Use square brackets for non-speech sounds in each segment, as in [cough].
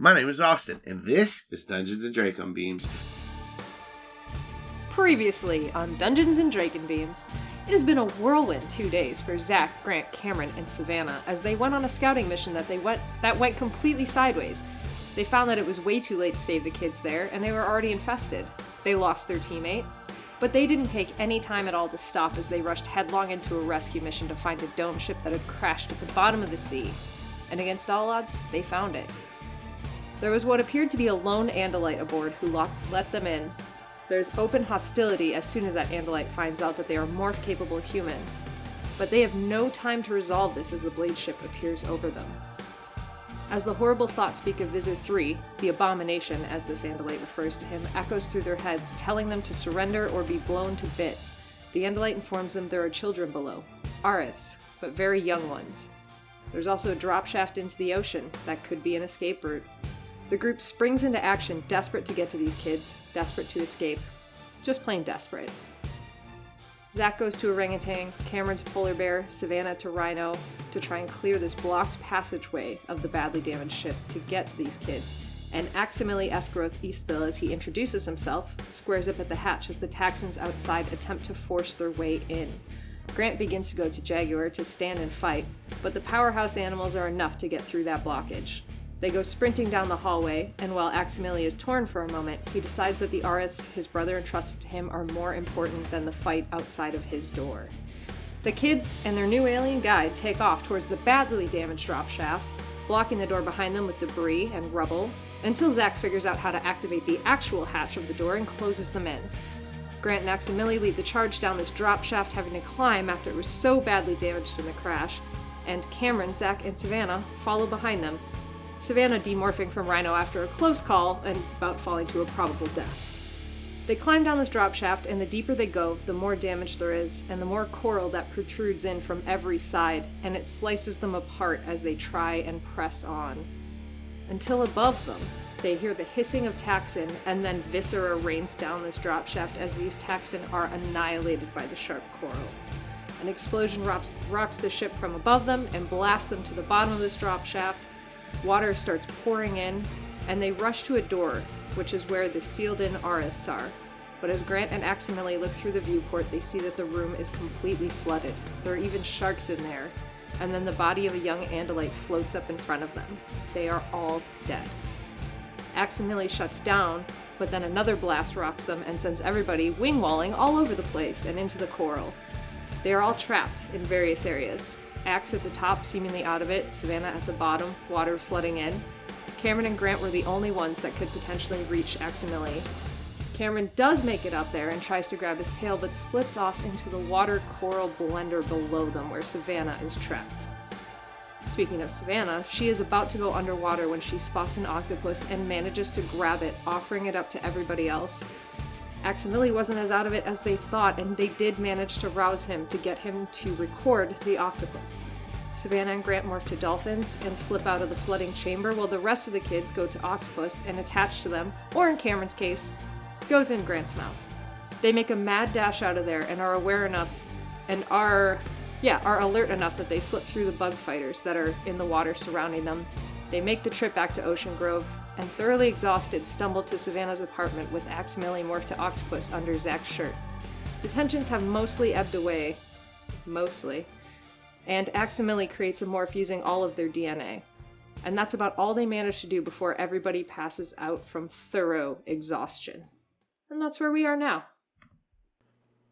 My name is Austin, and this is Dungeons and Dracon Beams. Previously on Dungeons and Dracon Beams, it has been a whirlwind two days for Zach, Grant, Cameron, and Savannah as they went on a scouting mission that they went that went completely sideways. They found that it was way too late to save the kids there, and they were already infested. They lost their teammate, but they didn't take any time at all to stop as they rushed headlong into a rescue mission to find a dome ship that had crashed at the bottom of the sea. And against all odds, they found it. There was what appeared to be a lone Andalite aboard who locked, let them in. There's open hostility as soon as that Andalite finds out that they are morph capable humans. But they have no time to resolve this as the blade ship appears over them. As the horrible thoughts speak of Visser 3, the abomination, as this Andalite refers to him, echoes through their heads, telling them to surrender or be blown to bits. The Andalite informs them there are children below, Arisths, but very young ones. There's also a drop shaft into the ocean that could be an escape route. The group springs into action, desperate to get to these kids, desperate to escape. Just plain desperate. Zach goes to orangutan, Cameron's polar bear, Savannah to rhino to try and clear this blocked passageway of the badly damaged ship to get to these kids. And Aximili Esgarrouth Isthill, as he introduces himself, squares up at the hatch as the Taxxons outside attempt to force their way in. Grant begins to go to Jaguar to stand and fight, but the powerhouse animals are enough to get through that blockage. They go sprinting down the hallway, and while Aximili is torn for a moment, he decides that the Arisths his brother entrusted to him are more important than the fight outside of his door. The kids and their new alien guide take off towards the badly damaged drop shaft, blocking the door behind them with debris and rubble, until Zack figures out how to activate the actual hatch of the door and closes them in. Grant and Aximili lead the charge down this drop shaft, having to climb after it was so badly damaged in the crash, and Cameron, Zack, and Savannah follow behind them, Savannah demorphing from Rhino after a close call and about falling to a probable death. They climb down this drop shaft, and the deeper they go, the more damage there is, and the more coral that protrudes in from every side, and it slices them apart as they try and press on. Until above them, they hear the hissing of Taxxon, and then Viscera rains down this drop shaft as these Taxxon are annihilated by the sharp coral. An explosion rocks, rocks the ship from above them and blasts them to the bottom of this drop shaft. Water starts pouring in, and they rush to a door, which is where the sealed in Arisths are. But as Grant and Aximili look through the viewport, they see that the room is completely flooded. There are even sharks in there. And then the body of a young Andalite floats up in front of them. They are all dead. Aximili shuts down, but then another blast rocks them and sends everybody wing walling all over the place and into the coral. They are all trapped in various areas. Axe at the top, seemingly out of it, Savannah at the bottom, water flooding in. Cameron and Grant were the only ones that could potentially reach Axe and Aximili. Cameron does make it up there and tries to grab his tail, but slips off into the water coral blender below them where Savannah is trapped. Speaking of Savannah, she is about to go underwater when she spots an octopus and manages to grab it, offering it up to everybody else. Aximili wasn't as out of it as they thought, and they did manage to rouse him to get him to record the octopus. Savannah and Grant morph to dolphins and slip out of the flooding chamber, while the rest of the kids go to octopus and attach to them, or in Cameron's case, goes in Grant's mouth. They make a mad dash out of there and are aware enough and are yeah, are alert enough that they slip through the bug fighters that are in the water surrounding them. They make the trip back to Ocean Grove and thoroughly exhausted stumble to Savannah's apartment with Aximili morphed to octopus under Zach's shirt. The tensions have mostly ebbed away. Mostly. And Aximili creates a morph using all of their DNA. And that's about all they manage to do before everybody passes out from thorough exhaustion. And that's where we are now.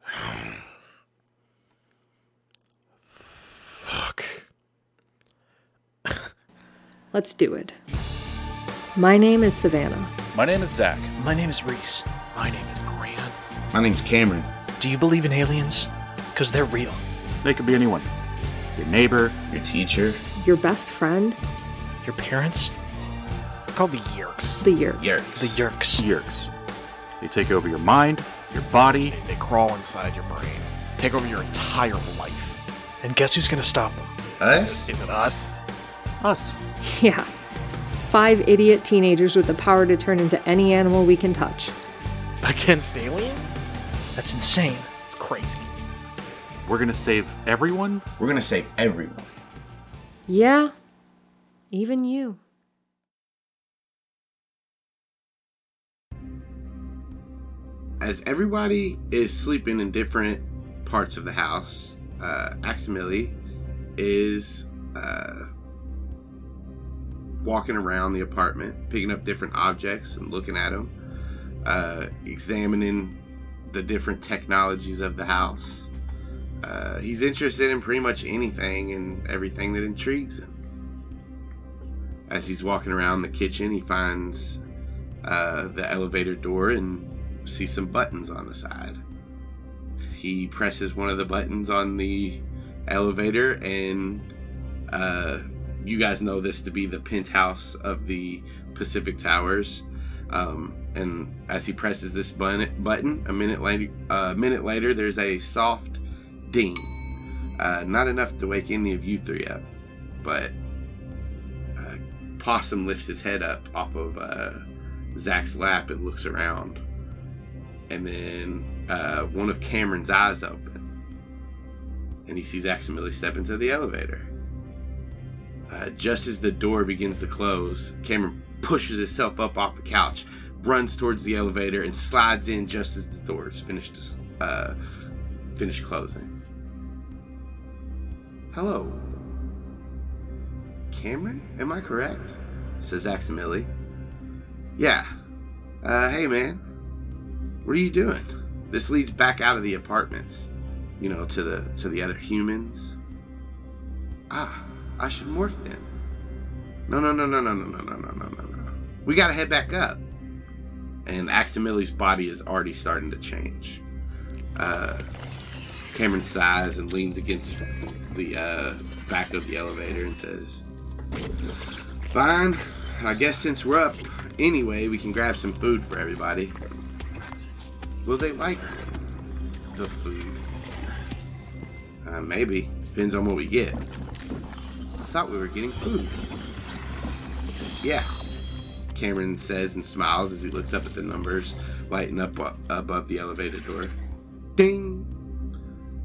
[sighs] Fuck. Let's do it. My name is Savannah. My name is Zach. My name is Reese. My name is Grant. My name's Cameron. Do you believe in aliens? Because they're real. They could be anyone. Your neighbor. Your teacher. Your best friend, Your parents? They're called the Yeerks. the Yeerks. Yeerks. The Yeerks. Yeerks. They take over your mind, your body. They crawl inside your brain, take over your entire life. And guess who's gonna stop them? Us? Is it us? Us. Yeah five idiot teenagers with the power to turn into any animal we can touch. Against aliens? That's insane. It's crazy. We're gonna save everyone? We're gonna save everyone. Yeah, even you. As everybody is sleeping in different parts of the house, uh, Aximili is uh, walking around the apartment, picking up different objects and looking at them, uh, examining the different technologies of the house. Uh, he's interested in pretty much anything and everything that intrigues him. As he's walking around the kitchen, he finds uh, the elevator door and sees some buttons on the side. He presses one of the buttons on the elevator, and uh, you guys know this to be the penthouse of the Pacific Towers. Um, and as he presses this button, a minute later, a uh, minute later, there's a soft ding. Uh, not enough to wake any of you three up, but uh, Possum lifts his head up off of uh, Zach's lap and looks around, and then uh, one of Cameron's eyes open, and he sees Aximili step into the elevator. Uh, just as the door begins to close, Cameron pushes himself up off the couch, runs towards the elevator, and slides in just as the doors finish to, uh, finish closing. Hello, Cameron? Am I correct? Says Aximili. Yeah. Uh, hey man, what are you doing? This leads back out of the apartments, you know, to the to the other humans. Ah, I should morph then. No, no, no, no, no, no, no, no, no, no, no, no. We gotta head back up. And Aximili's body is already starting to change. Uh, Cameron sighs and leans against the uh, back of the elevator and says, Fine. I guess since we're up anyway, we can grab some food for everybody. Will they like the food? Uh, maybe. Depends on what we get. Thought we were getting food. Yeah. Cameron says and smiles as he looks up at the numbers lighting up above the elevator door. Ding!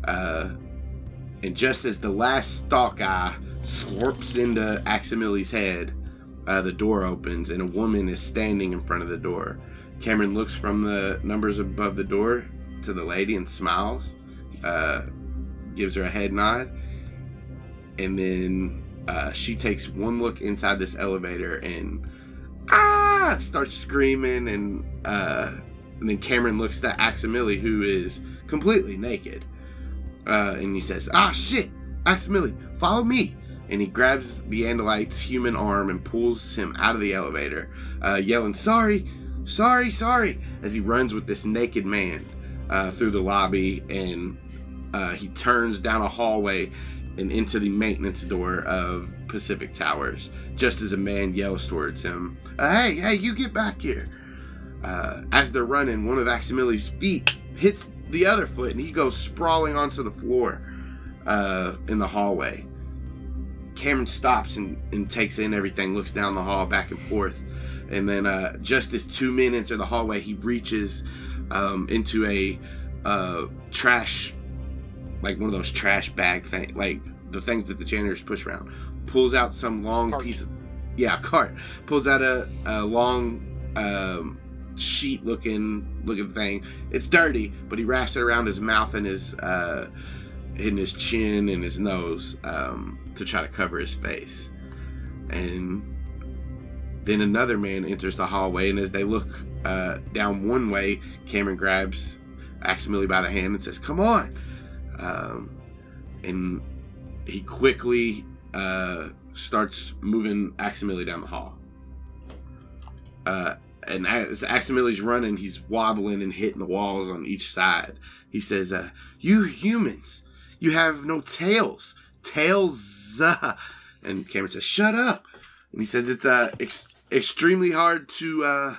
Uh, and just as the last stalk eye slurps into Aximili's head, uh, the door opens and a woman is standing in front of the door. Cameron looks from the numbers above the door to the lady and smiles, uh, gives her a head nod, and then uh, she takes one look inside this elevator and ah starts screaming and uh, and then Cameron looks at Aximili who is completely naked, uh, and he says, "Ah shit, Aximili, follow me." and he grabs the Andalite's human arm and pulls him out of the elevator, uh, yelling, Sorry, sorry, sorry, as he runs with this naked man uh, through the lobby and he turns down a hallway and into the maintenance door of Pacific Towers, just as a man yells towards him, uh, Hey, hey, you get back here. Uh, as they're running, one of Aximili's feet hits the other foot and he goes sprawling onto the floor uh, in the hallway. Cameron stops and, and takes in everything, looks down the hall back and forth. And then uh, just as two men enter the hallway, he reaches um, into a uh, trash, like one of those trash bag thing, like the things that the janitors push around. Pulls out some long Cart. piece of, yeah, cart. Pulls out a, a long um, sheet looking looking thing. It's dirty, but he wraps it around his mouth and his uh, in his chin and his nose um, to try to cover his face. And then another man enters the hallway, and as they look uh, down one way, Cameron grabs Aximili by the hand and says, "Come on!" Um, and he quickly uh, starts moving Aximili down the hall. Uh, and as Aximili's running, he's wobbling and hitting the walls on each side. He says, uh, "You humans, you have no tails. Tails." uh," And Cameron says, "Shut up." And he says, "It's uh, ex- extremely hard to uh,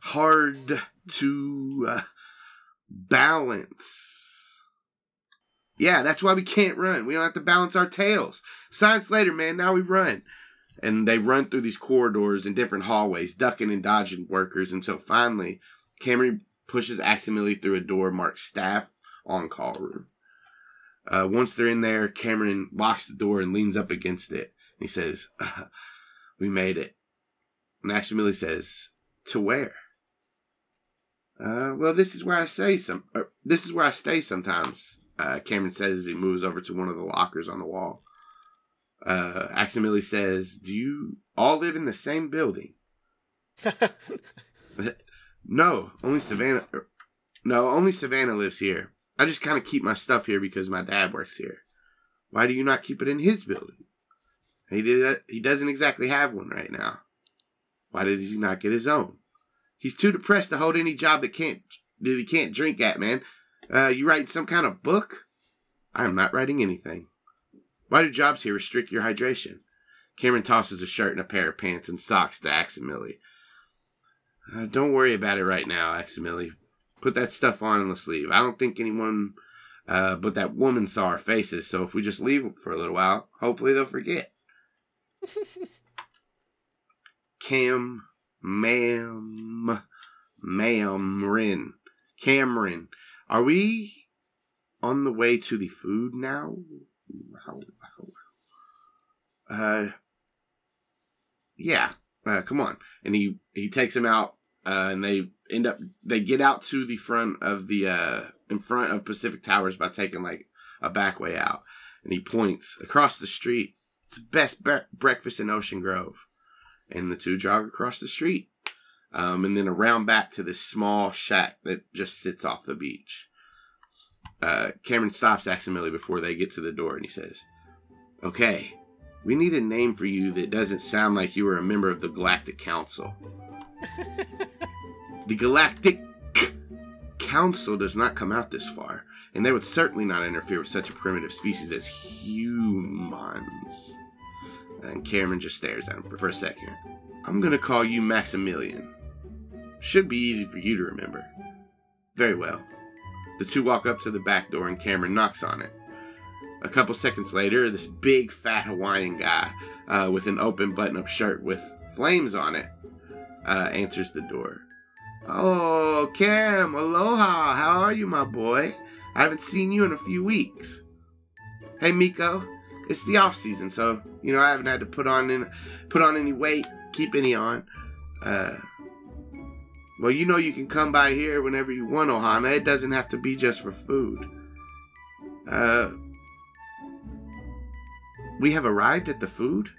hard to uh, balance." Yeah, that's why we can't run. We don't have to balance our tails. Science later, man. Now we run. And they run through these corridors and different hallways, ducking and dodging workers until finally Cameron pushes Aximili through a door marked staff on call room. Uh, once they're in there, Cameron locks the door and leans up against it. He says, uh, We made it. And Aximili says, To where? Uh, well, this is where I say some. Uh, this is where I stay sometimes. Uh, Cameron says as he moves over to one of the lockers on the wall. Uh, Aximili says, "Do you all live in the same building?" [laughs] no, only Savannah. No, only Savannah lives here. I just kind of keep my stuff here because my dad works here. Why do you not keep it in his building? He did that. He doesn't exactly have one right now. Why did he not get his own? He's too depressed to hold any job that can't that he can't drink at. Man, uh, you writing some kind of book? I am not writing anything. Why do jobs here restrict your hydration? Cameron tosses a shirt and a pair of pants and socks to Aximili. Uh, don't worry about it right now, Aximili. Put that stuff on and let's leave. I don't think anyone uh, but that woman saw our faces, so if we just leave for a little while, hopefully they'll forget. [laughs] Cam, ma'am, ma'am, Rin. Cameron, are we on the way to the food now? Uh, yeah. Uh, come on. And he he takes him out, uh, and they end up they get out to the front of the uh in front of Pacific Towers by taking like a back way out, and he points across the street. It's the best bre- breakfast in Ocean Grove, and the two jog across the street, um, and then around back to this small shack that just sits off the beach. Uh, Cameron stops Aximili before they get to the door, and he says, "Okay." We need a name for you that doesn't sound like you were a member of the Galactic Council. [laughs] the Galactic Council does not come out this far, and they would certainly not interfere with such a primitive species as humans. And Cameron just stares at him for a second. I'm gonna call you Maximilian. Should be easy for you to remember. Very well. The two walk up to the back door and Cameron knocks on it. A couple seconds later, this big fat Hawaiian guy uh, with an open button up shirt with flames on it uh, answers the door. Oh, Cam, aloha. How are you, my boy? I haven't seen you in a few weeks. Hey, Miko. It's the off season, so you know I haven't had to put on in, put on any weight, keep any on. Uh, well, you know you can come by here whenever you want, Ohana. It doesn't have to be just for food. Uh, we have arrived at the food.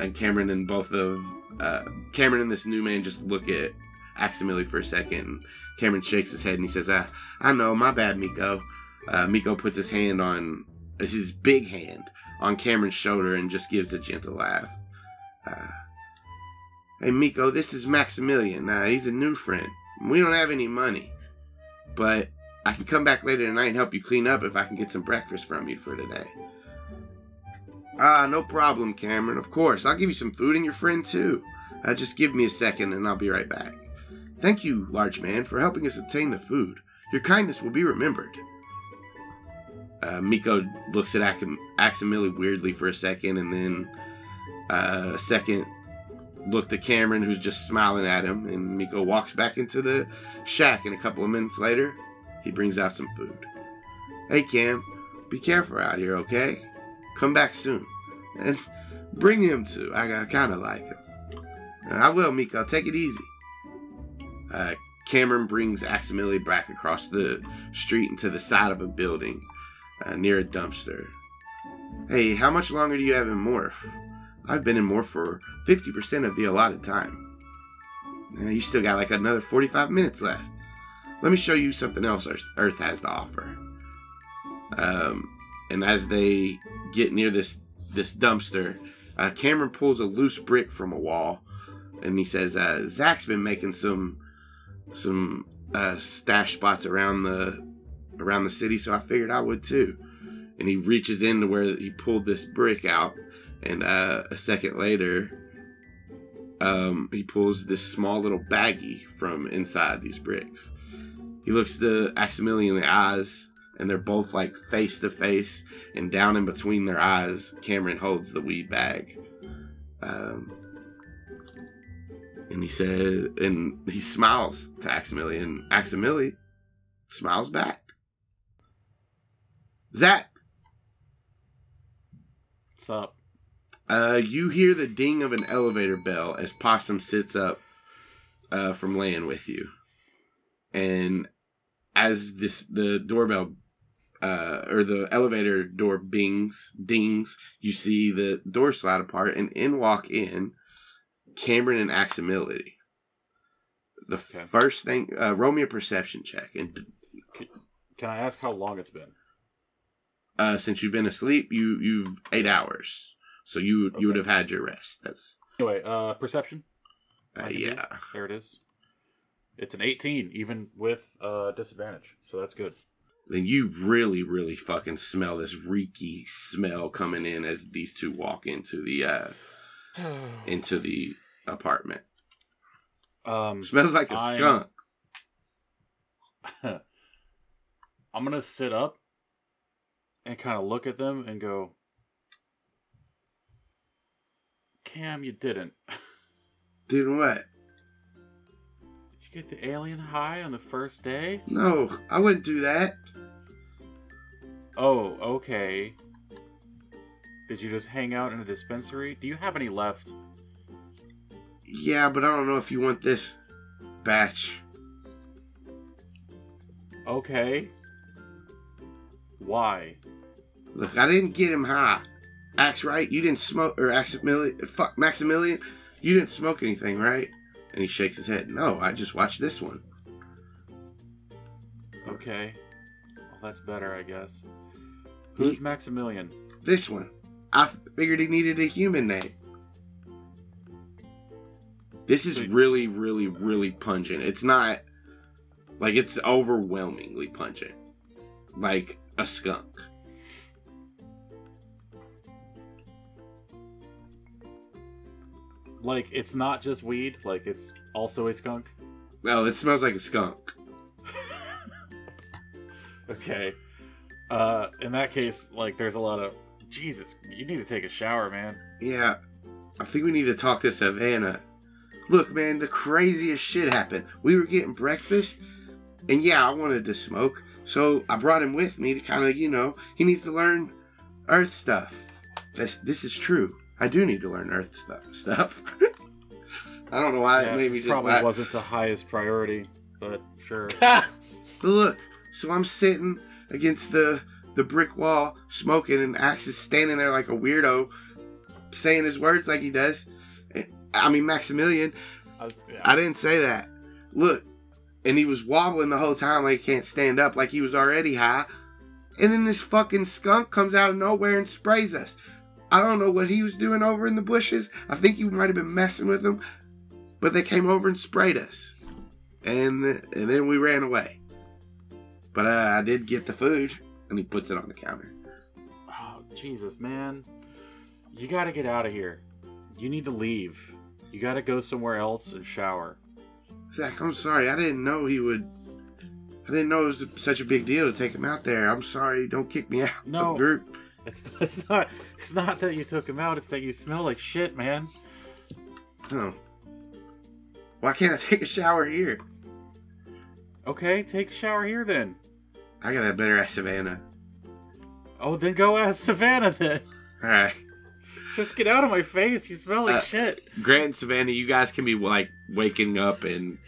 And Cameron and both of uh, Cameron and this new man just look at Aximili for a second. Cameron shakes his head and he says, "I, I know, my bad, Miko." Uh, Miko puts his hand on his big hand on Cameron's shoulder and just gives a gentle laugh. Uh, hey, Miko, this is Maximilian. Uh, he's a new friend. We don't have any money, but I can come back later tonight and help you clean up if I can get some breakfast from you for today. Ah, no problem, Cameron. Of course. I'll give you some food and your friend too. Uh, just give me a second and I'll be right back. Thank you, large man, for helping us obtain the food. Your kindness will be remembered. Uh, Miko looks at Aximili weirdly for a second and then uh, a second look to Cameron, who's just smiling at him. And Miko walks back into the shack, and a couple of minutes later, he brings out some food. Hey, Cam, be careful out here, okay? Come back soon. [laughs] And bring him too. I, I kind of like him. I will, Miko. Take it easy. Uh, Cameron brings Aximili back across the street into the side of a building uh, near a dumpster. Hey, how much longer do you have in Morph? I've been in Morph for 50% of the allotted time. Uh, you still got like another 45 minutes left. Let me show you something else Earth- Earth has to offer. Um, and as they get near this this dumpster, uh, Cameron pulls a loose brick from a wall, and he says, uh, "Zach's been making some some uh, stash spots around the around the city, so I figured I would too." And he reaches into where he pulled this brick out, and uh, a second later, um, he pulls this small little baggie from inside these bricks. He looks the Aximili in the eyes, and they're both like face to face, and down in between their eyes, Cameron holds the weed bag. Um, and he says, and he smiles to Aximili, and Aximili smiles back. Zach, What's up? Uh, you hear the ding of an elevator bell as Possum sits up uh, from laying with you, and as this the doorbell uh, or the elevator door bings dings, you see the door slide apart, and in walk in Cameron and Aximility. The Okay. first thing, uh, roll me a perception check, and Can I ask how long it's been? uh, since you've been asleep, you you've eight hours, so you you would have had your rest. That's Anyway, uh, perception. uh, can do. yeah. There it is. It's an 18, even with uh, disadvantage, so that's good. Then you really really fucking smell this reeky smell coming in as these two walk into the uh [sighs] into the apartment. Um, Smells like a I'm- skunk. [laughs] I'm gonna sit up and kind of look at them and go, Cam, you didn't. [laughs] Didn't what? Did you get the alien high on the first day? No, I wouldn't do that. Oh, okay. Did you just hang out in a dispensary? Do you have any left? Yeah, but I don't know if you want this batch. Okay. Why? Look, I didn't get him high. Axe right, you didn't smoke or Maximilian fuck Maximilian, you didn't smoke anything, right? And he shakes his head. No, I just watched this one. Okay. Well, that's better, I guess. Hmm? Who's Maximilian? This one. I figured he needed a human name. This is really, really, really pungent. It's not like it's overwhelmingly pungent. Like a skunk. Like, it's not just weed, like, it's also a skunk? No, it smells like a skunk. [laughs] Okay. Uh, in that case, like, there's a lot of. Jesus, you need to take a shower, man. Yeah, I think we need to talk to Savannah. Look, man, the craziest shit happened. We were getting breakfast, and yeah, I wanted to smoke, so I brought him with me to kind of, you know, he needs to learn Earth stuff. This this is true. I do need to learn Earth stuff. Stuff. [laughs] I don't know why Yeah, it made me just probably laugh. wasn't the highest priority, but sure. [laughs] But look, so I'm sitting against the the brick wall, smoking, and Axe is standing there like a weirdo, saying his words like he does. Eh, I mean, Maximilian, I was, yeah. I didn't say that. Look, and he was wobbling the whole time like he can't stand up, like he was already high. And then this fucking skunk comes out of nowhere and sprays us. I don't know what he was doing over in the bushes. I think he might have been messing with them, but they came over and sprayed us, and and then we ran away. But uh, I did get the food, and he puts it on the counter. Oh, Jesus, man. You gotta get out of here. You need to leave. You gotta go somewhere else and shower. Zach, I'm sorry. I didn't know he would. I didn't know it was such a big deal to take him out there. I'm sorry. Don't kick me out. of No. the group. It's, [laughs] it's not it's not that you took him out, it's that you smell like shit, man. Oh. Why can't I [laughs] take a shower here? Okay, take a shower here then. I gotta better ask Savannah. Oh, then go ask Savannah then. All right, [laughs] Just get out of my face. You smell like Uh, shit. Grant and Savannah, you guys can be like waking up and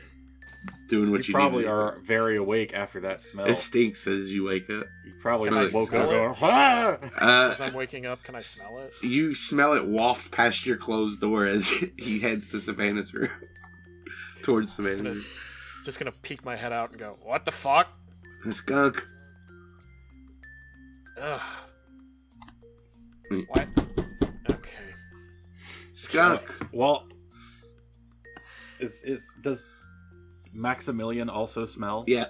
doing what you you, probably need. to are very awake after that smell. It stinks as you wake up. You probably Can woke up smell going, "Ah!" Uh, As I'm waking up, can I smell it? you smell it waft past your closed door as [laughs] he heads to Savannah's room. [laughs] Towards Just Savannah's gonna, room. just gonna peek my head out and go, "What the fuck?" The skunk. Ugh. Mm. What? Okay. Skunk. Well, is is does Maximilian also smell? Yeah.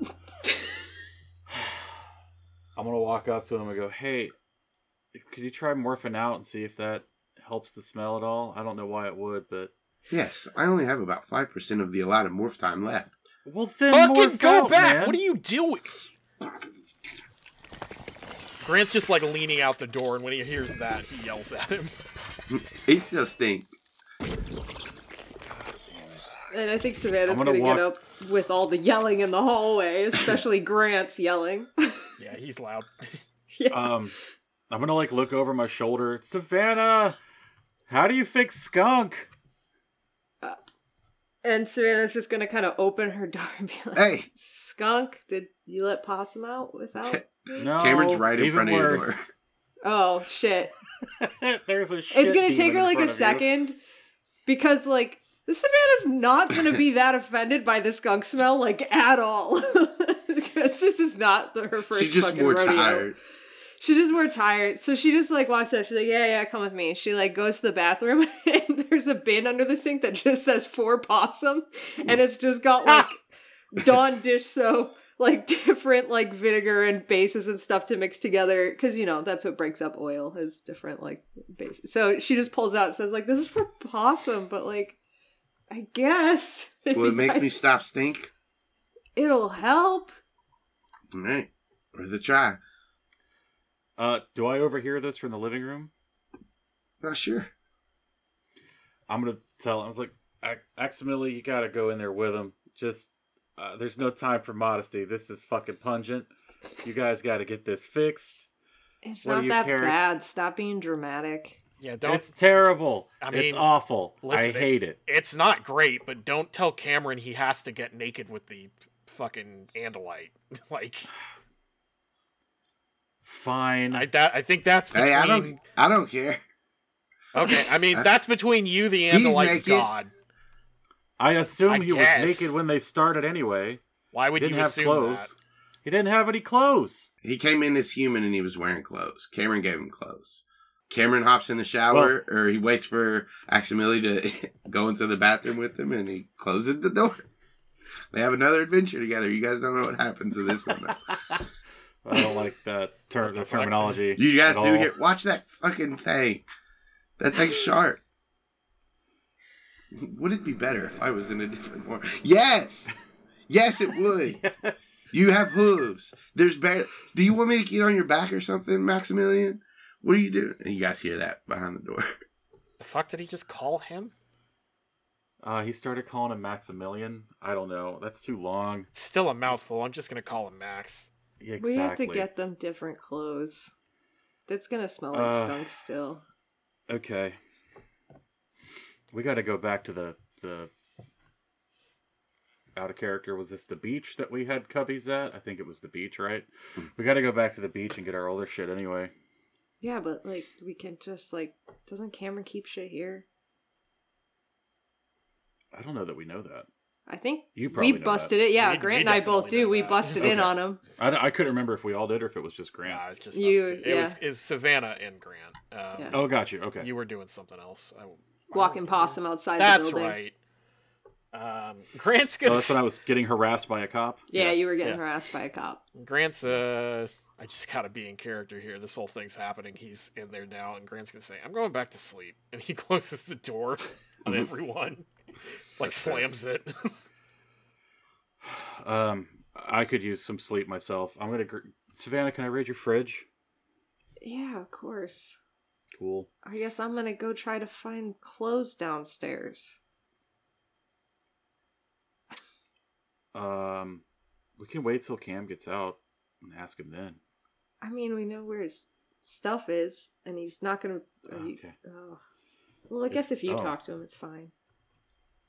[sighs] I'm gonna walk up to him and go, "Hey, could you try morphing out and see if that helps the smell at all?" I don't know why it would, but Yes, I only have about 5% of the allotted morph time left. well, then Fucking go out, back! man. What are you doing? Grant's just like leaning out the door, and when he hears that, he yells at him. He still stink. And I think Savannah's gonna gonna, walk- get up with all the yelling in the hallway, especially [laughs] Grant's yelling. [laughs] Yeah, he's loud. [laughs] yeah. Um, I'm gonna like look over my shoulder. Savannah, how do you fix skunk? And Savannah's just gonna kind of open her door and be like, Hey. skunk, did you let Possum out without me? No, Cameron's right in even front of your door. Oh, shit. There's a shit It's gonna demon take her like a front of you. second because, like, the Savannah's not gonna be that offended by the skunk smell, like, at all. [laughs] because this is not the, her first She's just more rodeo. tired. She's just more tired. So she just like walks up. She's like, "Yeah, yeah, come with me." She like goes to the bathroom, [laughs] and there's a bin under the sink that just says "for possum," and it's just got [laughs] like Dawn dish soap, like different like vinegar and bases and stuff to mix together. Because you know that's what breaks up oil is different like bases. So she just pulls out and says like, "This is for possum," but like, I guess [laughs] Will it make me stop stink? It'll help. All right. Worth a try. Uh, do I overhear this from the living room? Not sure. I'm gonna tell. I was like, "Ac- Aximili, you gotta go in there with him. Just, uh, there's no time for modesty. This is fucking pungent. You guys gotta get this fixed. It's What not that carrots? bad. Stop being dramatic. Yeah, don't. It's terrible. I mean, it's awful. listen, I hate it. It's not great, but don't tell Cameron he has to get naked with the fucking Andalite. [laughs] like Fine. I that I think that's between. Hey, I don't. I don't care. Okay, I mean [laughs] I- that's between you, the He's Andalite. God. I assume I he guess. was naked when they started anyway. Why He would didn't you have assume clothes. that? He didn't have any clothes. He came in as human and he was wearing clothes. Cameron gave him clothes. Cameron hops in the shower, or he waits for Aximili to [laughs] go into the bathroom with him, and he closes the door. They have another adventure together. You guys don't know what happens to this one. Though. [laughs] I don't like that ter- the terminology. You guys do all. here. Watch that fucking thing. That thing's sharp. Would it be better if I was in a different world? Yes, yes, it would. [laughs] Yes. You have hooves. There's better. Do you want me to get on your back or something, Maximilian? What are you doing? And you guys hear that behind the door. [laughs] The fuck did he just call him? Uh, he started calling him Maximilian. I don't know. That's too long. Still a mouthful. I'm just gonna call him Max. Yeah, We have to get them different clothes. That's gonna smell like Uh, skunk still. Okay. We got to go back to the the out of character. Was this the beach that we had cubbies at? I think it was the beach, right? Hmm. We got to go back to the beach and get our older shit anyway. Yeah, but like we can just like doesn't Cameron keep shit here? I don't know that we know that. I think You probably we know busted it. Yeah, We- we Grant and I both do. We that. busted in on him. I, I couldn't remember if we all did or if it was just Grant. Nah, it's just You- us two. It was yeah. is Savannah and Grant. Um, Yeah. Oh, got you. Okay. You were doing something else. I, I don't Walking remember. possum outside That's the building. right. Um, [laughs] Grant's Oh, gonna. that's when I was getting harassed by a cop. Yeah, you were getting Yeah. harassed by a cop. Grant's uh I just gotta be in character here. This whole thing's happening. He's in there now, and Grant's gonna say, I'm going back to sleep. And he [laughs] closes the door on [laughs] everyone. Like slams it. [sighs] Um, I could use some sleep myself. I'm gonna. Gr- Savannah, can I raid your fridge? Yeah, of course. Cool. I guess I'm gonna go try to find clothes downstairs. Um, we can wait till Cam gets out and ask him then. I mean, we know where his stuff is, and he's not gonna. are Okay. oh. Well, I guess if you oh. talk to him, it's fine.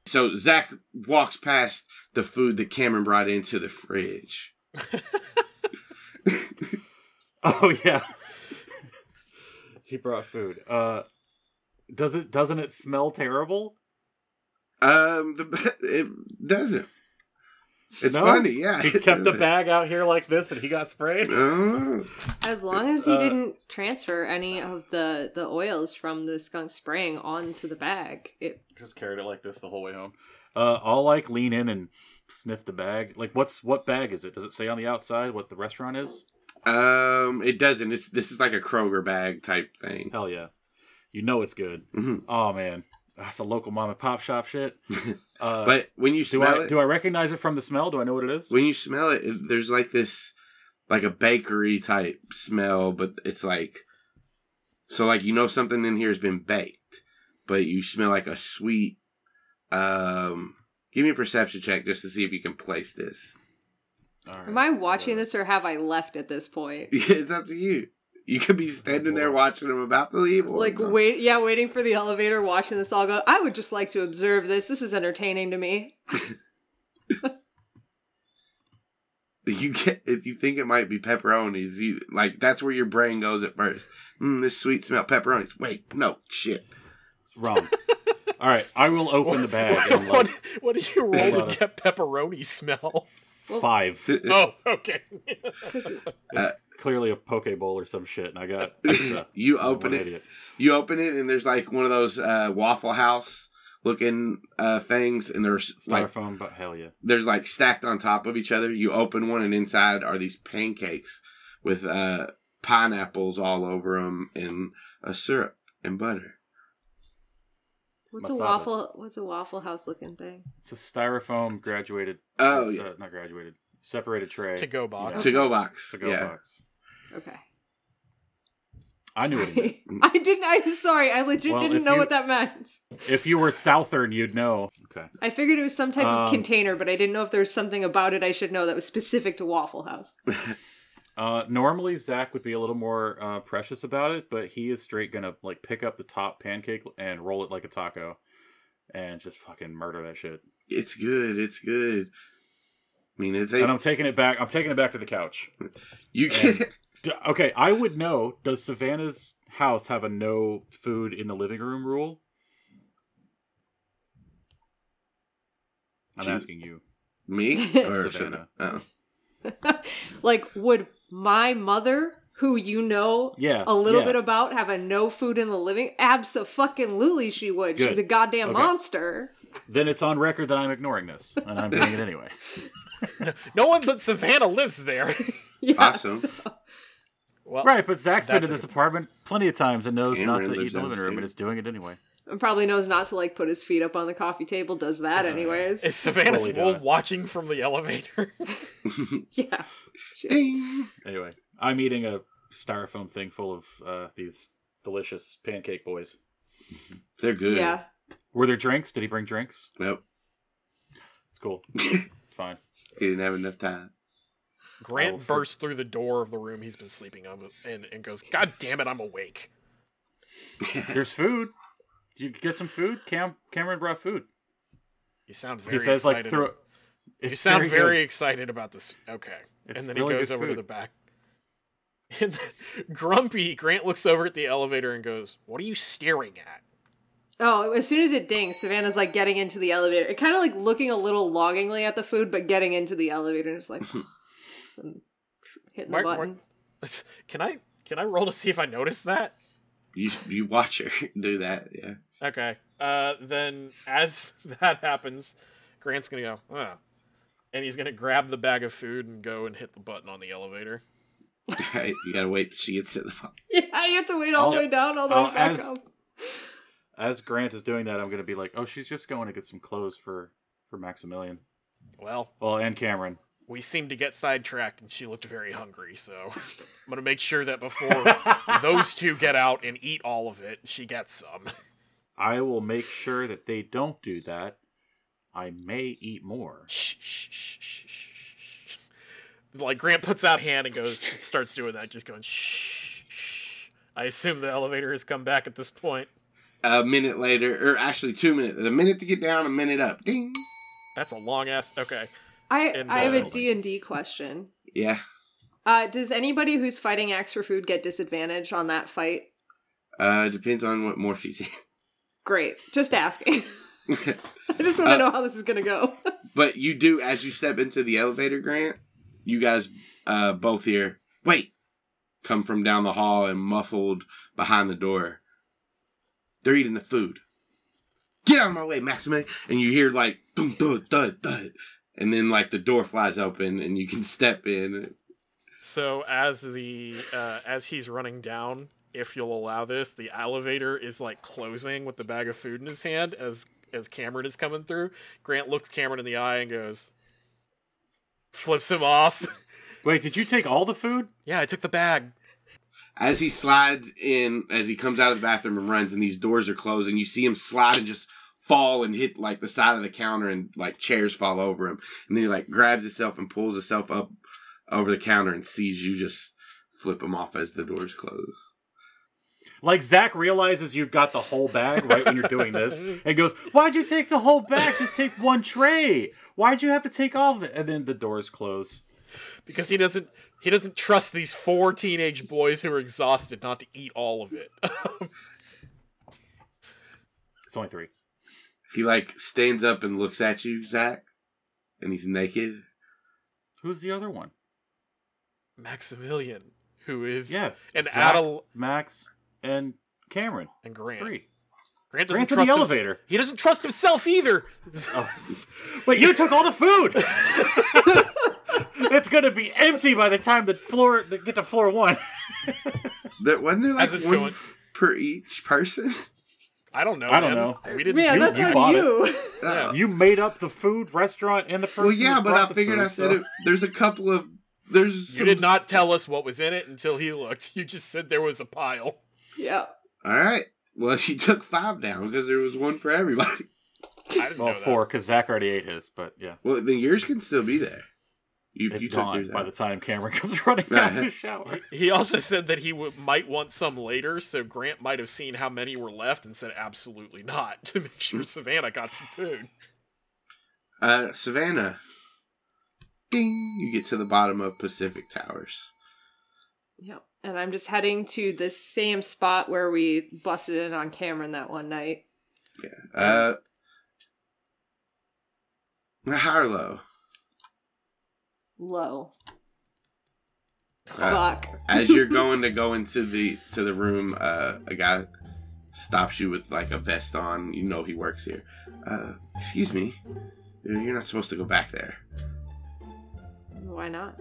So Zach walks past the food that Cameron brought into the fridge. [laughs] [laughs] Oh yeah. [laughs] he brought food. Uh, does it? Doesn't it smell terrible? Um, the it doesn't. It's No? funny, yeah. He kept the [laughs] bag out here like this, and he got sprayed. As long as he Uh, didn't transfer any of the the oils from the skunk spraying onto the bag, it Just carried it like this the whole way home. Uh, I'll like lean in and sniff the bag. Like, what's what bag is it? Does it say on the outside what the restaurant is? Um, it doesn't. It's this is like a Kroger bag type thing. Hell yeah, you know it's good. Mhm. Oh man, that's a local mom and pop shop shit. [laughs] Uh, But when you do smell I it, do I recognize it from the smell? Do I know what it is? when you smell it, it, there's like this, like a bakery type smell, but it's like, so like you know something in here has been baked, but you smell like a sweet. Um, give me a perception check just to see if you can place this. All right. am I watching this or have I left at this point? [laughs] it's up to you. You could be standing there watching them about to leave. or Like no. wait, yeah, waiting for the elevator, watching this all go. I would just like to observe this. This is entertaining to me. [laughs] You get if you think it might be pepperonis, you like that's where your brain goes at first. Mm, this sweet smell pepperonis. Wait, no shit. Wrong. All right, I will open the bag and [laughs] what, what did you roll to get pepperoni smell? five. Oh, okay. [laughs] 'Cause it- Uh, Clearly a poke bowl or some shit, and I got [laughs] pizza. you I'm open it. idiot. You open it and there's like one of those uh, Waffle House looking uh, things, and there's like Styrofoam, but hell yeah. there's like stacked on top of each other. You open one and inside are these pancakes with uh, pineapples all over them and a syrup and butter. what's a waffle? What's a waffle house looking thing? It's a styrofoam graduated. Oh, uh, yeah. not graduated. Separated tray. To go box. Yeah. To go box. To go yeah. box. Okay. I knew what it meant. [laughs] I didn't. I'm sorry. I legit Well, didn't know you- what that meant. If you were Southern, you'd know. Okay. I figured it was some type of Um, container, but I didn't know if there was something about it I should know that was specific to Waffle House. [laughs] Uh, normally Zach would be a little more uh, precious about it, but he is straight gonna like pick up the top pancake and roll it like a taco, and just fucking murder that shit. It's good. It's good. I mean, it's And I'm taking it back. I'm taking it back to the couch. you can D- Okay, I would know. Does Savannah's house have a no food in the living room rule? I'm She- asking you. me [laughs] or Savannah. Oh. [laughs] like, would my mother, who you know Yeah, a little yeah. bit about, have a no food in the living? Absolutely, she would. She's a goddamn Okay. monster. Then it's on record that I'm ignoring this, and I'm doing it anyway. [laughs] No one but Savannah lives there. Yeah, Awesome. so- Well, Right, but Zach's been That's in this good apartment plenty of times and knows not to eat in the living room and downstairs. is doing it anyway. and probably knows not to like put his feet up on the coffee table. Does that anyways? Is Savannah's Totally wool watching from the elevator? [laughs] [laughs] yeah. Ding. [laughs] Anyway, I'm eating a styrofoam thing full of uh, these delicious pancake boys. They're good. Yeah. Were there drinks? Did he bring drinks? Nope. It's cool. It's fine. he didn't have enough time. Grant Oh, bursts through the door of the room he's been sleeping on and, and goes, God damn it, I'm awake. [laughs] There's food. Did you get some food? Cam Cameron brought food. You sound very He says excited. like through. you sound very, good. excited about this. Okay. It's and then really he goes good over to the back. [laughs] And then, grumpy, Grant looks over at the elevator and goes, What are you staring at? Oh, as soon as it dings, Savannah's like getting into the elevator. It kind of like looking a little longingly at the food, but getting into the elevator and just like [laughs] and hitting the Mark- Mark- [laughs] Can I can I roll to see if I notice that? You you watch her [laughs] do that. Yeah. Okay. Uh, then as [laughs] that happens, Grant's gonna go, oh. and he's gonna grab the bag of food and go and hit the button on the elevator. Right, you gotta wait till she gets to the phone. Yeah, you have to wait all the I'll- way down, all the I'll- way back as- up. As Grant is doing that, I'm going to be like, "Oh, she's just going to get some clothes for for Maximilian." Well, Well, and Cameron. We seem to get sidetracked, and she looked very hungry. So I'm gonna make sure that before [laughs] those two get out and eat all of it, she gets some. I will make sure that they don't do that. I may eat more. Shh, shh, shh, shh, shh, shh. Like Grant puts out hand and goes, starts doing that, just going shh. shh. I assume the elevator has come back at this point. A minute later, or actually two minutes. A minute to get down, a minute up. Ding. That's a long ass. Okay. I And, I have a uh, D and D question. Yeah. Uh, does anybody who's fighting Axe for Food get disadvantage on that fight? Uh, depends on what Morphe's in. Great, just asking. [laughs] [laughs] I just want to Uh, know how this is gonna go. [laughs] But you do as you step into the elevator, Grant. You guys uh, both hear wait come from down the hall and muffled behind the door. They're eating the food. Get out of my way, Maximilian! And you hear like thud, dum thud thud, and then like the door flies open and you can [laughs] step in. So as the uh, as he's running down, if you'll allow this, the elevator is like closing with the bag of food in his hand as as Cameron is coming through. Grant looks Cameron in the eye and goes, flips him off. [laughs] Wait, did you take all the food? yeah, I took the bag. As he slides in, as he comes out of the bathroom and runs, and these doors are closing, you see him slide and just fall and hit like the side of the counter, and like chairs fall over him. And then he like grabs himself and pulls himself up over the counter and sees you just flip him off as the doors close. Like Zach realizes you've got the whole bag right when you're doing this, and goes, "Why'd you take the whole bag? Just take one tray. Why'd you have to take all of it?" And then the doors close. because he doesn't he doesn't trust these four teenage boys who are exhausted not to eat all of it. [laughs] It's only three. He like stands up and looks at you, Zach, and he's naked. Who's the other one? Maximilian, who is Yeah, an Zach, adult Max, and Cameron. and It's Grant. Three. Grant doesn't Grant's in the trust his- elevator. he doesn't trust himself either. Oh. Wait, you took all the food. [laughs] it's gonna be empty by the time the floor they get to floor one. That wasn't there like As it's one going, per each person. I don't know. I don't man. know. We didn't. Man, see that's you on bought you. Yeah. Uh, you made up the food restaurant and the person. well, yeah, but I figured food, I said so- it. There's a couple of there's. You some- did not tell us what was in it until he looked. [laughs] You just said there was a pile. yeah. All right. Well, [laughs] he took five down because there was one for everybody. I didn't Well, know four because Zach already ate his, but yeah, Well, then yours can still be there. You, it's you gone by the time Cameron [laughs] comes running Right. out of the [laughs] shower. He also said that he w- might want some later, so Grant might have seen how many were left and said absolutely not [laughs] to make sure Savannah got some food. Uh, Savannah. Ding! You get to the bottom of Pacific Towers. Yep. And I'm just heading to the same spot where we busted in on Cameron that one night. Yeah. Uh, Harlow. Low. Uh, Fuck. as you're [laughs] going to go into the to the room, uh, a guy stops you with like a vest on. You know he works here. Uh, excuse me. You're not supposed to go back there. Why not?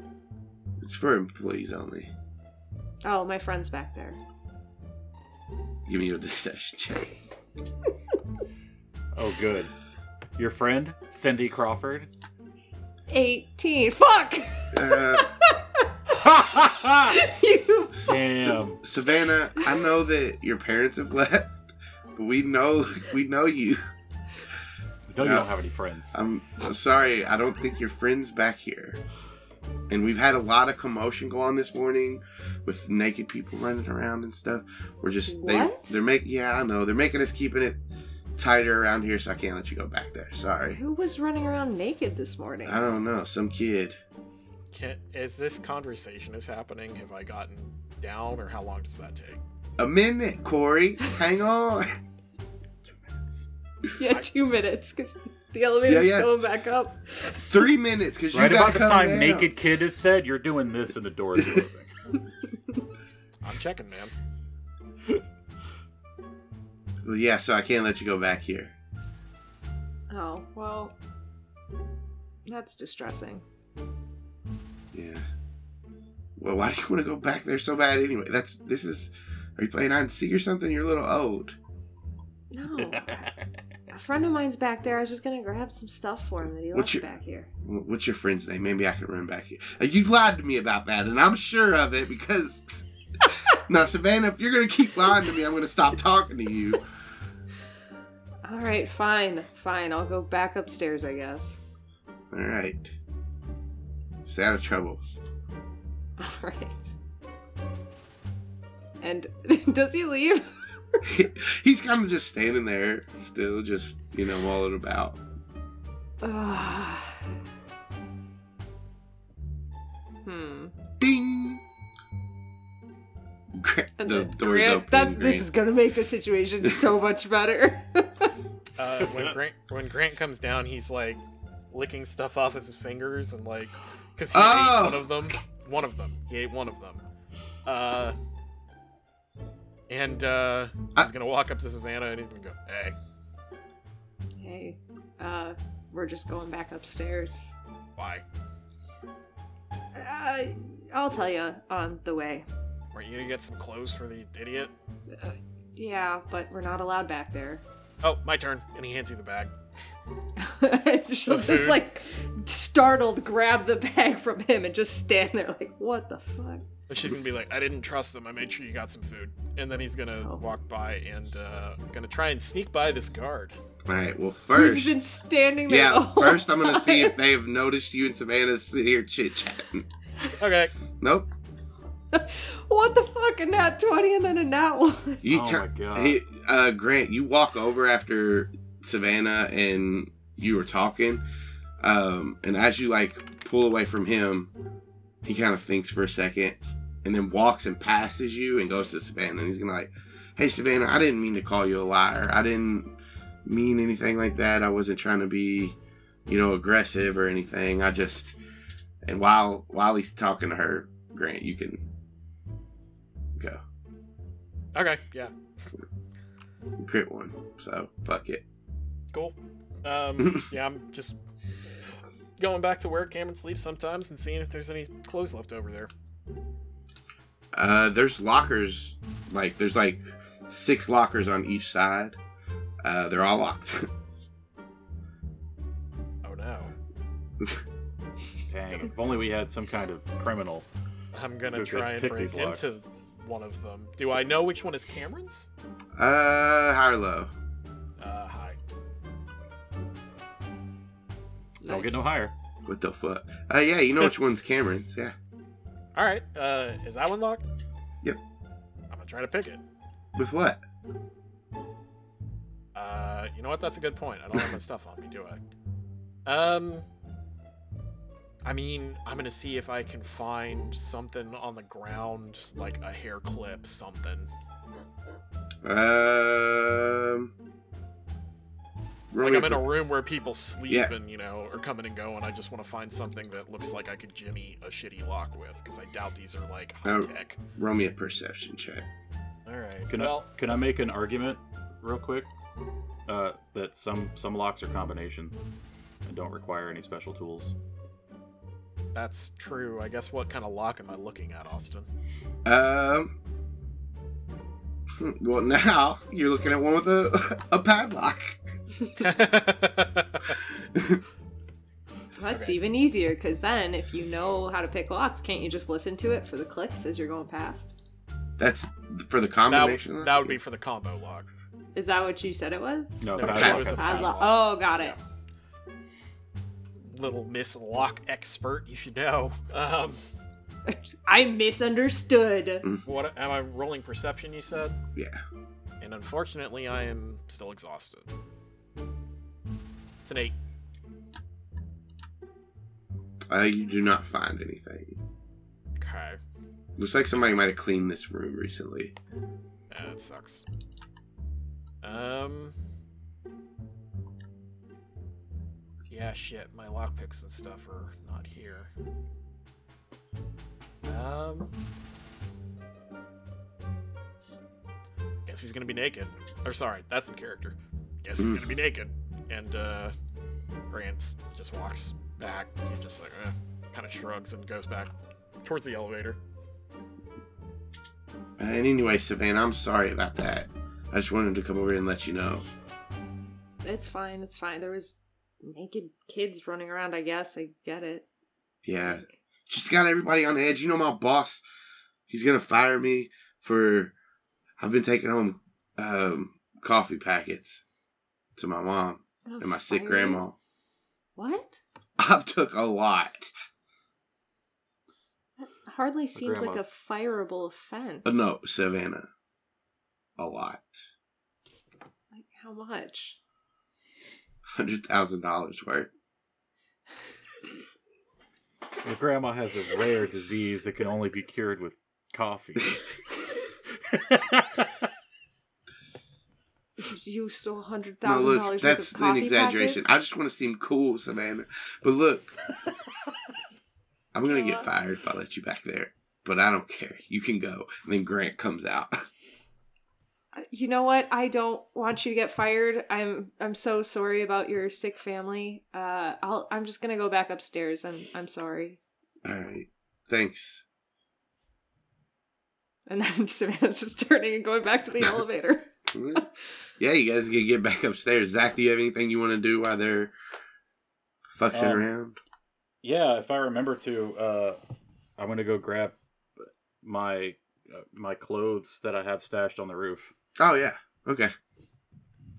It's for employees only. Oh, my friend's back there. Give me your [laughs] deception check. Oh, good. Your friend Cindy Crawford. 18. Fuck! Uh, [laughs] you. Damn. Sa- Savannah, I know that your parents have left, but we know we know you. No, you don't have any friends. I'm sorry, I don't think your friend's back here. And we've had a lot of commotion go on this morning with naked people running around and stuff. We're just they they're making yeah, I know. They're making us keeping it tighter around here so I can't let you go back there. Sorry. Who was running around naked this morning? I don't know, some kid. Can, as this conversation is happening, have I gotten down, or how long does that take? A minute, Corey. Hang on. [laughs] Two minutes. Yeah, two minutes because the elevator's Yeah, yeah. going back up. Three minutes, because you Right gotta about the come time down. naked kid is said, you're doing this and the door is closing. [laughs] I'm checking, man. Well, yeah, so I can't let you go back here. Oh, well. That's distressing. Yeah. Well, why do you want to go back there so bad anyway? That's this is. Are you playing hide and seek or something? You're a little old. No. [laughs] a friend of mine's back there. I was just gonna grab some stuff for him that he What's left your- back here. What's your friend's name? Maybe I can run back here. Uh, you lied to me about that, and I'm sure of it because. [laughs] now, Savannah, if you're gonna keep lying to me, I'm gonna stop talking to you. Alright, fine. Fine. I'll go back upstairs, I guess. All right. Stay out of trouble. [laughs] Alright. And [laughs] does he leave? [laughs] He's kind of just standing there, still just you know mulling about. [sighs] Hmm. Ding. Gra- And the then doors Grant, open. that's this is gonna make the situation [laughs] so much better. Uh, when Grant when Grant comes down, he's like licking stuff off of his fingers and like because he Oh! ate one of them. One of them. He ate one of them. Uh, and uh, he's I- gonna walk up to Savannah and he's gonna go, "Hey, hey, uh, we're just going back upstairs. why? Uh, I'll tell you on the way. Were you gonna get some clothes for the idiot?" Uh, yeah, but we're not allowed back there. Oh, my turn. And he hands you the bag. [laughs] She'll The just like startled grab the bag from him and just stand there like, what the fuck? And she's gonna be like, "I didn't trust them. I made sure you got some food." And then he's gonna Oh. walk by and uh, gonna try and sneak by this guard. All right. Well, first. Who's been standing there? the Yeah, whole first I'm gonna see if they've noticed you and Savannah sitting here chit chatting. Okay. Nope. [laughs] what the fuck? A nat 20 and then a nat 1. You Oh tur- my God. Hey, uh, Grant, you walk over after Savannah and you were talking, um, and as you like pull away from him, he kind of thinks for a second, and then walks and passes you and goes to Savannah, and he's gonna like, "Hey, Savannah, I didn't mean to call you a liar. I didn't mean anything like that. I wasn't trying to be, you know, aggressive or anything. I just." And while while he's talking to her, Grant, you can go Okay, yeah, crit one. So fuck it. cool. Um, [laughs] yeah, I'm just going back to where Cameron sleeps sometimes and seeing if there's any clothes left over there. Uh, there's lockers, like there's like six lockers on each side. Uh, they're all locked. [laughs] Oh no. Dang, if only we had some kind of criminal. I'm gonna try and break these locks? into one of them. Do I know which one is Cameron's? uh, high or low? Uh, hi. Don't get no higher. What the fuck? Uh, yeah, you know which [laughs] one's Cameron's. Yeah. All right. Uh, is that one locked? Yep. I'm gonna try to pick it. With what? Uh, you know what? That's a good point. I don't have my [laughs] stuff on me, do I? Um, I mean, I'm gonna see if I can find something on the ground, like a hair clip, something. Um. roll Like I'm in a room where people sleep Yeah. and you know are coming and going. I just want to find something that looks like I could jimmy a shitty lock with, because I doubt these are like high Oh. tech. roll me a perception check. All right. Can well, I can I make an argument real quick? Uh, that some some locks are combination and don't require any special tools. That's true. I guess what kind of lock am I looking at, Austin? Um. hmm, Well, now you're looking at one with a [laughs] a padlock. That's Okay. even easier because then if you know how to pick locks, can't you just listen to it for the clicks as you're going past? That's for the that, combination. that would be for the combo lock. Is that what you said it was? No, No, padlock padlock. a Padlock. padlock. Oh, got it. Little Miss Lock expert, you should know. Um, I misunderstood. what am I rolling perception? You said, Yeah. and unfortunately, I am still exhausted. It's an eight. Uh, you do not find anything. Okay, Looks like somebody might have cleaned this room recently. that sucks. Um. Yeah, shit. My lockpicks and stuff are not here. Um. Guess he's gonna be naked. Or sorry, that's in character. Guess he's gonna be naked. And uh, Grant just walks back. He just like eh, kind of shrugs and goes back towards the elevator. Uh, and anyway, Savannah, I'm sorry about that. I just wanted to come over here and let you know. It's fine. It's fine. There was naked kids running around. I guess I get it. Yeah. She's got everybody on edge. You know, my boss, he's going to fire me for. I've been taking home um, coffee packets to my mom and my sick fire. grandma. What? I've took a lot. That hardly seems like a grandma's- fireable offense. Uh, no, Savannah. A lot. Like how much? $100,000 worth. Your grandma has a rare disease that can only be cured with coffee. [laughs] You stole hundred No, thousand look, dollars. that's worth of an coffee exaggeration. I just want to seem cool, Savannah. But look, [laughs] I'm gonna get fired if I let you back there. But I don't care. You can go. And then Grant comes out. [laughs] You know what? I don't want you to get fired. I'm I'm so sorry about your sick family. Uh, I'll I'm just gonna go back upstairs. I'm I'm sorry. All right. Thanks. [laughs] And then Savannah's just turning and going back to the elevator. [laughs] yeah, you guys can get back upstairs. Zach, do you have anything you want to do while they're fucking Um, around? yeah, if I remember to, uh, I'm gonna go grab my uh, my clothes that I have stashed on the roof. Oh yeah. Okay.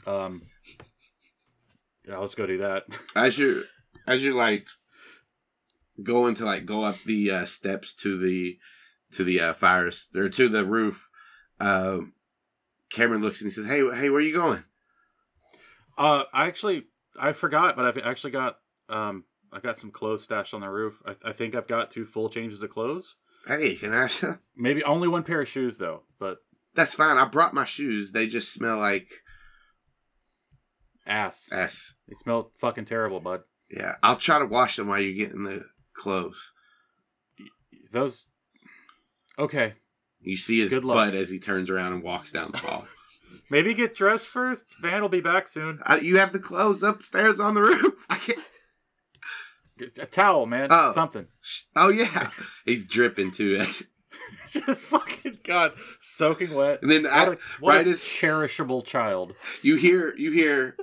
Um, yeah, let's go do that. [laughs] As you're as you're like going to like go up the uh, steps to the to the uh, fire or to the roof. Um, Cameron looks and he says, "Hey, hey, where are you going?" Uh, I actually I forgot, but I've actually got um I got some clothes stashed on the roof. I, I think I've got two full changes of clothes. Hey, can I? [laughs] Maybe only one pair of shoes though. But That's fine. I brought my shoes. They just smell like ass, ass. they smell fucking terrible, bud. Yeah, I'll try to wash them while you're getting the clothes. Those. Okay, You see his Good luck. butt as he turns around and walks down the hall. [laughs] maybe get dressed first. Van will be back soon. Uh, you have the clothes upstairs on the roof. [laughs] I can't. A towel, man. Oh. Something. Oh yeah, he's dripping too. [laughs] [laughs] Just fucking god, soaking wet. And then What I, a, what right a as cherishable child. you hear, you hear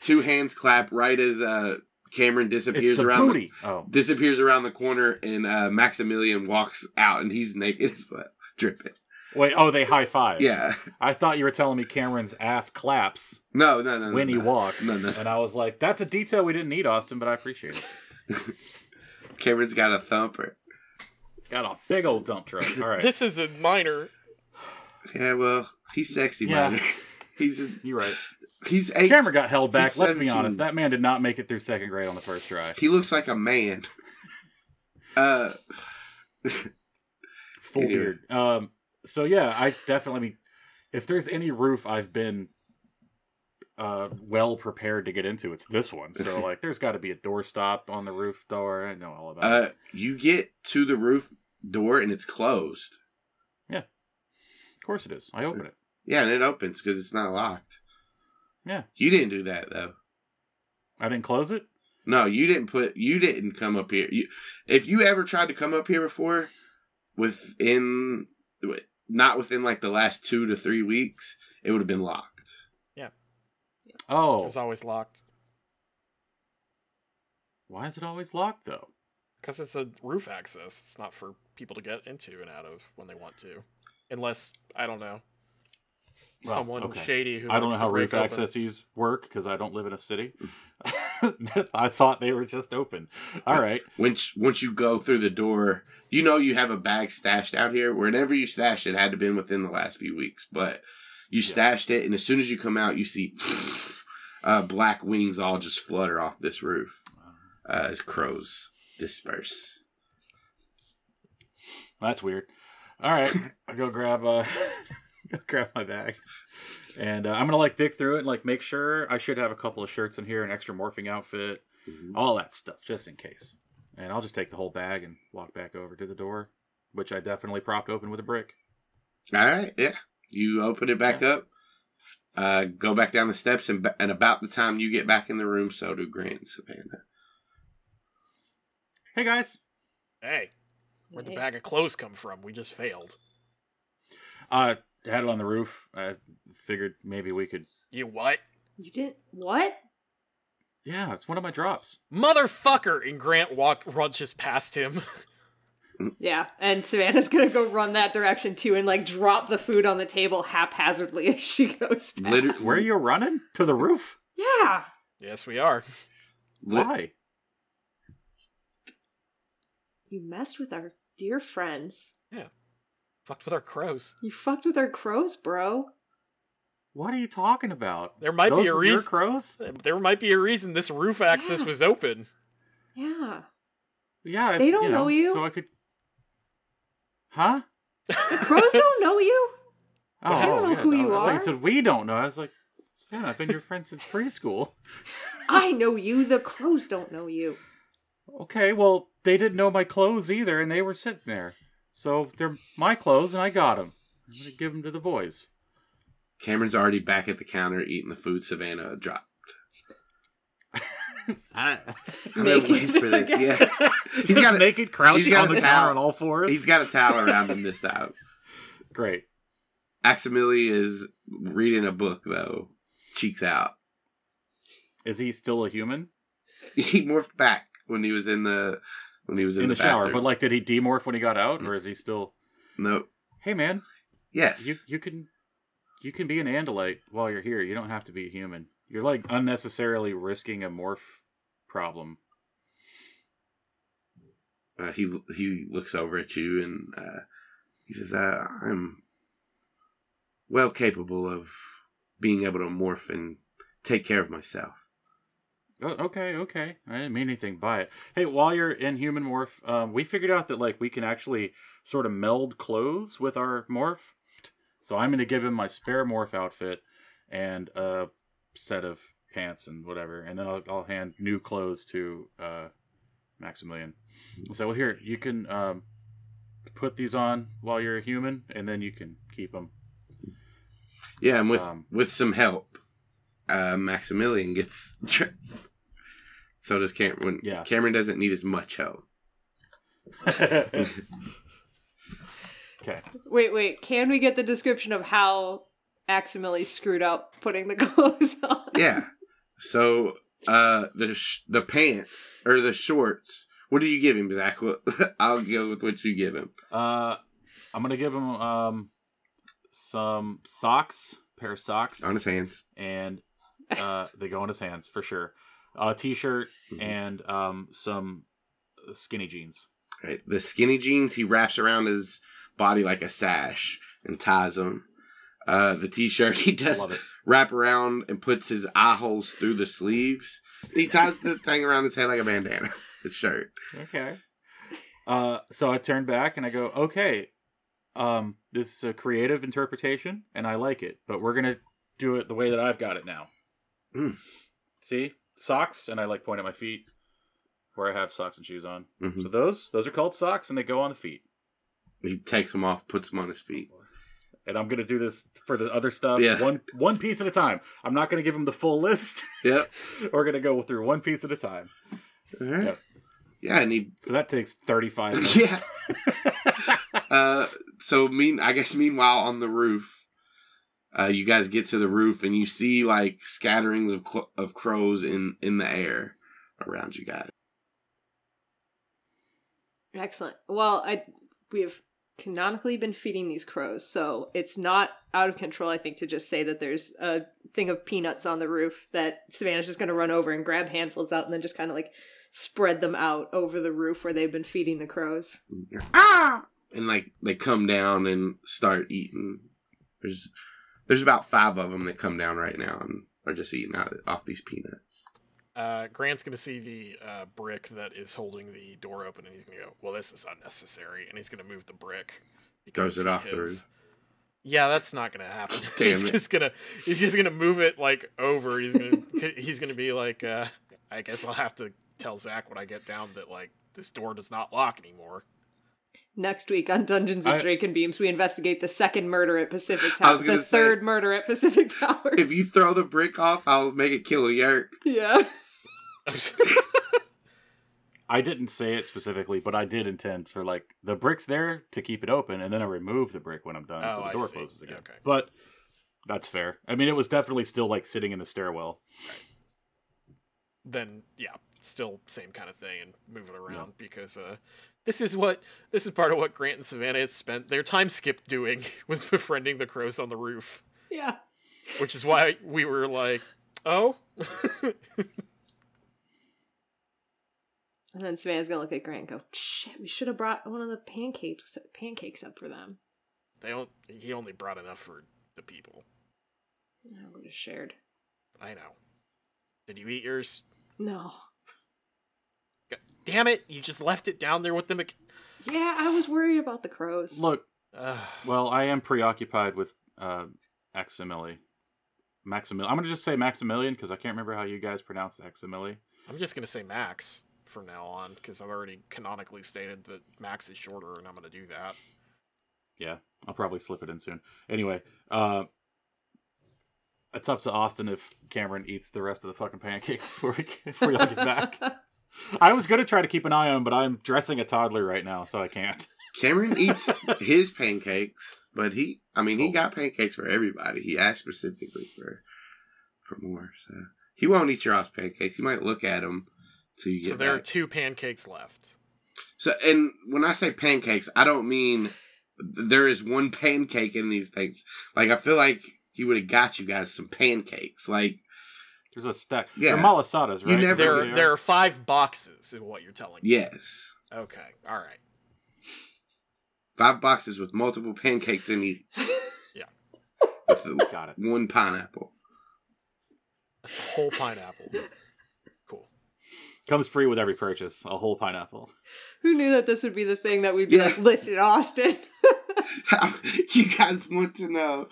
two hands clap right as uh, Cameron disappears the around the, oh, disappears around the corner, and uh, Maximilian walks out, and he's naked as well, dripping. wait. Oh, they high five. Yeah, I thought you were telling me Cameron's ass claps no, no, no, no when he no. walks, No, no. and I was like, "That's a detail we didn't need, Austin," but I appreciate it. [laughs] Cameron's got a thumper. Got a big old dump truck. All right, This is a minor. Yeah, well, he's sexy, Yeah. man. He's you're right. he's eight. Cameron got held back. Let's be honest. That man did not make it through second grade on the first try. He looks like a man. Uh, [laughs] Full Anyway. beard. Um. So yeah, I definitely. I mean, if there's any roof I've been uh well prepared to get into, it's this one. So [laughs] like, there's got to be a doorstop on the roof door. I know all about it. uh, you get to the roof door and it's closed. Yeah. Of course it is. I open it. Yeah, and it opens because it's not locked. Yeah. You didn't do that though. I didn't close it. No, you didn't put. You didn't come up here. You, if you ever tried to come up here before, within, not within like the last two to three weeks, it would have been locked. Yeah. Oh, It was always locked why is it always locked though? Because it's a roof access. It's not for people to get into and out of when they want to, unless I don't know Well, someone okay. shady who I don't know how roof open. accesses work because I don't live in a city. [laughs] I thought they were just open. All right. Once once you go through the door, you know you have a bag stashed out here. Whenever you stashed it, had to been within the last few weeks, but you Yeah. stashed it, and as soon as you come out, you see [sniffs] uh, black wings all just flutter off this roof uh, as crows disperse. That's weird. All right, [laughs] I go grab uh, [laughs] go grab my bag, and uh, I'm gonna like dig through it and like make sure I should have a couple of shirts in here, an extra morphing outfit, all that stuff, just in case. And I'll just take the whole bag and walk back over to the door, which I definitely propped open with a brick. All right, yeah. You open it back up, uh, go back down the steps, and, and about the time you get back in the room, so do Grant and Savannah. Hey guys, Hey, where'd the bag of clothes come from? We just failed. uh, had it on the roof. I figured maybe we could. You what? You didn't what? Yeah, it's one of my drops. Motherfucker! And Grant walk rushes past him. [laughs] Yeah, and Savannah's gonna go run that direction too, and like drop the food on the table haphazardly [laughs] as she goes past. Liter- Where are you running? To the roof? Yeah, yes, we are. Why? You messed with our dear friends. Yeah. Fucked with our crows. You fucked with our crows, bro. What are you talking about? There might Those be a reason. crows? There might be a reason this roof access Yeah. was open. Yeah, Yeah, I- They don't know you. So I could. Huh? the crows don't know you. [laughs] Oh, I don't know yeah, who no, you I are. You said we don't know. I was like, yeah, I've been your friend since preschool. [laughs] I know you. The crows don't know you. Okay, well, they didn't know my clothes either, and they were sitting there. So they're my clothes, and I got them. I'm gonna give them to the boys. Cameron's already back at the counter eating the food Savannah dropped. [laughs] I, I've been Naked waiting for this. [laughs] Yeah. [laughs] He's He's got a- naked, crouching he's got on a the towel. counter on all fours. He's got a towel around him this time. great. Aximili is reading a book though. Cheeks out. Is he still a human He morphed back when he was in the when he was in, in, the, shower? But like, did he demorph when he got out, or is he still? no. Hey, man, Yes. you you can you can be an Andalite while you're here. You don't have to be a human. You're like unnecessarily risking a morph problem. uh, he he looks over at you and uh, He says, uh, "I'm well capable of being able to morph and take care of myself." Oh, okay, okay. I didn't mean anything by it. Hey, while you're in human morph, um, we figured out that like we can actually sort of meld clothes with our morph. So I'm gonna give him my spare morph outfit and a set of pants and whatever, and then I'll, I'll hand new clothes to uh, Maximilian. So well, here you can um, put these on while you're a human, and then you can keep them. Yeah, and with Um, with some help, uh, Maximilian gets [laughs] dressed. So does Cameron. Yeah. Cameron doesn't need as much help. [laughs] okay. Wait, wait. Can we get the description of how Aximili screwed up putting the [laughs] clothes on? Yeah. So uh, the sh- the pants or the shorts. What do you give him, Zach? [laughs] I'll go with what you give him. Uh, I'm gonna give him um some socks, pair of socks, On his hands. and uh, they go on his hands for sure. A t-shirt Mhm. and um some skinny jeans. Right. The skinny jeans he wraps around his body like a sash and ties them. Uh, the t-shirt [laughs] he does wrap around and puts his eye holes through the sleeves. He ties the thing around his head like a bandana. [laughs] His shirt. Okay. Uh, so I turn back and I go, okay, um, this is a creative interpretation and I like it, but we're gonna do it the way that I've got it now. Mm. See socks, and I like point at my feet where I have socks and shoes on. Mhm. So those those are called socks, and they go on the feet. He takes them off, puts them on his feet. And I'm gonna do this for the other stuff, Yeah. one one piece at a time. I'm not gonna give him the full list. [laughs] Yep. [laughs] We're gonna go through one piece at a time. Right. Yep. Yeah, and he So that takes 35 [laughs] minutes. yeah. Uh, so mean, I guess meanwhile on the roof, uh, you guys get to the roof and you see like scatterings of cl- of crows in in the air around you guys. Excellent. Well, I we've canonically been feeding these crows, so it's not out of control. I think to just say that there's a thing of peanuts on the roof that Savannah's just going to run over and grab handfuls out, and then just kind of like spread them out over the roof where they've been feeding the crows. Ah! And like they come down and start eating. There's there's about five of them that come down right now and are just eating out off these peanuts. Uh, Grant's gonna see the uh, brick that is holding the door open, and he's gonna go, "Well, this is unnecessary," and he's gonna move the brick. Throws it off roof. Yeah, that's not gonna happen. [laughs] Damn he's it. just gonna he's just gonna move it like over. He's gonna [laughs] he's gonna be like, uh, I guess I'll have to tell Zach when I get down that like this door does not lock anymore. Next week on Dungeons and I- Dracon Beams, we investigate the second murder at Pacific [laughs] Tower, the say- third murder at Pacific Tower. If you throw the brick off, I'll make it kill a Yeerk. yeah. [laughs] I didn't say it specifically, but I did intend for like the bricks there to keep it open, and then I remove the brick when I'm done, Oh, so the I door see. closes again. Okay. But that's fair. I mean, it was definitely still like sitting in the stairwell. then yeah, still same kind of thing and move it around because uh, this is what this is part of what Grant and Savannah had spent their time skip doing [laughs] was befriending the crows on the roof, Yeah. which is why we were like, oh, And then Savannah's gonna look at Grant and go, "Shit, we should have brought one of the pancakes pancakes up for them." they don't. He only brought enough for the people. I would have shared. I know. Did you eat yours? No. God damn it! You just left it down there with the. Mc- Yeah, I was worried about the crows. Look, Ugh. well, I am preoccupied with uh, Aximili. Maximilian. I'm gonna just say Maximilian because I can't remember how you guys pronounce Aximili. I'm just gonna say Max from now on because I've already canonically stated that Max is shorter, and I'm gonna do that. Yeah, I'll probably slip it in soon. Anyway, uh, it's up to Austin if Cameron eats the rest of the fucking pancakes [laughs] before we before y'all get back. [laughs] I was gonna try to keep an eye on, him, but I'm dressing a toddler right now, so I can't. [laughs] Cameron eats [laughs] his pancakes, but he, I mean, he Oh. got pancakes for everybody. He asked specifically for for more, so he won't eat your all's pancakes. He might look at them till you get So there are two pancakes left. So, and when I say pancakes, I don't mean there is one [laughs] pancake in these things. Like, I feel like he would have got you guys some pancakes. Like, There's a stack. Yeah. They're malasadas, right? You never- There, Yeah. there are five boxes in what you're telling me. yes. Okay. All right. Five boxes with multiple pancakes in each. [laughs] Yeah. With the Got it. one pineapple. A whole pineapple. Cool. Comes free with every purchase. A whole pineapple. Who knew that this would be the thing that we'd be Yeah. like, listen, Austin. [laughs] you guys want to know?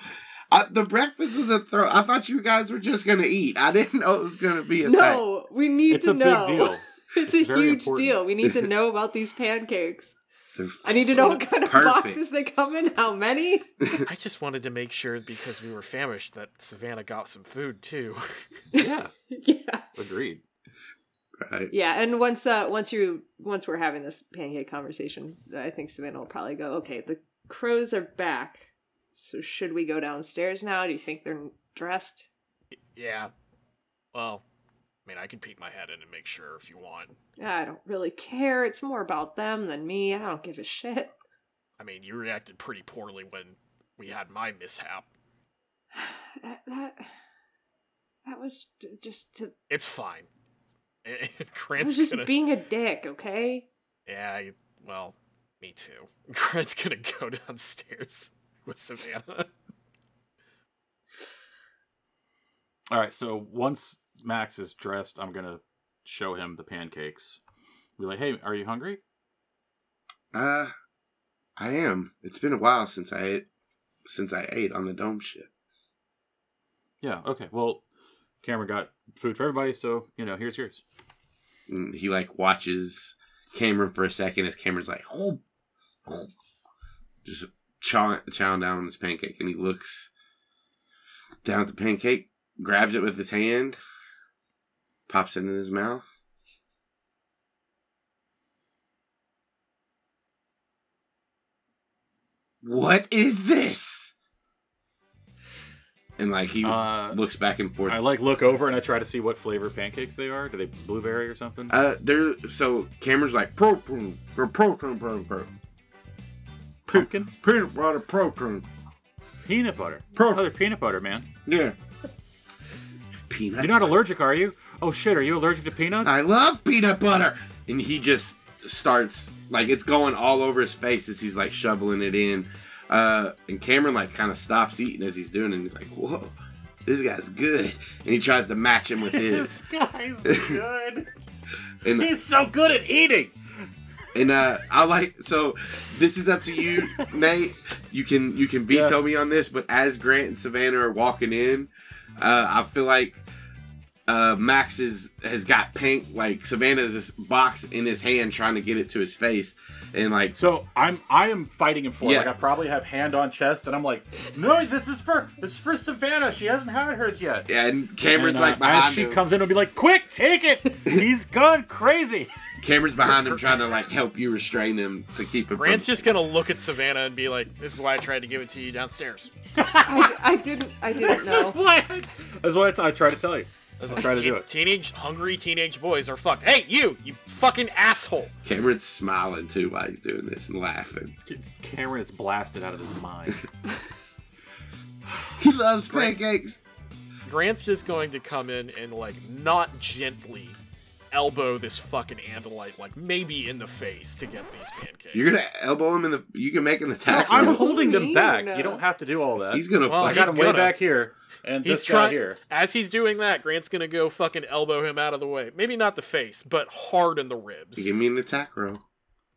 I, the breakfast was a throw. I thought you guys were just gonna eat. I didn't know it was gonna be a thing. no, we need It's to a know. big deal. [laughs] It's, It's a huge important. deal. We need to [laughs] know about these pancakes. I need to know what kind of perfect. boxes they come in, how many. [laughs] I just wanted to make sure because we were famished that Savannah got some food too. Yeah. yeah. Agreed. Right. Yeah, and once uh once you once we're having this pancake conversation, I think Savannah will probably go, Okay, the crows are back. So should we go downstairs now? Do you think they're dressed? yeah. Well, I mean, I can peek my head in and make sure if you want. I don't really care. It's more about them than me. I don't give a shit. I mean, you reacted pretty poorly when we had my mishap. [sighs] that, that that was j- just to It's fine. [laughs] And I was just gonna. being a dick, okay? Yeah, well, me too. [laughs] Grant's gonna go downstairs with Savannah. [laughs] All right. So once Max is dressed, I'm gonna show him the pancakes. Be like, hey, are you hungry? Uh, I am. It's been a while since I ate, since I ate on the dome ship. Yeah. Okay. Well, Cameron got food for everybody, so you know, here's yours. And he like watches Cameron for a second as Cameron's like, oh, oh. just chowing, chowing down on this pancake, and he looks down at the pancake, grabs it with his hand, pops it in his mouth. What is this? And like he Uh, looks back and forth. I like look over and I try to see what flavor pancakes they are. Do they blueberry or something? Uh, there. So Cameron's like protein, or protein, protein, Pumpkin, peanut butter, protein. peanut butter. Pro- they're peanut butter, man. Yeah. Peanut. You're not allergic, are you? Oh shit, are you allergic to peanuts? I love peanut butter. And he just starts like it's going all over his face as he's like shoveling it in. Uh, and Cameron like kind of stops eating as he's doing it. And he's like, "Whoa, this guy's good." And he tries to match him with his. [laughs] This guy's good. [laughs] And He's so good at eating. And uh, I like so. This is up to you, [laughs] Nate. You can you can veto Yeah. me on this, but as Grant and Savannah are walking in, uh, I feel like uh, Max is has got pink. Like Savannah's this box in his hand, trying to get it to his face, and like So I'm I am fighting him for it. Yeah. like I probably have hand on chest and I'm like, no, this is for this is for Savannah. She hasn't had hers yet. and Cameron's And, uh, like behind as she him. comes in, I'll be like, quick, take it. [laughs] He's gone crazy. Cameron's behind him, trying to like help you restrain him to keep him. Grant's from, just gonna look at Savannah and be like, "This is why I tried to give it to you downstairs." [laughs] I didn't I didn't This is know. why. I, that's why it's, I try to tell you. As I'm trying to teen- do it. Teenage, hungry teenage boys are fucked. Hey, you, you fucking asshole! Cameron's smiling too while he's doing this and laughing. It's, Cameron is blasted out of his mind. [laughs] [sighs] He loves pancakes. Grant's just going to come in and like not gently elbow this fucking Andalite, like maybe in the face to get these pancakes. You're gonna elbow him in the. You can make an attack. I'm roll. holding them back. You don't have to do all that. He's gonna. Well, I got him way gonna. back here, and He's this guy trying here. as he's doing that. Grant's gonna go fucking elbow him out of the way. Maybe not the face, but hard in the ribs. Give me an attack roll.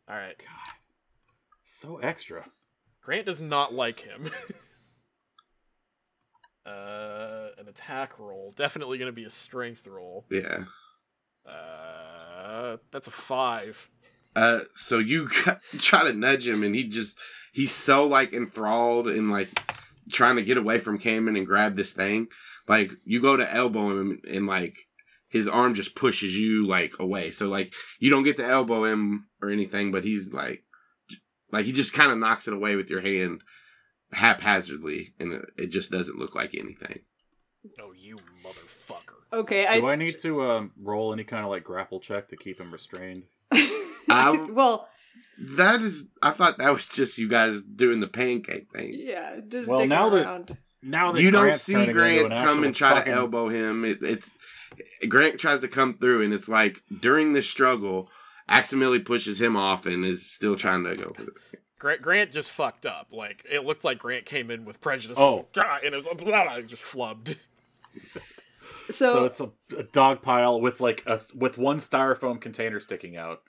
All right, So extra. Grant does not like him. [laughs] uh, an attack roll definitely gonna be a strength roll. Yeah. Uh, that's a five. Uh, so you [laughs] try to nudge him, and he just he's so like enthralled and like trying to get away from Cameron and grab this thing. Like you go to elbow him, and like his arm just pushes you like away. So like you don't get to elbow him or anything, but he's like, like he just kind of knocks it away with your hand haphazardly, and it, it just doesn't look like anything. Oh, you motherfucker! Okay, Do I, I need to um, roll any kind of like grapple check to keep him restrained? [laughs] Um, well, That is, I thought that was just you guys doing the pancake thing. yeah, just Well, dick now that- around. Now that you don't see Grant an come and try fucking- to elbow him. It, it's Grant tries to come through, and it's like during this struggle, accidentally pushes him off and is still trying to go. for. Grant, Grant just fucked up. Like it looked like Grant came in with prejudice. Oh. and it was blah, just flubbed. [laughs] So, So, it's a, a dog pile with like a with one styrofoam container sticking out.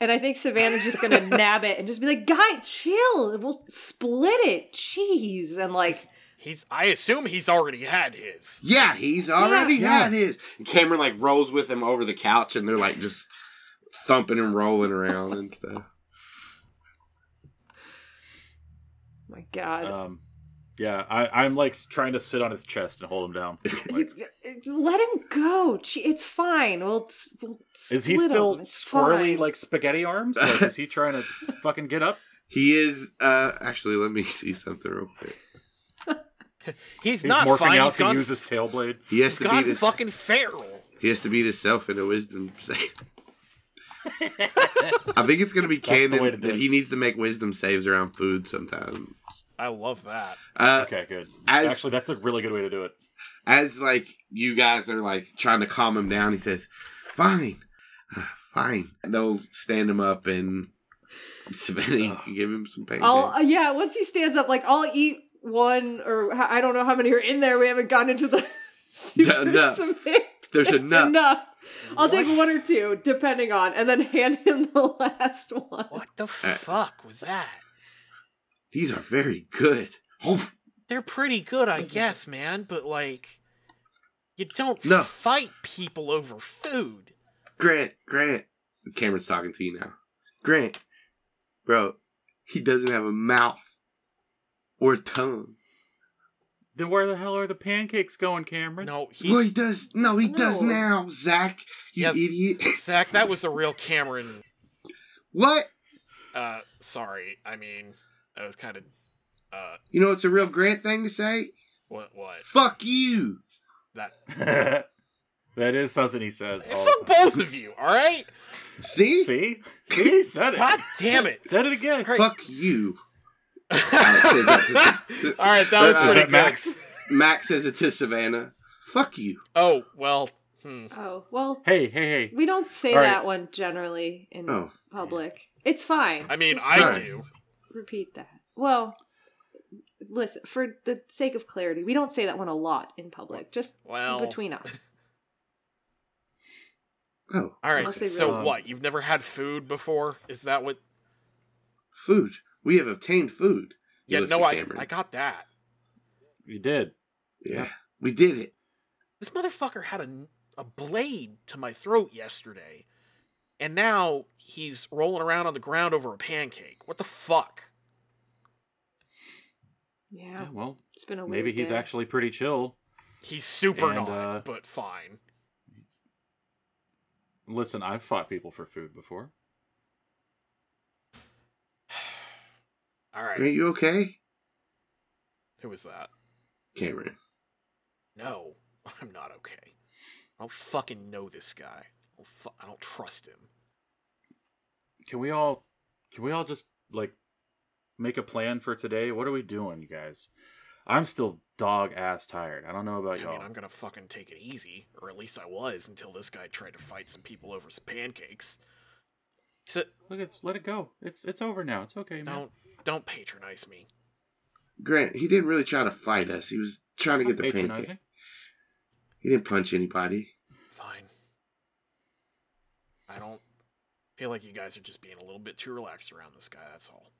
and I think Savannah's just gonna [laughs] nab it and just be like, "Guy, chill. We'll split it. Jeez." And like, He's. I assume he's already had his. Yeah, he's already Yeah. had his. And Cameron like rolls with him over the couch, and they're like just thumping and rolling around and stuff. my God, Um, yeah, I, I'm like trying to sit on his chest and hold him down. [laughs] Like, let him go. It's fine. We'll, we'll is he split still him. It's squirrely fine. like spaghetti arms? Like, is he trying to [laughs] fucking get up? He is. uh Actually, let me [laughs] see something real quick. He's, He's not morphing fine. out He's to gone. use his tail blade. He has he's to be beat his. fucking feral. He has to beat himself in a wisdom save. I think it's gonna be That's the way to canon that he needs to make wisdom saves around food sometime. I love that. Uh, Okay, good. as- Actually, that's a really good way to do it. as like you guys are like trying to calm him down, he says, "Fine, fine." And they'll stand him up and [laughs] Savannah Ugh. give him some pain. I'll uh, yeah. Once he stands up, like I'll eat one or I don't know how many are in there. We haven't gotten into the [laughs] super Enough. semantics. There's enough. enough. I'll take one or two, depending on, and then [laughs] hand him the last one. What the fuck was that? These are very good. Oh, They're pretty good, I guess, man. But like, you don't No. fight people over food. Grant, Grant. Cameron's talking to you now. Grant, bro, he doesn't have a mouth or a tongue. Then where the hell are the pancakes going, Cameron? No, he's well, he does. No, he does now, Zach. You Yes. idiot. [laughs] Zach. That was a real Cameron. what? Uh, sorry. I mean, that was kind of. Uh, You know, it's a real Grant thing to say. what? What? Fuck you. That. [laughs] that is something he says. all Fuck the time. both of you. All right. See? See? See? He said it. God damn it. Said it again. Right. Fuck you. [laughs] all says that right, that was Uh, pretty good. Max. Max says it to Savannah. Fuck you. Oh well. Hmm. Oh well, Hey, hey, hey. we don't say All right. that one generally in Oh. public. It's fine. I mean, Just I Sorry. do. Repeat that. Well, listen, for the sake of clarity, we don't say that one a lot in public, just Well. between us. [laughs] Oh, All right. Unless they So really- what? You've never had food before? Is that what? food. We have obtained food. Yeah. No, I Cameron. I got that. You did. Yeah, we did it. This motherfucker had a a blade to my throat yesterday, and now he's rolling around on the ground over a pancake. What the fuck? Yeah, Yeah, well, it's been a weird maybe he's day. actually pretty chill. He's super And, not, uh, but fine. Listen, I've fought people for food before. [sighs] All right. Are you okay, Who was that? Cameron? No, [laughs] I'm not okay. I don't fucking know this guy. I don't, fu- I don't trust him. Can we all can we all just like make a plan for today? What are we doing, you guys? I'm still dog ass tired. I don't know about I y'all. mean, I'm gonna fucking take it easy, or at least I was until this guy tried to fight some people over some pancakes. He said, Look, it's let it go. It's it's over now. It's okay, man. "Don't, don't patronize me." Grant, he didn't really try to fight us. He was trying to get the Patronizing. pancake. He didn't punch anybody. I don't feel like you guys are just being a little bit too relaxed around this guy. That's all.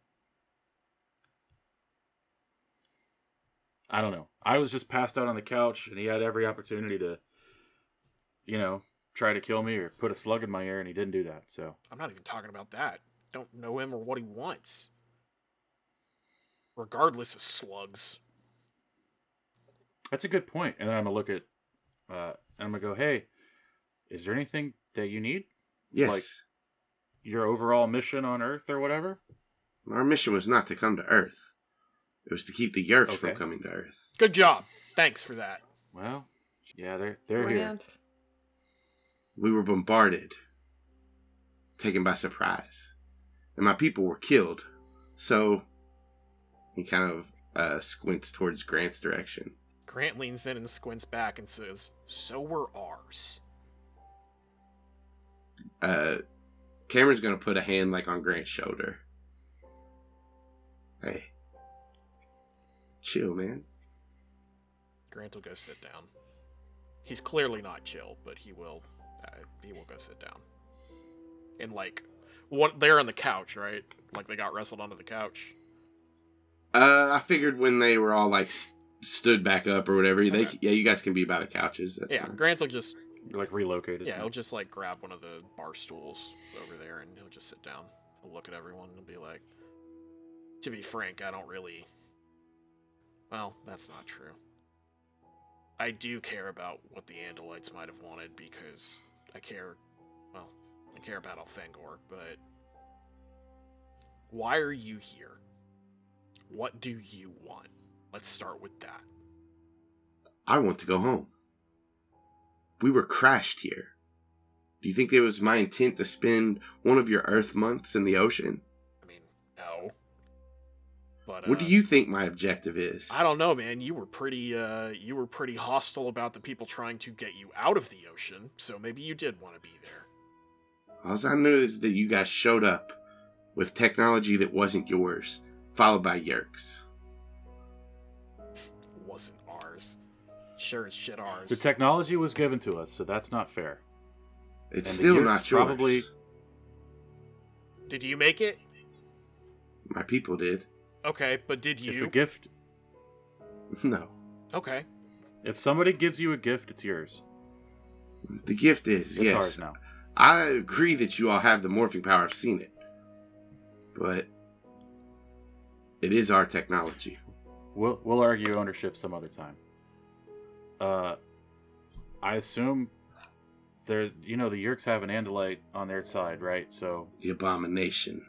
I don't know. I was just passed out on the couch, and he had every opportunity to, you know, try to kill me or put a slug in my ear, and he didn't do that. So I'm not even talking about that. Don't know him or what he wants. Regardless of slugs. that's a good point. And then I'm gonna look at, uh, and I'm gonna go, hey, is there anything that you need? Yes. Like- Your overall mission on Earth or whatever? Our mission was not to come to Earth. It was to keep the Yeerks from coming to Earth. Good job. Thanks for that. Well, yeah, they're they're here. We were bombarded, taken by surprise, and my people were killed. So he kind of uh, squints towards Grant's direction. Grant leans in and squints back and says, So were ours. Uh, Cameron's gonna put a hand like on Grant's shoulder. Hey. Chill, man. Grant will go sit down. He's clearly not chill, but he will. Uh, he will go sit down. And like, what? They're on the couch, right? Like they got wrestled onto the couch. Uh, I figured when they were all like s- stood back up or whatever, they yeah, you guys can be by the couches. That's yeah, fine. Grant will just like relocated. yeah, he'll just like grab one of the bar stools over there, and he'll just sit down. He'll look at everyone and be like, "To be frank, I don't really." Well, that's not true. I do care about what the Andalites might have wanted because I care. Well, I care about Elfangor, but why are you here? What do you want? Let's start with that. I want to go home. We were crashed here. Do you think it was my intent to spend one of your Earth months in the ocean? I mean, no. But What do uh, you think my objective is? I don't know, man. You were pretty uh you were pretty hostile about the people trying to get you out of the ocean, so maybe you did want to be there. All I knew is that you guys showed up with technology that wasn't yours, followed by Yeerk's. Sure as shit ours. The technology was given to us, so that's not fair. It's And still Yeerks not yours. probably- did you make it? My people did. Okay, but did you? If a gift, [laughs] No. okay. if somebody gives you a gift, it's yours. The gift is, It's yes. ours now. I agree that you all have the morphing power. I've seen it. But it is our technology. We'll we'll argue ownership some other time. Uh, I assume there's you know the Yeerks have an Andalite on their side, right? So The abomination.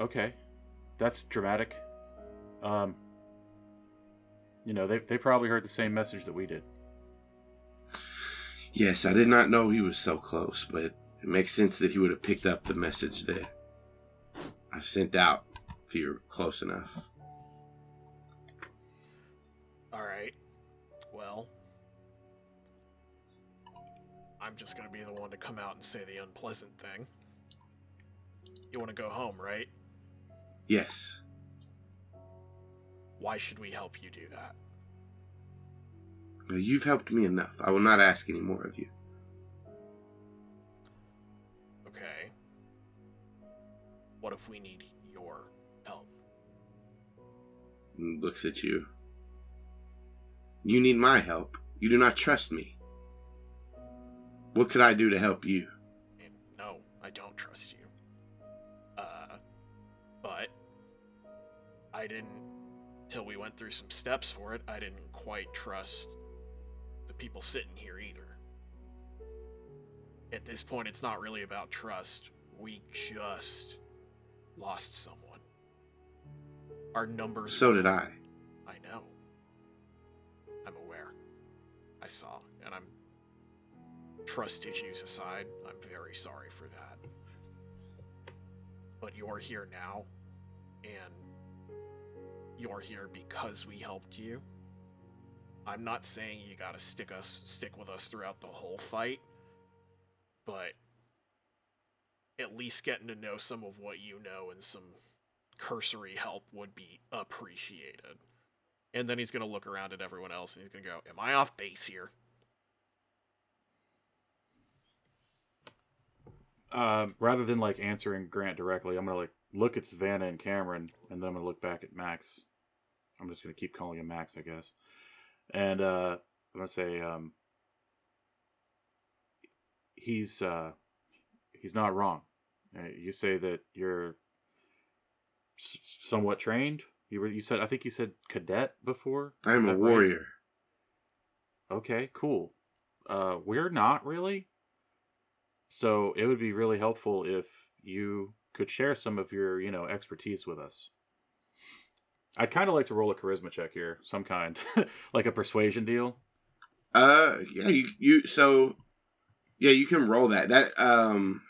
okay, that's dramatic. Um, you know they they probably heard the same message that we did. Yes, I did not know he was so close, but it makes sense that he would have picked up the message that I sent out if you're close enough. I'm just going to be the one to come out and say the unpleasant thing. You want to go home, right? Yes. Why should we help you do that? You've helped me enough. I will not ask any more of you. Okay. What if we need your help? Looks at you. You need my help. You do not trust me. What could I do to help you? No, I don't trust you. Uh, but I didn't, till we went through some steps for it, I didn't quite trust the people sitting here either. At this point, it's not really about trust. We just lost someone. Our numbers. So did I. I know. I'm aware. I saw, and I'm. Trust issues aside, I'm very sorry for that. But you're here now, and you're here because we helped you. I'm not saying you gotta stick us stick with us throughout the whole fight, but at least getting to know some of what you know and some cursory help would be appreciated. And then he's to look around at everyone else and he's to go, Am I off base here? Um, rather than like answering Grant directly, I'm gonna like look at Savannah and Cameron, and then I'm gonna look back at Max. I'm just gonna keep calling him Max, I guess. And uh, I'm gonna say, um, he's uh, he's not wrong. Uh, you say that you're s- somewhat trained. You were you said I think you said cadet before. I'm a that right? warrior. Okay, cool. Uh, we're not really. So it would be really helpful if you could share some of your, you know, expertise with us. I'd kind of like to roll a charisma check here, some kind, [laughs] like a persuasion deal. Uh, yeah, you, you, so, yeah, you can roll that. That, um,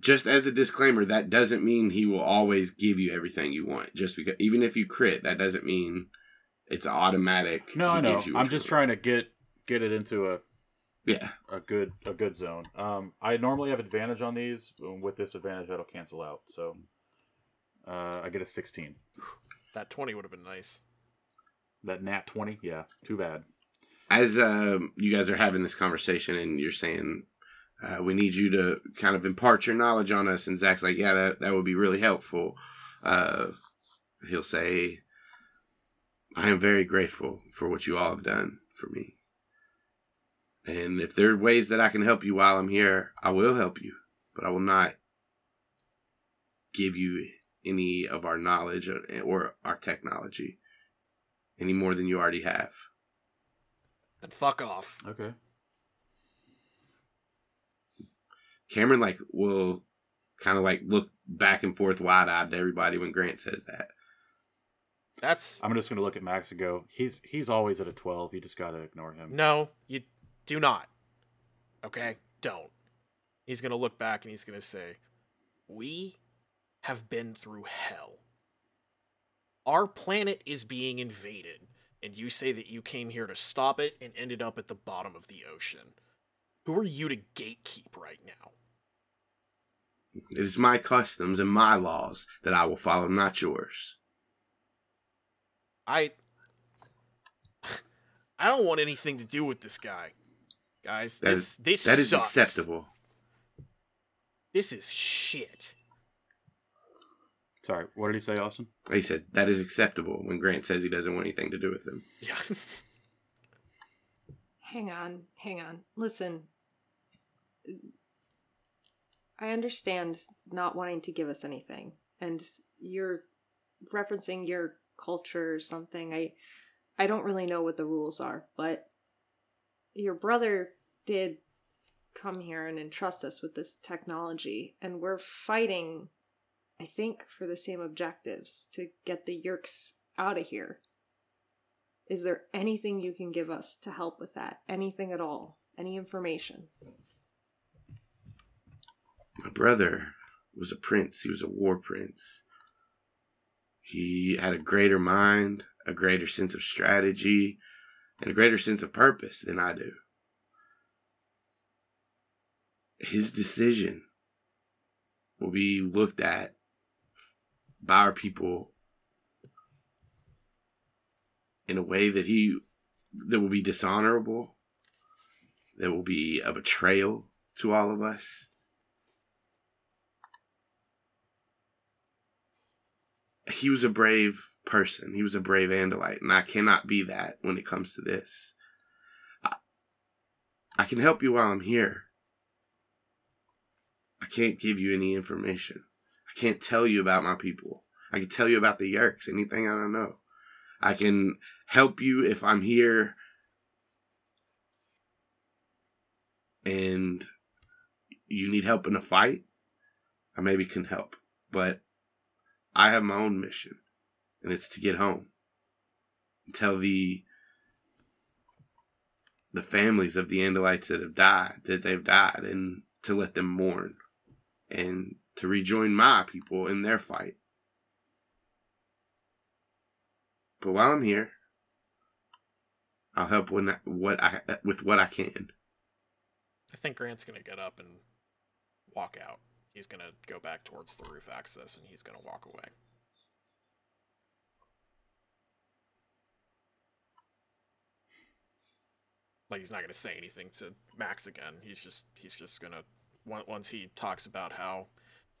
just as a disclaimer, that doesn't mean he will always give you everything you want. Just because, even if you crit, that doesn't mean it's automatic. No, I know. gives you what I'm just trying to get get it into a Yeah. a good a good zone. Um, I normally have advantage on these. With this advantage, that'll cancel out. So uh, I get a 16. That 20 would have been nice. That nat 20, yeah, too bad. As um, you guys are having this conversation and you're saying, uh, we need you to kind of impart your knowledge on us, and Zach's like, yeah, that, that would be really helpful. Uh, he'll say, I am very grateful for what you all have done for me. And if there are ways that I can help you while I'm here, I will help you, but I will not give you any of our knowledge or, or our technology any more than you already have. Then fuck off. Okay. Cameron like will kind of like look back and forth wide eyed to everybody when Grant says that. That's I'm just gonna look at Max and go. He's he's always at a 12. You just gotta ignore him. no, you do not. Okay, don't. He's gonna look back and he's gonna say, "We have been through hell. Our planet is being invaded, and you say that you came here to stop it and ended up at the bottom of the ocean. Who are you to gatekeep right now?" It is my customs and my laws that I will follow, not yours. I [laughs] I don't want anything to do with this guy. Guys, That this is- this That is sucks. acceptable. This is shit. Sorry, what did he say, Austin? He said that is acceptable when Grant says he doesn't want anything to do with him. Yeah. [laughs] Hang on, hang on. Listen. I understand not wanting to give us anything, and you're referencing your culture or something. I I don't really know what the rules are, but your brother did come here and entrust us with this technology, and we're fighting, I think, for the same objectives to get the Yeerks out of here. Is there anything you can give us to help with that? Anything at all? Any information? My brother was a prince. He was a war prince. He had a greater mind, a greater sense of strategy, and a greater sense of purpose than I do. His decision will be looked at by our people in a way that he that will be dishonorable, that will be a betrayal to all of us. he was a brave person. He was a brave Andalite, and I cannot be that when it comes to this. I, I can help you while I'm here. I can't give you any information. I can't tell you about my people. I can tell you about the Yeerks, anything I don't know. I can help you if I'm here and you need help in a fight. I maybe can help. But I have my own mission, and it's to get home and tell the the families of the Andalites that have died that they've died, and to let them mourn, and to rejoin my people in their fight. But while I'm here, I'll help when I, what I with what I can. I think Grant's gonna get up and walk out. He's gonna go back towards the roof access and he's gonna walk away. Like he's not gonna say anything to Max again. He's just he's just gonna once he talks about how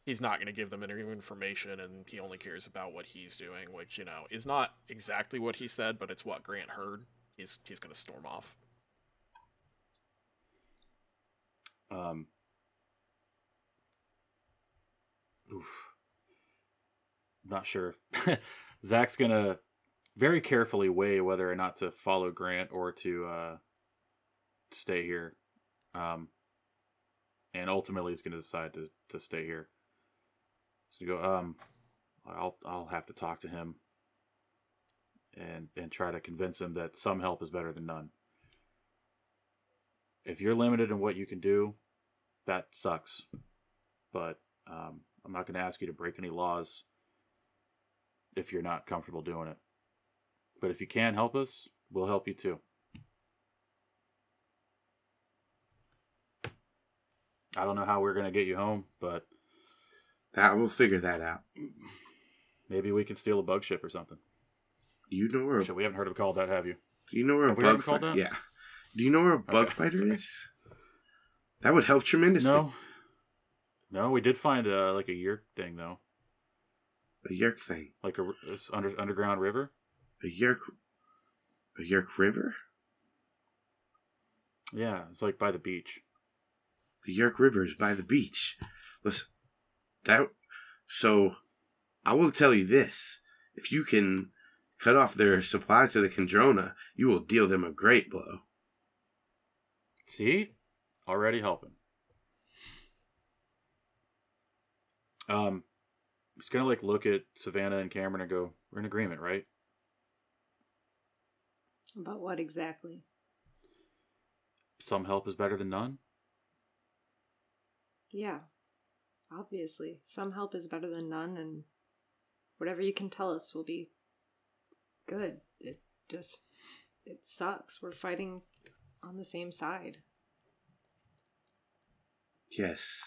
he's not gonna give them any information and he only cares about what he's doing, which you know is not exactly what he said, but it's what Grant heard. He's he's gonna storm off. Um. Oof. Not sure. if [laughs] Zach's gonna very carefully weigh whether or not to follow Grant or to uh, stay here. Um, and ultimately, he's gonna decide to to stay here. So go. Um, I'll I'll have to talk to him and and try to convince him that some help is better than none. If you're limited in what you can do, that sucks. But um, I'm not going to ask you to break any laws if you're not comfortable doing it. But if you can help us, we'll help you too. I don't know how we're gonna get you home, but That we'll figure that out. maybe we can steal a bug ship or something. You know where? Shit, we haven't heard of it called that, have you? Do you know where Have a bug called fighter? that? Yeah. Do you know where a bug Okay, fighter is? That would help tremendously. No. No, we did find uh, like a Yeerk thing though, A Yeerk thing. like a this under, underground river. A yerk. A yerk river. Yeah, it's like by the beach. The York River is by the beach. Listen, that. So, I will tell you this: if you can cut off their supply to the Kandrona, you will deal them a great blow. See, already helping. Um, he's gonna like look at Savannah and Cameron and go, "We're in agreement, right?" About what exactly? Some help is better than none. Yeah. Obviously. Some help is better than none, and whatever you can tell us will be good. It just. It sucks. We're fighting on the same side. Yes,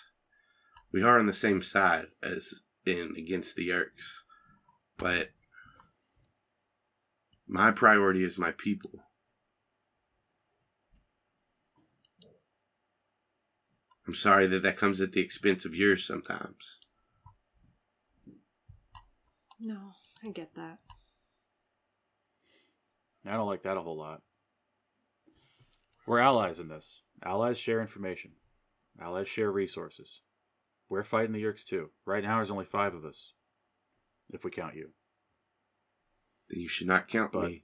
we are on the same side as in against the Yeerks, but my priority is my people. I'm sorry that that comes at the expense of yours sometimes. No, I get that. I don't like that a whole lot. We're allies in this. Allies share information. Allies share resources. We're fighting the Yeerks too. Right now, there's only five of us, if we count you. Then you should not count But- me.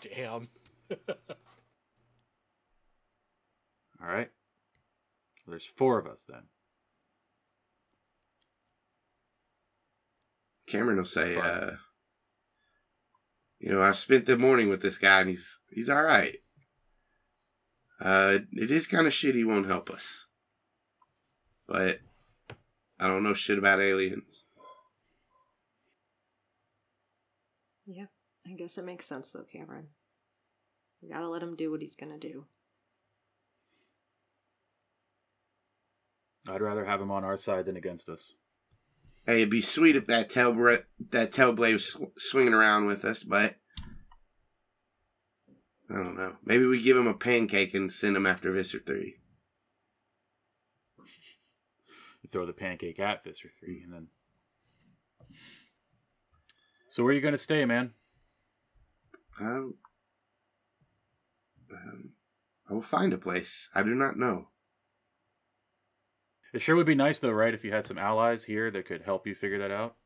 Damn. [laughs] All right. There's four of us then. Cameron will say, Right. uh, you know, I spent the morning with this guy and he's he's all right. Uh, it is kind of shit he won't help us, but I don't know shit about aliens. Yeah, I guess it makes sense though, Cameron. We gotta let him do what he's gonna do. I'd rather have him on our side than against us. Hey, it'd be sweet if that tail that tail blade was sw- swinging around with us, but I don't know. Maybe we give him a pancake and send him after Visser Three. You throw the pancake at Visser 3 and then. So, where are you going to stay, man? I, um, I will find a place. I do not know. It sure would be nice, though, right, if you had some allies here that could help you figure that out.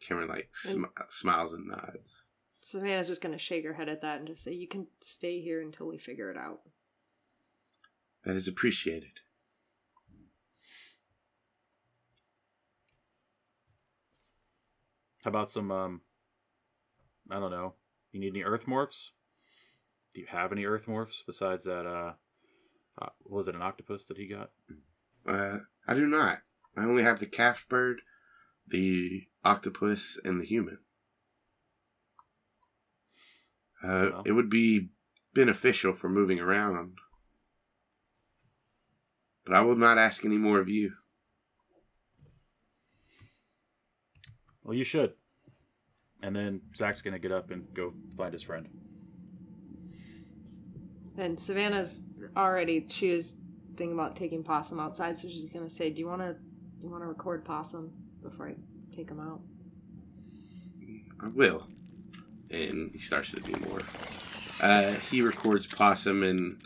Cameron like And- sm- smiles and nods. Savannah's just gonna shake her head at that and just say, "You can stay here until we figure it out." That is appreciated. How about some, um, I don't know. You need any earth morphs? Do you have any earth morphs besides that, uh, uh was it an octopus that he got? Uh, I do not. I only have the kafit bird, the octopus, and the human. Uh, Well. It would be beneficial for moving around. But I will not ask any more of you. Well, you should. And then Zach's going to get up and go find his friend. And Savannah's already she was thinking about taking Possum outside, so she's gonna say, "Do you want to you want to record Possum before I take him out?" I will. And he starts to do more. Uh, he records Possum and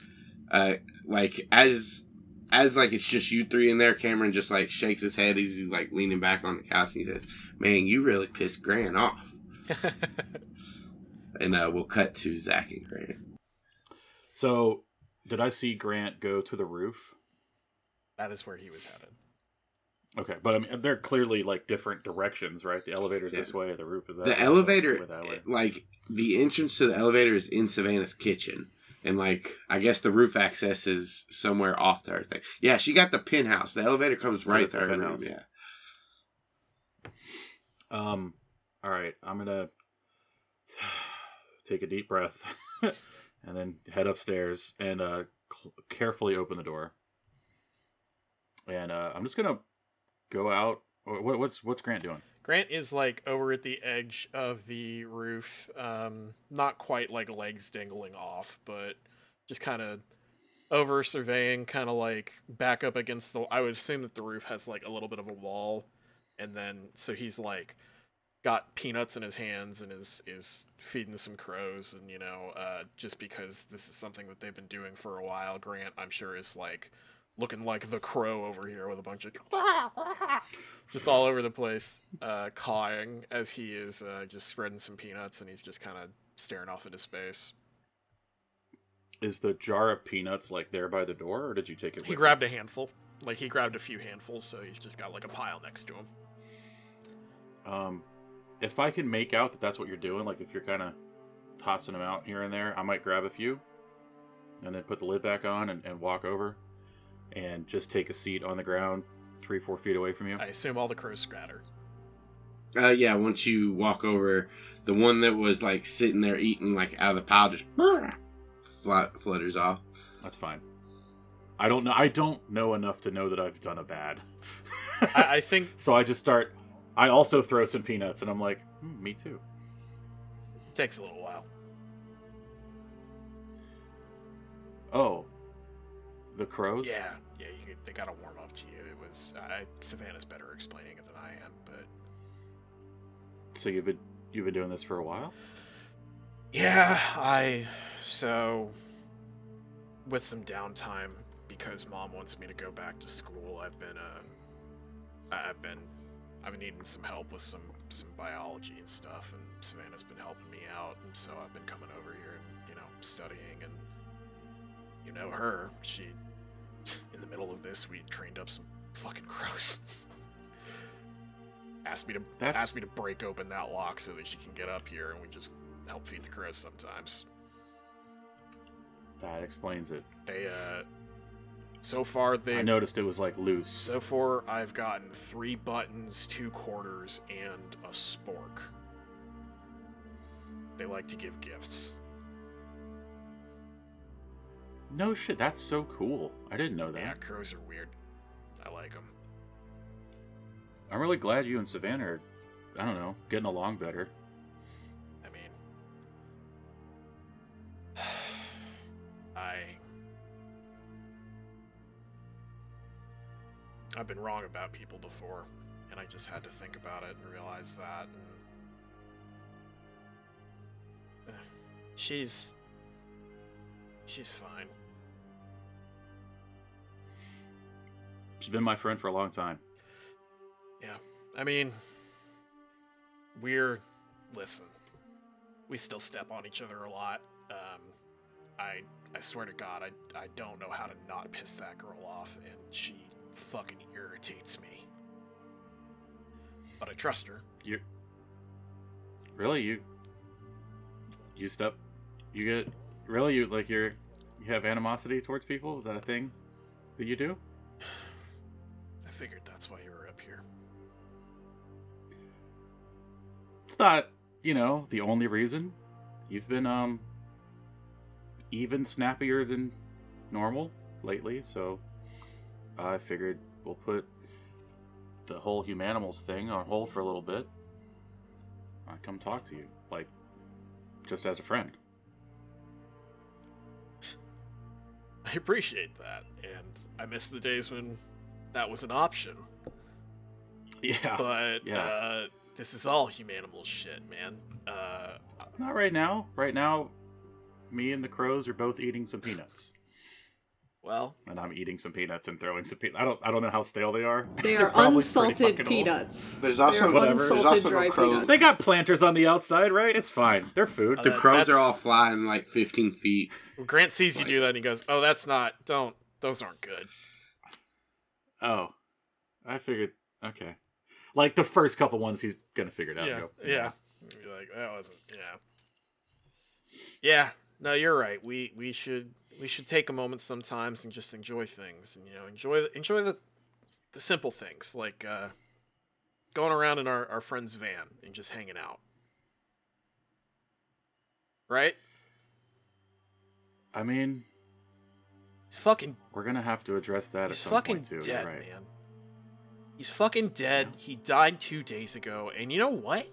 uh, like as as like it's just you three in there. Cameron just like shakes his head. He's, he's like leaning back on the couch and he says, "Man, you really pissed Grant off." [laughs] And uh, we'll cut to Zach and Grant. So, did I see Grant go to the roof? that is where he was headed. Okay, but I mean, they're clearly like different directions, right? The elevator's this way, the roof is that The way, elevator, we're that way. like the entrance to the elevator, is in Savannah's kitchen. And like, I guess the roof access is somewhere off to her thing. Yeah, she got the penthouse. The elevator comes right that's to the her room. Yeah. Um, all right, I'm gonna [sighs] take a deep breath [laughs] and then head upstairs and uh, cl- carefully open the door, and uh, I'm just gonna go out. What, what's what's Grant doing? Grant is like over at the edge of the roof, um, not quite like legs dangling off, but just kind of over surveying, kind of like back up against the. I would assume that the roof has like a little bit of a wall, and then so he's like got peanuts in his hands and is is feeding some crows, and you know, uh, just because this is something that they've been doing for a while, Grant, I'm sure is like looking like the crow over here with a bunch of [laughs] just all over the place, uh, cawing as he is uh, just spreading some peanuts, and he's just kind of staring off into space. Is the jar of peanuts like there by the door, or did you take it? He grabbed a handful, like he grabbed a few handfuls, so he's just got like a pile next to him. Um, if I can make out that that's what you're doing, like if you're kind of tossing them out here and there, I might grab a few, and then put the lid back on and, and walk over, and just take a seat on the ground, three four feet away from you. I assume all the crows scatter. Uh, yeah, once you walk over, the one that was like sitting there eating like out of the pile just [laughs] flat, flutters off. That's fine. I don't know. I don't know enough to know that I've done a bad. I, I think [laughs] so I just start. I also throw some peanuts, and I'm like, hmm, me too. it takes a little while. Oh, the crows. Yeah, yeah, you could, they gotta warm up to you. It was I, Savannah's better explaining it than I am, but So you've been you've been doing this for a while. Yeah, I so with some downtime because mom wants me to go back to school. I've been uh, I've been I've been needing some help with some some biology and stuff and Savannah's been helping me out and so I've been coming over here and you know studying and you know her, she [laughs] in the middle of this we trained up some fucking crows. [laughs] asked me to That's- asked me to break open that lock so that she can get up here and we just help feed the crows sometimes. That explains it. They uh so far they. I noticed it was like loose. so far I've gotten three buttons, two quarters, and a spork. They like to give gifts. No shit. That's so cool. I didn't know that. Yeah, crows are weird. I like them. I'm really glad you and Savannah are. I don't know, getting along better. I mean, [sighs] I I've been wrong about people before, and I just had to think about it and realize that. And... Eh, She's she's fine. She's been my friend for a long time. Yeah, I mean, we're listen. We still step on each other a lot. Um, I I swear to God, I I don't know how to not piss that girl off, and she fucking irritates me. But I trust her. You really you you step you get really you like you're you have animosity towards people? Is that a thing that you do? [sighs] I figured that's why you were up here. It's not, you know, the only reason. You've been um even snappier than normal lately, so I figured we'll put the whole humanimals thing on hold for a little bit. I come talk to you, like just as a friend. [laughs] I appreciate that, and I miss the days when that was an option. Yeah. But yeah. uh, this is all humanimal shit, man. Uh, Not right now. Right now, me and the crows are both eating some peanuts, well, and I'm eating some peanuts and throwing some peanuts. I don't. I don't know how stale they are. They They're are probably pretty unsalted fucking old. peanuts. There's also Whatever. There's unsalted also dry no crow. peanuts. They got planters on the outside, right? It's fine. They're food. Uh, The that- crows are all flying like 15 feet. when Grant sees you do that, and he goes, "Oh, that's not. Don't. Those aren't good." Oh, I figured. Okay, like the first couple ones, he's gonna figure it out. yeah, go, yeah. You'd be like that wasn't. Yeah. Yeah. No, you're right. We we should we should take a moment sometimes and just enjoy things, and you know, enjoy the, enjoy the the simple things like uh, going around in our our friend's van and just hanging out. Right? I mean, He's fucking We're gonna have to address that at He's some fucking point too. dead, right. man. He's fucking dead. He died two days ago, and you know what?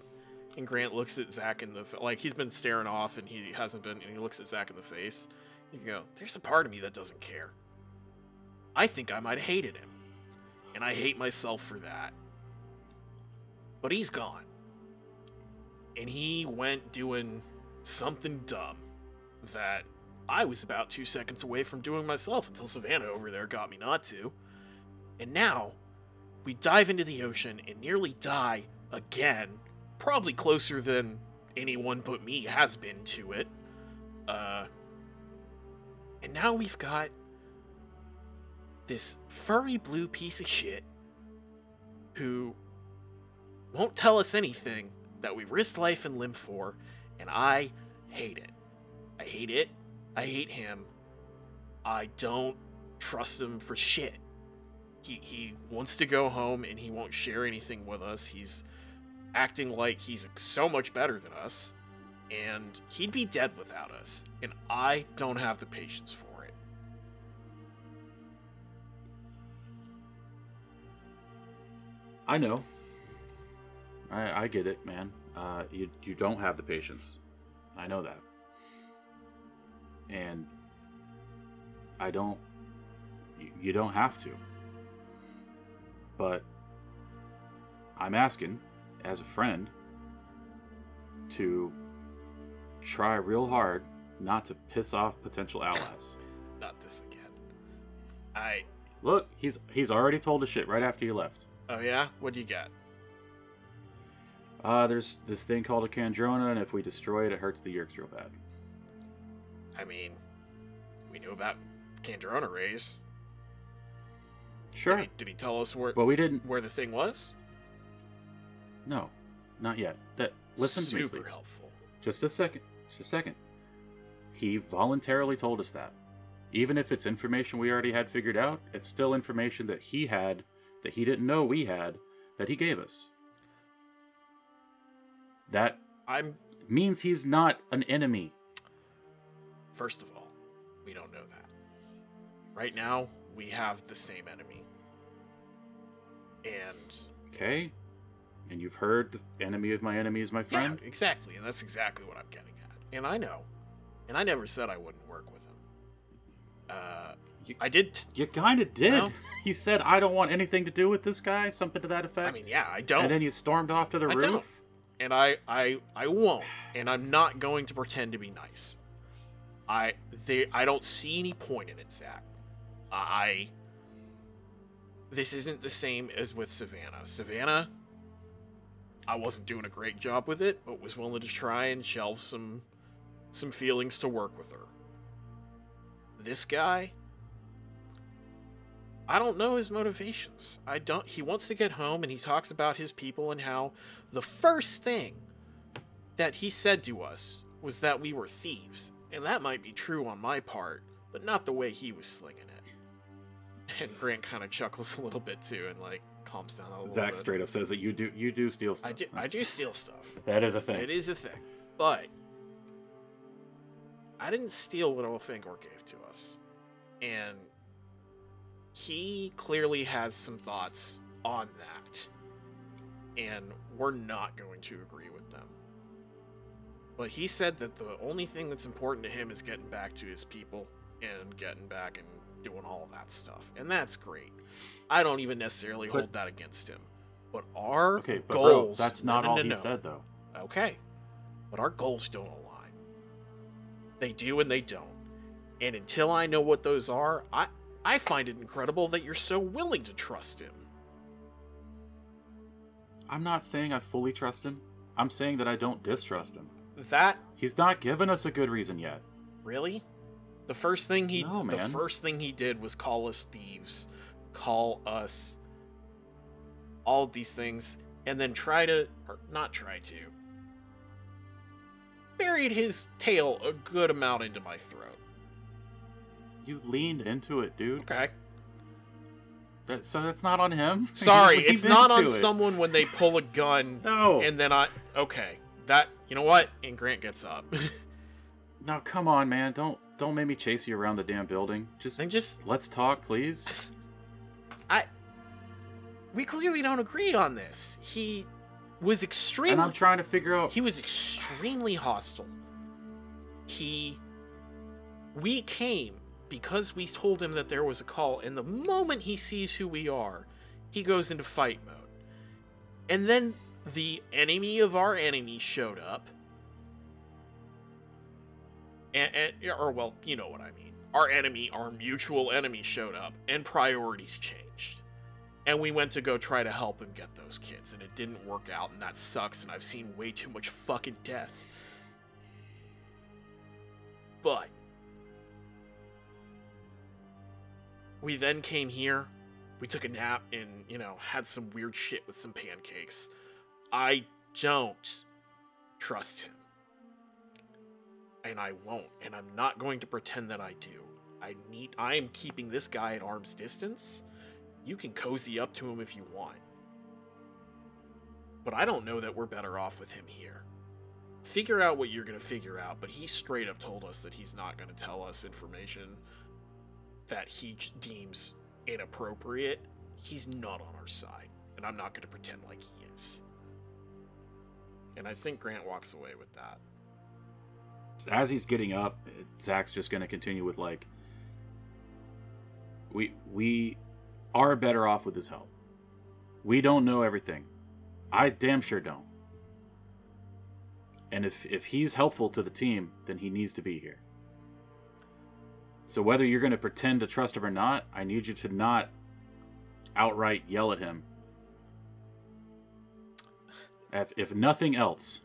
And Grant looks at Zach in the like he's been staring off, and he hasn't been. And he looks at Zach in the face. He go, "There's a part of me that doesn't care. I think I might have hated him, and I hate myself for that. But he's gone, and he went doing something dumb that I was about two seconds away from doing myself until Savannah over there got me not to. And now, we dive into the ocean and nearly die again, probably closer than anyone but me has been to it. Uh, and now we've got this furry blue piece of shit who won't tell us anything that we risked life and limb for, and I hate it. I hate it. I hate him. I don't trust him for shit. He he wants to go home and he won't share anything with us. He's acting like he's so much better than us and he'd be dead without us. And I don't have the patience for it. I know. I I get it, man. Uh, you you don't have the patience. I know that. And I don't. You, you don't have to. But I'm asking, as a friend, to try real hard not to piss off potential allies. [laughs] Not this again. I Look, he's he's already told us shit right after you left. Oh yeah? What do you got? Uh, there's this thing called a Kandrona, and if we destroy it, it hurts the Yeerks real bad. I mean, we knew about Kandrona rays. Sure, Did he, did he tell us where but we didn't. where the thing was? No, not yet. That listen to me, Super please. helpful. Just a second. Just a second. He voluntarily told us that. Even if it's information we already had figured out, it's still information that he had that he didn't know we had that he gave us. That I'm means he's not an enemy. First of all, we don't know that. Right now, we have the same enemy. And Okay? And you've heard the enemy of my enemy is my friend. yeah, friend? exactly, and that's exactly what I'm getting at. And I know. And I never said I wouldn't work with him. Uh You- I did t- You kind of did. You said, I don't want anything to do with this guy, something to that effect. I mean, yeah, I don't. And then you stormed off to the I roof. don't. and I I I won't. And I'm not going to pretend to be nice. I they I don't see any point in it, Zach. I this isn't the same as with Savannah. Savannah, I wasn't doing a great job with it, but was willing to try and shelve some some feelings to work with her. This guy, I don't know his motivations. I don't. He wants to get home, and he talks about his people and how the first thing that he said to us was that we were thieves, and that might be true on my part, but not the way he was slinging it. And Grant kind of chuckles a little bit too, and like calms down a little Zach bit. straight up says that you do you do steal stuff. I do. I do steal stuff. That is a thing. It is a thing. But I didn't steal what Elfangor gave to us. And he clearly has some thoughts on that. And we're not going to agree with them. But he said that the only thing that's important to him is getting back to his people and getting back and doing all that stuff. And that's great. I don't even necessarily But- hold that against him. But our Okay, but goals bro, that's no, not no, all no, he no. said though. Okay. But our goals don't align. They do and they don't. And until I know what those are, I I find it incredible that you're so willing to trust him. I'm not saying I fully trust him. I'm saying that I don't distrust him. That He's not given us a good reason yet. really? The first thing he No, the first thing he did was call us thieves, call us all these things, and then try to or not try to buried his tail a good amount into my throat. You leaned into it, dude. Okay. That, so that's not on him. [laughs] Sorry, it's not on it. someone when they pull a gun [laughs] No. and then I okay. That you know what? And Grant gets up. [laughs] now come on, man. Don't don't make me chase you around the damn building. Just Then just let's talk, please. I. We clearly don't agree on this. He was extremely. And I'm trying to figure out. He was extremely hostile. He. We came because we told him that there was a call, and the moment he sees who we are, he goes into fight mode. And then the enemy of our enemy showed up. And, and or well, you know what I mean. Our enemy, our mutual enemy showed up, and priorities changed. And we went to go try to help him get those kids, and it didn't work out, and that sucks, and I've seen way too much fucking death. But we then came here, we took a nap, and, you know, had some weird shit with some pancakes. I don't trust him. And I won't, and I'm not going to pretend that I do. I need I am keeping this guy at arm's distance. You can cozy up to him if you want. But I don't know that we're better off with him here. Figure out what you're going to figure out, but he straight up told us that he's not going to tell us information that he deems inappropriate. He's not on our side, and I'm not going to pretend like he is. And I think Grant walks away with that. As he's getting up, Zach's just going to continue with like, we we are better off with his help. We don't know everything. I damn sure don't. And if if he's helpful to the team, then he needs to be here. So whether you're going to pretend to trust him or not, I need you to not outright yell at him. If, if nothing else,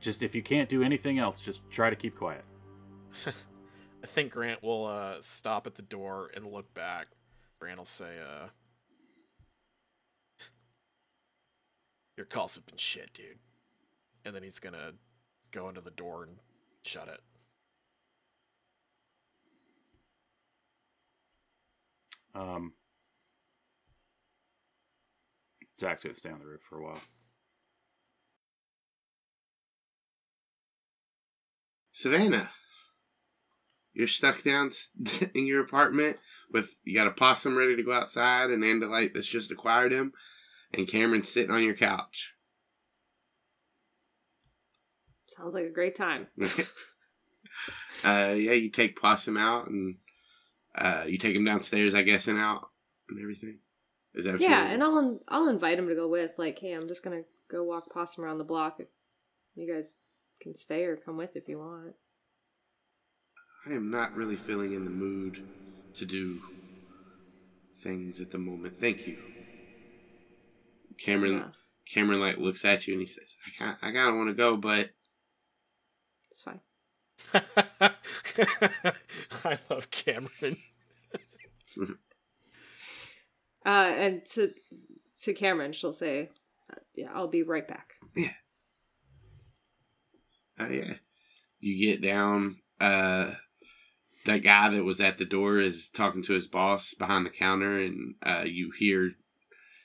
just if you can't do anything else, just try to keep quiet. [laughs] I think Grant will uh, stop at the door and look back. Grant will say, uh, Your calls have been shit, dude. And then he's gonna go into the door and shut it. Um, Zach's gonna stay on the roof for a while. Savannah, you're stuck down [laughs] in your apartment with you got a possum ready to go outside, and Andalite that's just acquired him, and Cameron's sitting on your couch. Sounds like a great time. [laughs] uh, yeah, you take possum out, and uh, you take him downstairs, I guess, and out and everything. Is that yeah, and I'll I'll invite him to go with. Like, hey, I'm just gonna go walk possum around the block. You guys can stay or come with if you want. I am not really feeling in the mood to do things at the moment. Thank you. Cameron Yeah, Cameron like looks at you and he says, "I can't, I kind of want to go, but it's fine. [laughs] I love Cameron. [laughs] Uh, and to to Cameron, she'll say, uh, "Yeah, I'll be right back." Yeah. Uh, yeah." You get down. Uh, that guy that was at the door is talking to his boss behind the counter, and uh, you hear,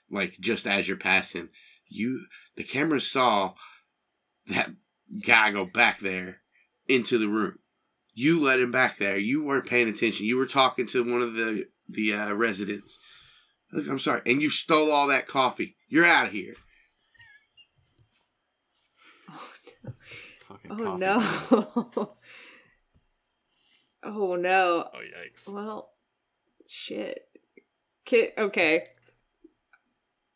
like, just as you're passing, you the camera saw that guy go back there into the room. You let him back there. You weren't paying attention. You were talking to one of the the uh, residents. Look, I'm sorry, and you stole all that coffee. You're out of here. [laughs] Fucking Oh coffee. no! [laughs] oh no! Oh yikes! Well, shit. Okay.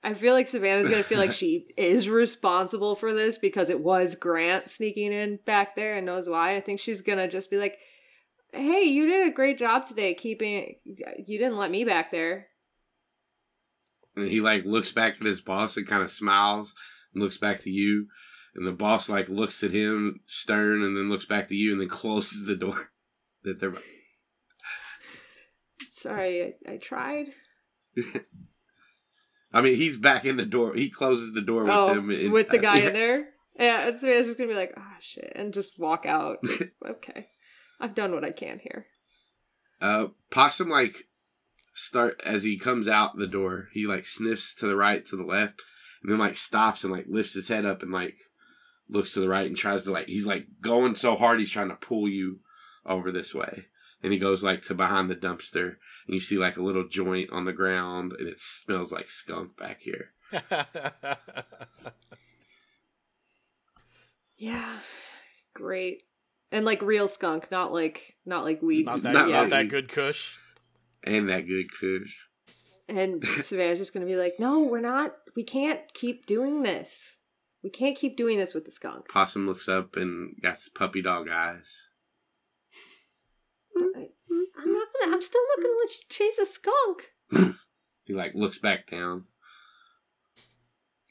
I feel like Savannah's gonna feel like she [laughs] is responsible for this because it was Grant sneaking in back there and knows why. I think she's gonna just be like, "Hey, you did a great job today keeping. You didn't let me back there." And he like looks back at his boss and kind of smiles and looks back to you. And the boss like looks at him stern and then looks back to you and then [laughs] closes the door that they're Sorry, I, I tried. [laughs] I mean, he's back in the door. He closes the door with oh, them. and- with the guy in there. Yeah, and Savannah's just gonna be like, "Ah, shit," and just walk out. [laughs] Just, okay, I've done what I can here. Uh, Possum like start as he comes out the door. He like sniffs to the right, to the left, and then like stops and like lifts his head up and like looks to the right and tries to like he's like going so hard he's trying to pull you over this way. And he goes like to behind the dumpster and you see like a little joint on the ground and it smells like skunk back here. [laughs] Yeah. Great. And like real skunk, not like not like weed. not that, Not not that good Kush. And that good kush. And [laughs] Savannah's just gonna be like, "No, we're not. We can't keep doing this. We can't keep doing this with the skunks." Possum looks up and got puppy dog eyes. I, I'm not gonna. I'm still not gonna let you chase a skunk. [laughs] He like looks back down.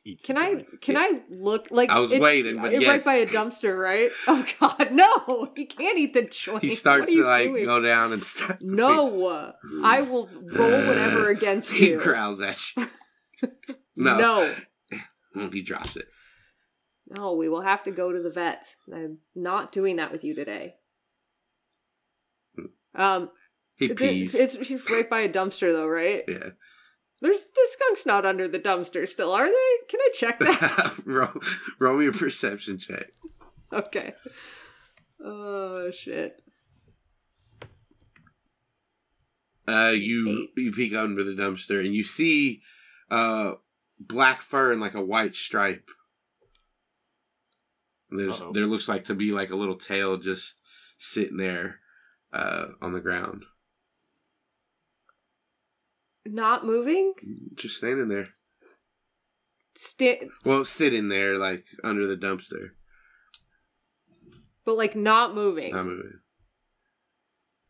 Eats Can I? Can Yeah. I look like? I was it's- waiting, but it's yes. right by a dumpster, right? [laughs] Oh God, [laughs] no! He can't eat the joint. He starts to like doing? go down and start. No, I will roll whatever against He you. growls at you. No. no, He drops it. no. We will have to go to the vet. I'm not doing that with you today. Um, He pees. it's it's right by a dumpster, though, right? yeah. There's the skunk's not under the dumpster still, are they? Can I check that? [laughs] roll, roll me a perception check. okay. Oh shit. Uh, you Eight. you peek under the dumpster and you see uh black fur and like a white stripe. And There's Uh-oh. there looks like to be like a little tail just sitting there uh on the ground, Not moving. just standing there. Sti- Well, sitting there like under the dumpster, but like not moving. not moving.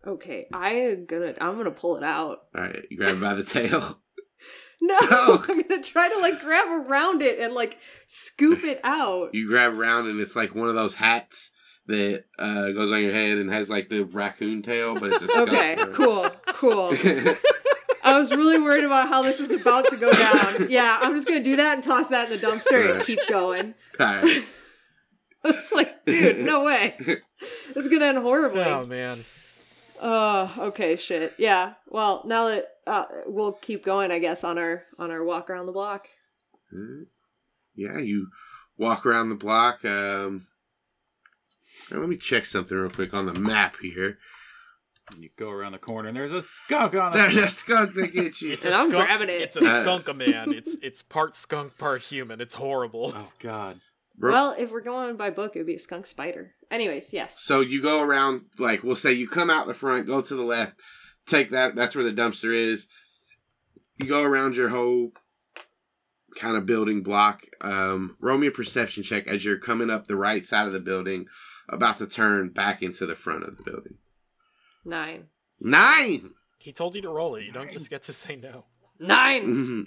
okay, I'm gonna I'm gonna pull it out. All right, you grab it by the tail. [laughs] [laughs] No, No. I'm gonna try to like grab around it and like scoop it out. You grab around and it's like one of those hats that uh goes on your head and has like the raccoon tail, but it's a skunk [laughs] Okay, tail. cool, cool. [laughs] I was really worried about how this was about to go down. Yeah, I'm just gonna do that and toss that in the dumpster and keep going. [laughs] All right. It's like, dude, no way. It's gonna end horribly. Oh man. Oh, okay, shit. Yeah. Well, now that uh, we'll keep going, I guess, on our on our walk around the block. Yeah, you walk around the block. Um, now let me check something real quick on the map here. And you go around the corner and there's a skunk on There's a skunk that gets you. It's And a I'm skunk, grabbing it. It's a Uh, skunk man. It's it's part skunk, part human. It's horrible. Oh God. Ro- Well, if we're going by book, it would be a skunk spider. Anyways, yes. So you go around, like we'll say, you come out the front, go to the left, take that. That's where the dumpster is. You go around your whole kind of building block. Um, roll me a perception check as you're coming up the right side of the building, about to turn back into the front of the building. Nine. Nine. He told you to roll it. You don't just get to say no. Nine. [laughs] Mhm.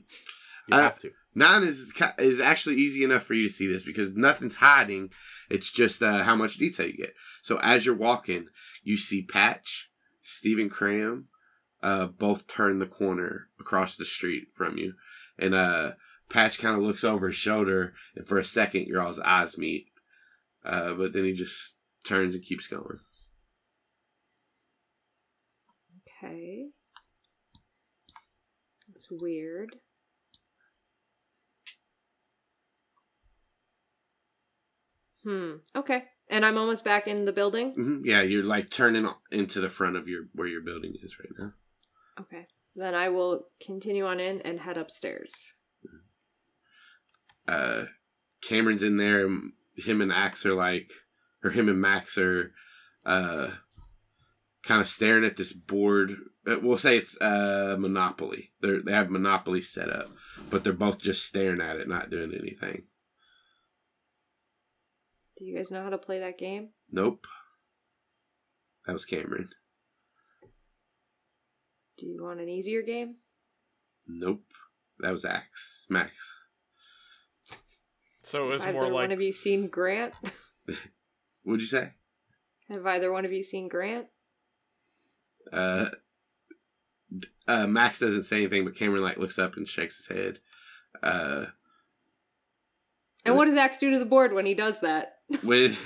You Uh, have to. Nine is is actually easy enough for you to see this because nothing's hiding. It's just uh, how much detail you get. So as you're walking, you see Patch, Stephen Cram, uh, both turn the corner across the street from you, and uh, Patch kind of looks over his shoulder, and for a second, your all's eyes meet, uh, but then he just turns and keeps going. Okay. That's weird. Hmm. Okay. And I'm almost back in the building. hmm Yeah, you're like turning into the front of your where your building is right now. Okay. Then I will continue on in and head upstairs. uh Cameron's in there him and Axe are like or him and Max are uh kind of staring at this board Uh, we'll say it's uh Monopoly. They they have Monopoly set up, but they're both just staring at it, not doing anything. Do you guys know how to play that game? Nope. That was Cameron. Do you want an easier game? Nope. That was Axe. Max. So it was Have more either like one of you seen Grant? [laughs] What'd you say? Have either one of you seen Grant? Uh uh Max doesn't say anything, but Cameron like looks up and shakes his head. Uh And what does Axe do to the board when he does that? when [laughs] [laughs]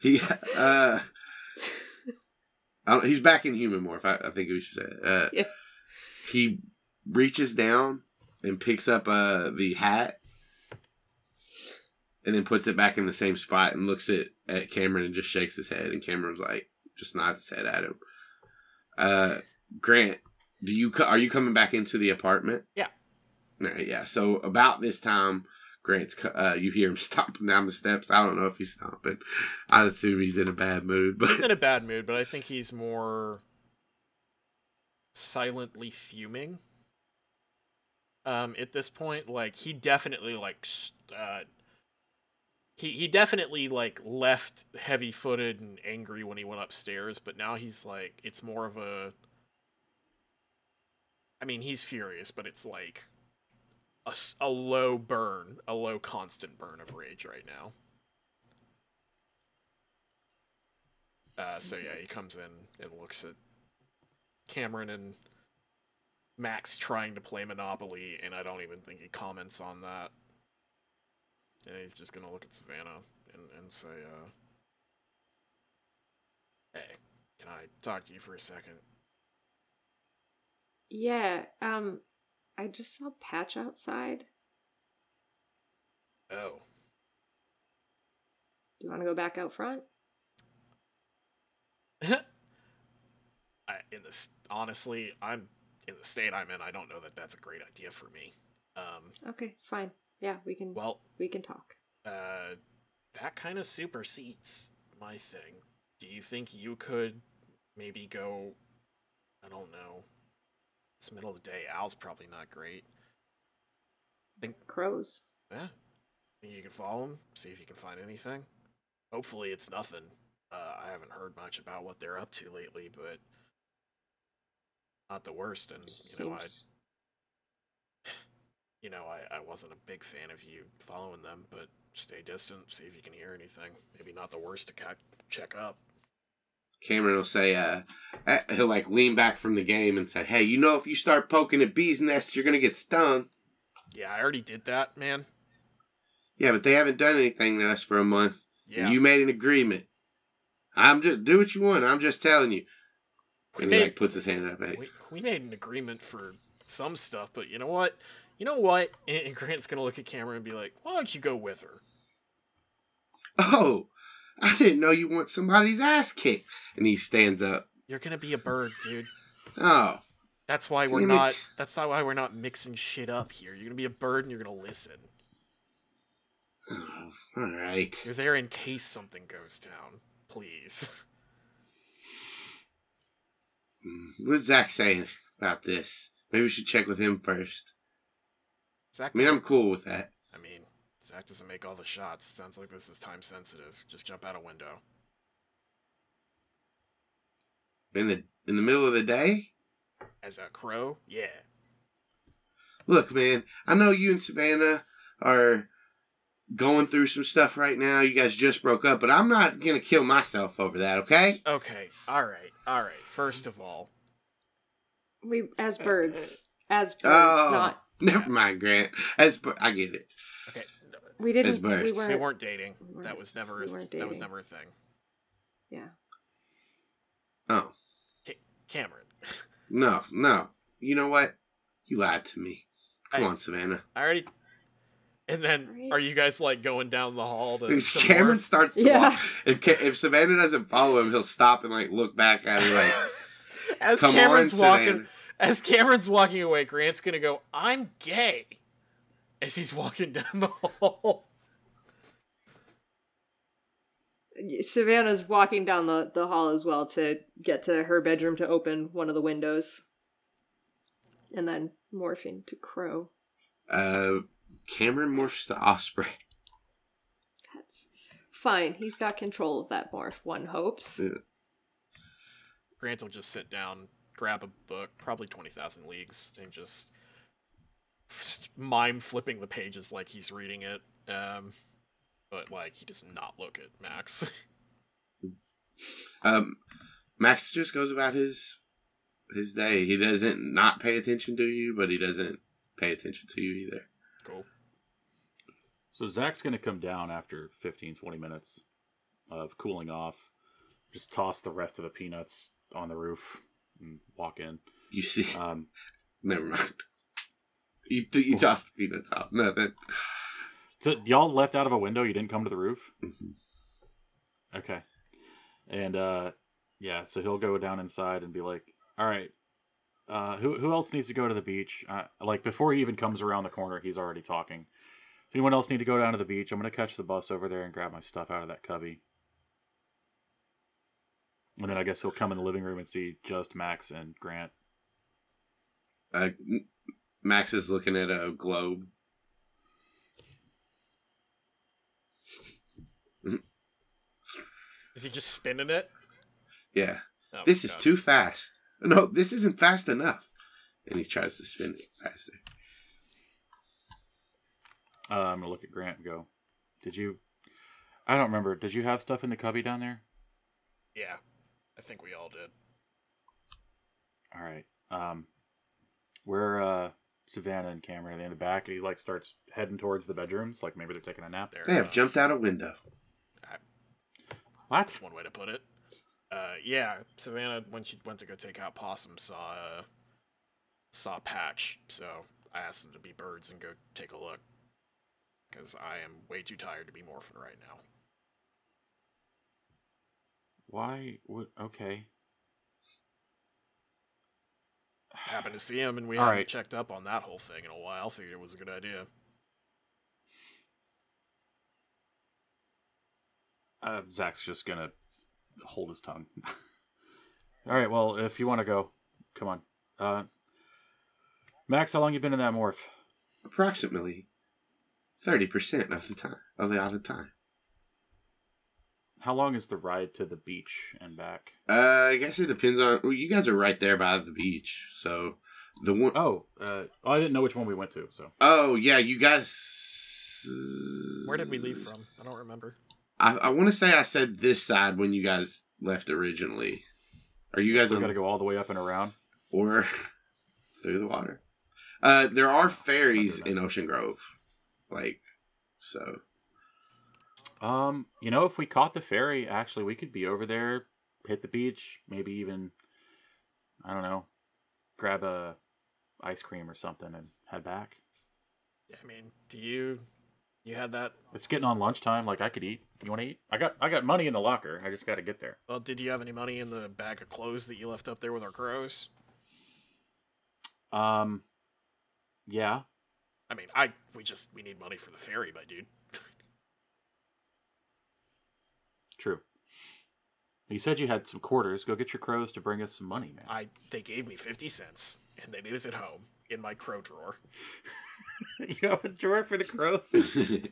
he uh I don't, he's back in human morph I, I think we should say uh Yeah. he reaches down and picks up uh the hat and then puts it back in the same spot and looks at, at Cameron and just shakes his head. And Cameron's like, just nods his head at him. Uh, Grant, do you co- are you coming back into the apartment? Yeah. Right, yeah. So about this time, Grant's uh, you hear him [laughs] stomping down the steps. I don't know if he's stomping. I assume he's in a bad mood, but He's in a bad mood, but I think he's more silently fuming. Um, at this point, like he definitely like uh, he he definitely like left heavy footed and angry when he went upstairs, but now he's like it's more of a. I mean, he's furious, but it's like a, a low burn, a low constant burn of rage right now. Uh, so yeah, he comes in and looks at Cameron and Max trying to play Monopoly, and I don't even think he comments on that. And he's just gonna look at Savannah and, and say, uh, "Hey, can I talk to you for a second? Yeah, um, I just saw Patch outside. Oh, Do you want to go back out front? [laughs] I, in this honestly, I'm in the state I'm in. I don't know that that's a great idea for me. Um, Okay, fine. Yeah, we can well, we can talk. uh, that kind of supersedes my thing. Do you think you could maybe go? I don't know. It's the middle of the day. Al's probably not great. I think Crows. Yeah. Think you can follow him? See if you can find anything? Hopefully it's nothing. Uh, I haven't heard much about what they're up to lately, but not the worst. And you know, I [sighs] you know, I, I wasn't a big fan of you following them, but stay distant, see if you can hear anything. Maybe not the worst to ca- check up. Cameron will say, uh, uh, he'll like lean back from the game and say, "Hey, you know, if you start poking at bees' nests, you're gonna get stung." Yeah, I already did that, man. Yeah, but they haven't done anything to us for a month. Yeah. And you made an agreement. I'm just do what you want. I'm just telling you. we, And he like puts his hand up. Hey, we, we made an agreement for some stuff, but you know what? You know what? [laughs] And, Grant's gonna look at Cameron and be like, "Why don't you go with her?" oh, I didn't know you want somebody's ass kicked. And he stands up. You're gonna be a bird, dude. Oh, That's why we're not. it. That's not why we're not mixing shit up here. You're gonna be a bird and you're gonna listen. oh all right. You're there in case something goes down. Please. [laughs] Hmm, What's Zach saying about this? Maybe we should check with him first. Zach. I mean, I'm cool with that. I mean, Zach doesn't make all the shots. Sounds like this is time sensitive. Just jump out a window. In the in the middle of the day. As a crow, yeah. Look, man, I know you and Savannah are going through some stuff right now. You guys just broke up, but I'm not gonna kill myself over that, okay? Okay. All right. All right. First of all, we as uh, birds. Uh, as birds, Oh, not [laughs] never mind, Grant. As bir- I get it. okay. we didn't we birds. We weren't, weren't dating. we weren't- That was never. we a- weren't That was never a thing. yeah. Oh Cameron. [laughs] no, no. You know what? You lied to me. Come I- on, Savannah. I already. And then, Alright. are you guys like going down the hall to? to Cameron morph? starts to Yeah. walk. If Ca- if Savannah doesn't follow him, he'll stop and like look back at her like, [laughs] as "Come Cameron's on, walking, Savannah." as Cameron's walking away, Grant's gonna go, "I'm gay," as he's walking down the hall. Savannah's walking down the, the hall as well to get to her bedroom to open one of the windows. And then morphing to Crow. Uh, Cameron morphs to Osprey. That's fine. He's got control of that morph, one hopes. Yeah. Grant will just sit down, grab a book, probably twenty thousand leagues, and just f- mime flipping the pages like he's reading it. Um, but like he does not look at Max. [laughs] Um, Max just goes about his his day. He doesn't not pay attention to you, but he doesn't pay attention to you either. cool. So Zach's going to come down after 15, 20 minutes of cooling off. Just toss the rest of the peanuts on the roof and walk in. You see, Um, [laughs] never mind. You you toss the peanuts off. Nothing. So y'all left out of a window. You didn't come to the roof. Mhm. Okay. And uh, yeah, so he'll go down inside and be like, "All right, uh, who who else needs to go to the beach? Uh, like before he even comes around the corner, he's already talking. Does anyone else need to go down to the beach? I'm gonna catch the bus over there and grab my stuff out of that cubby." And then I guess he'll come in the living room and see just Max and Grant. Uh, Max is looking at a globe. Is he just spinning it? Yeah. Oh, This is God. too fast. No, this isn't fast enough. And he tries to spin it faster. Uh, I'm gonna look at Grant and go, "Did you? I don't remember. Did you have stuff in the cubby down there? Yeah, I think we all did. All right. Um, where uh Savannah and Cameron are they in the back, and he like starts heading towards the bedrooms, like maybe they're taking a nap. There, They have uh, jumped out a window. What? That's one way to put it. Uh, yeah, Savannah when she went to go take out Possum saw uh, saw Patch, so I asked them to be birds and go take a look because I am way too tired to be morphing right now. Why? What? Okay. Happened to see him, and we All haven't right. checked up on that whole thing in a while. Figured it was a good idea. Uh, Zach's just gonna hold his tongue. [laughs] All right. Well, if you want to go, come on. Uh, Max, how long you been in that morph? Approximately 30% of the time. Of the out of time. How long is the ride to the beach and back? Uh, I guess it depends on. Well, you guys are right there by the beach, so the one Oh, uh, I didn't know which one we went to. So oh yeah, you guys. Where did we leave from? I don't remember. I, I want to say I said this side when you guys left originally. Are you guys we on got to go all the way up and around. or [laughs] through the water? Uh, there are ferries in Ocean Grove, like so. Um, you know, if we caught the ferry, actually, we could be over there, hit the beach, maybe even, I don't know, grab a ice cream or something and head back. I mean, do you you had that? It's getting on lunchtime. Like I could eat. You want to eat? I got I got money in the locker. I just got to get there. Well, did you have any money in the bag of clothes that you left up there with our crows? Um, yeah. I mean, I we just we need money for the ferry, my dude. True. You said you had some quarters. Go get your crows to bring us some money, man. I they gave me fifty cents, and they need us at home in my crow drawer. [laughs] you have a drawer for the crows? [laughs]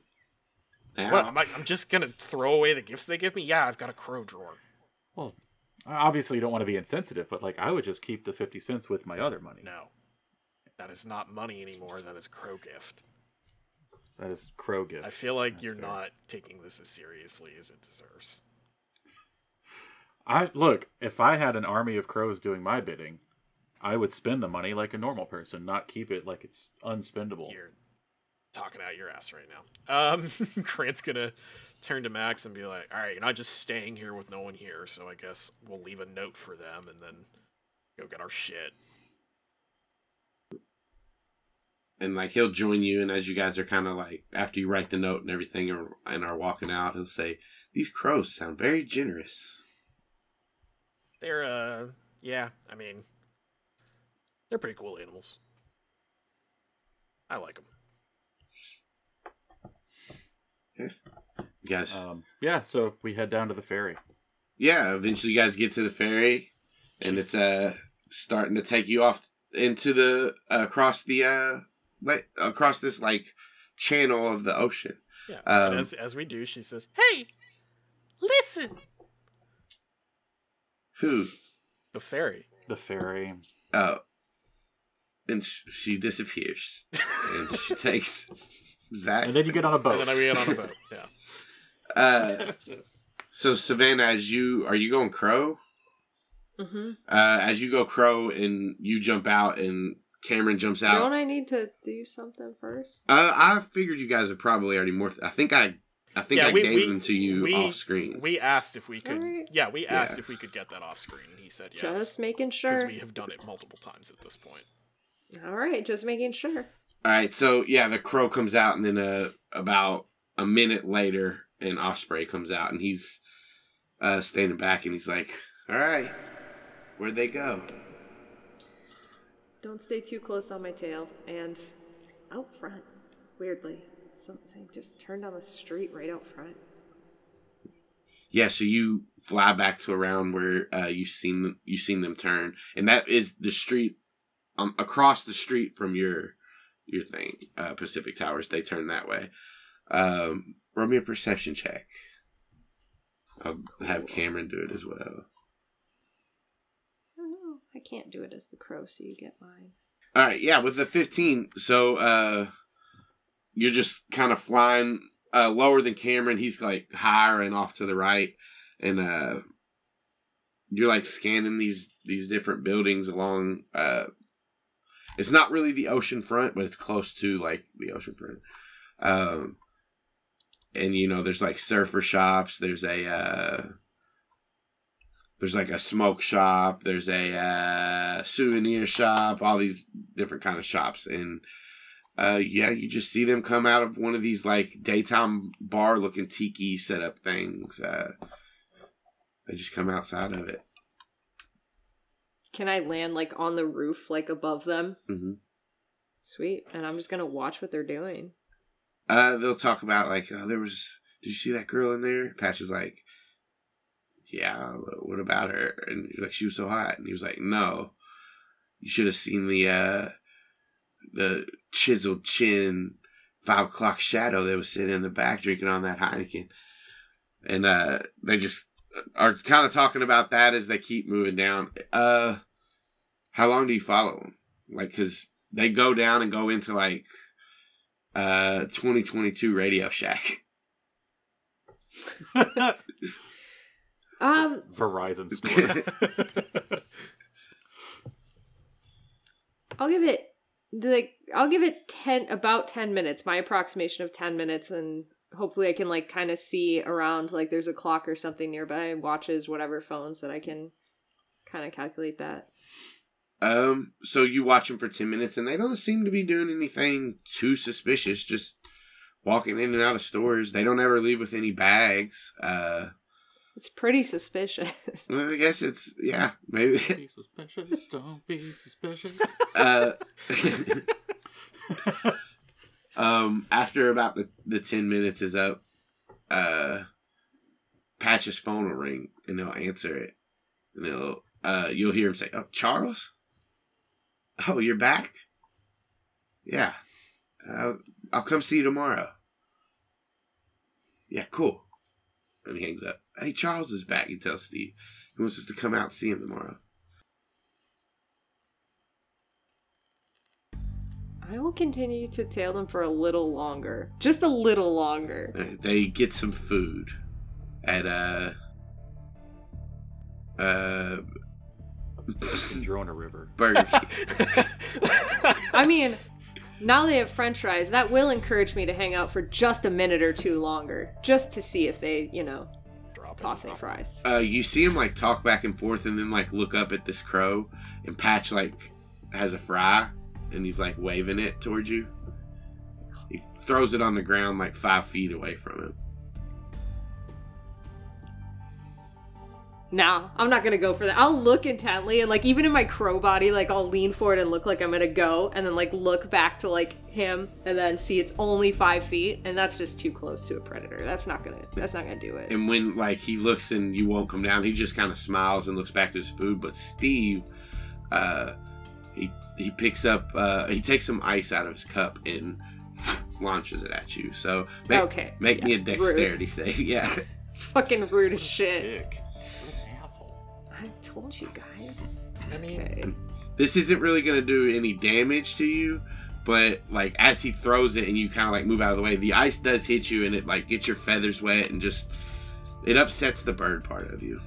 Now, What? I'm, like, I'm just gonna throw away the gifts they give me? Yeah, I've got a crow drawer. well, obviously you don't want to be insensitive, but like I would just keep the fifty cents with my other money. No, that is not money anymore. That is crow gift. That is crow gift. I feel like That's you're fair. not taking this as seriously as it deserves. I look. If I had an army of crows doing my bidding, I would spend the money like a normal person, not keep it like it's unspendable. You're talking out your ass right now. Um, [laughs] Grant's gonna turn to Max and be like, "All right, you're not just staying here with no one here, so I guess we'll leave a note for them and then go get our shit." And like he'll join you, and as you guys are kind of like after you write the note and everything, or, and are walking out, he'll say, "These crows sound very generous." They're uh, yeah, I mean, they're pretty cool animals. I like them. You guys, Um, yeah. So we head down to the ferry. yeah. Eventually, you guys get to the ferry, and it's uh starting to take you off into the uh, across the uh like across this like channel of the ocean. Yeah. Um, as as we do, she says, "Hey, listen." Who? The fairy. The fairy. Oh. And sh- she disappears. and she [laughs] takes Zach. And then you get on a boat. And then we get on a boat. Yeah. Uh, [laughs] so Savannah, as you are you going crow? Mm-hmm. Uh, as you go crow and you jump out and Cameron jumps out. Don't. I need to do something first? Uh, I figured you guys have probably already more. I think I, I think Yeah, I we- gave we- them to you we- off screen. We asked if we could. Alright. Yeah, we asked Yeah. if we could get that off screen, and he said yes. Just making sure Because we have done it multiple times at this point. All right, just making sure. All right, so yeah, the crow comes out, and then uh, about a minute later, an osprey comes out, and he's uh, standing back, and he's like, "All right, where'd they go?" Don't stay too close on my tail. And out front, weirdly, something just turned on the street right out front. Yeah, so you fly back to around where uh, you seen you seen them turn, and that is the street um, across the street from your your thing, uh, Pacific Towers. They turn that way. Um, roll me a perception check. I'll have Cameron do it as well. I can't do it as the crow, so you get mine. All right, yeah, with the 15, so uh you're just kind of flying uh lower than Cameron. He's like higher and off to the right and uh you're like scanning these these different buildings along uh it's not really the ocean front, but it's close to like the ocean front. Um and you know, there's like surfer shops, there's a uh there's like a smoke shop there's a uh, souvenir shop all these different kind of shops and uh, yeah you just see them come out of one of these like daytime bar looking tiki setup things uh, they just come outside of it Can I land like on the roof, like above them? hmm Sweet. And I'm just gonna watch what they're doing. uh, they'll talk about like oh, there was did you see that girl in there patch is like yeah but what about her? And like she was so hot. And he was like no. You should have seen the uh the chiseled chin five o'clock shadow that was sitting in the back drinking on that heineken. And uh they just are kind of talking about that as they keep moving down. Uh how long do you follow them like because they go down and go into like uh 2022 radio shack [laughs] Um, Verizon [laughs] store. I'll give it like I'll give it ten about ten minutes. My approximation of ten minutes, and hopefully I can like kind of see around like there's a clock or something nearby, watches, whatever phones that I can kind of calculate that. Um, so you watch them for 10 minutes and they don't seem to be doing anything too suspicious, just walking in and out of stores. They don't ever leave with any bags. Uh, It's pretty suspicious. well, I guess it's, yeah, maybe. be suspicious, don't be suspicious. [laughs] uh, [laughs] um, after about the, the 10 minutes is up, uh, Patch's phone will ring and they'll answer it. And they'll, uh, you'll hear him say, Oh, Charles? Oh, you're back? Yeah. Uh, I'll come see you tomorrow. Yeah, cool. And he hangs up. Hey, Charles is back, he tells Steve. He wants us to come out and see him tomorrow. I will continue to tail them for a little longer, just a little longer. Uh, They get some food at uh uh Drone River. Burger King. [laughs] [laughs] I mean, now they have French fries. That will encourage me to hang out for just a minute or two longer, just to see if they, you know, toss any fries. uh, you see him like talk back and forth, and then like look up at this crow, and Patch like has a fry, and he's like waving it towards you. He throws it on the ground like five feet away from him. No, I'm not gonna go for that. I'll look intently and like even in my crow body, like I'll lean forward and look like I'm gonna go, and then like look back to like him, and then see it's only five feet, and that's just too close to a predator. That's not gonna. That's not gonna do it. And when like he looks and you won't come down, he just kind of smiles and looks back to his food. But Steve, uh, he he picks up, uh, he takes some ice out of his cup and [laughs] launches it at you. So make, Okay, make me a yeah, dexterity save. [laughs] Yeah. Fucking rude as shit. Dick. Told you guys. I mean, Okay. This isn't really gonna do any damage to you, but like as he throws it and you kind of like move out of the way, the ice does hit you and it like gets your feathers wet and just it upsets the bird part of you.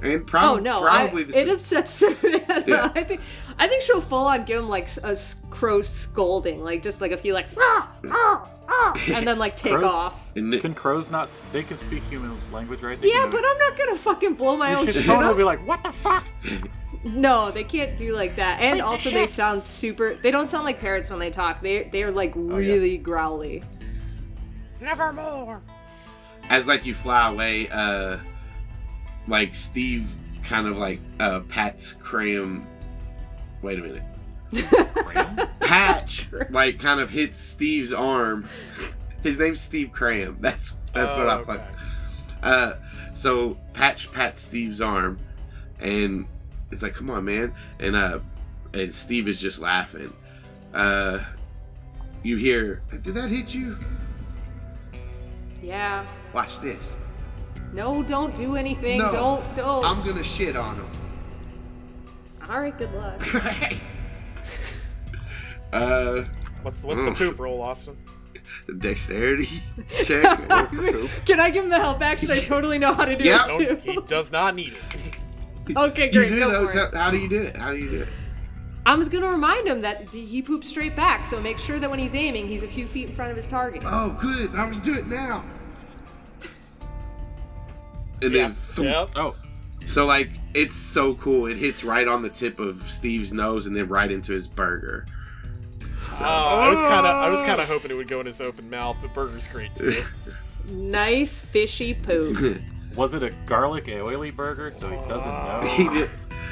And prob- oh no! probably I, the it upsets [laughs] Savannah. Yeah. I think I think she'll full on give him like a crow scolding, like just like a few like ah, ah, ah, and then like take Crows? off. Can crows not? They can speak human language, right? They Yeah, but I'm not gonna fucking blow my You own should shit totally up. be like, "What the fuck?" [laughs] No, they can't do like that. And Piece of also, they sound super. They don't sound like parrots when they talk. They they're like really growly. Nevermore. As like you fly away, uh, like Steve kind of like uh pats Cram. Wait a minute. Patch [laughs] like kind of hits Steve's arm. His name's Steve Cram. That's that's what Oh, I okay. fuck. Uh, so Patch pats Steve's arm, and it's like, "Come on, man!" And uh, and Steve is just laughing. Uh, you hear, "Did that hit you?" Yeah. Watch this. No, don't do anything. No, don't don't. I'm gonna shit on him. All right, good luck. [laughs] uh, What's what's the Mm. poop roll, Austin? dexterity [laughs] check. [laughs] Can I give him the help action? I totally know how to do Yeah. No, it he does not need it. okay, you great. do go though. for it. How do you do it? How do you do it? I'm just gonna remind him that he poops straight back, so make sure that when he's aiming, he's a few feet in front of his target. Oh, good. I'm gonna do it now? And Yeah. then, thump. Yep. Oh, so like, it's so cool. It hits right on the tip of Steve's nose and then right into his burger. Oh, I was kind of I was kind of hoping it would go in his open mouth, but burger's great too. [laughs] Nice fishy poop. [laughs] was it a garlic oily burger? So he doesn't know. he did.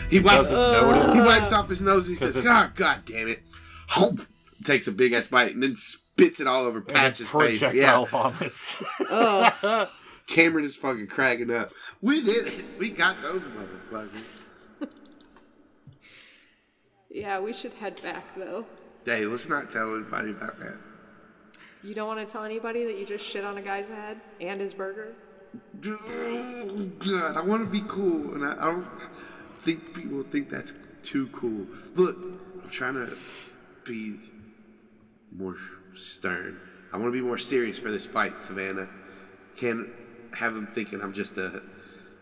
He wipes. doesn't notice. He wipes off his nose and he says, it's- ah, "God, God damn it!" Hope takes a big ass bite and then spits it all over Patch's face. projectile Yeah, vomits. Ugh. [laughs] Cameron is fucking cracking up. We did it. We got those motherfuckers. Yeah, we should head back though. Hey, let's not tell anybody about that. You don't want to tell anybody that you just shit on a guy's head and his burger? God, I want to be cool, and I, I don't think people think that's too cool. Look, I'm trying to be more stern. I want to be more serious for this fight, Savannah. Can't have them thinking I'm just a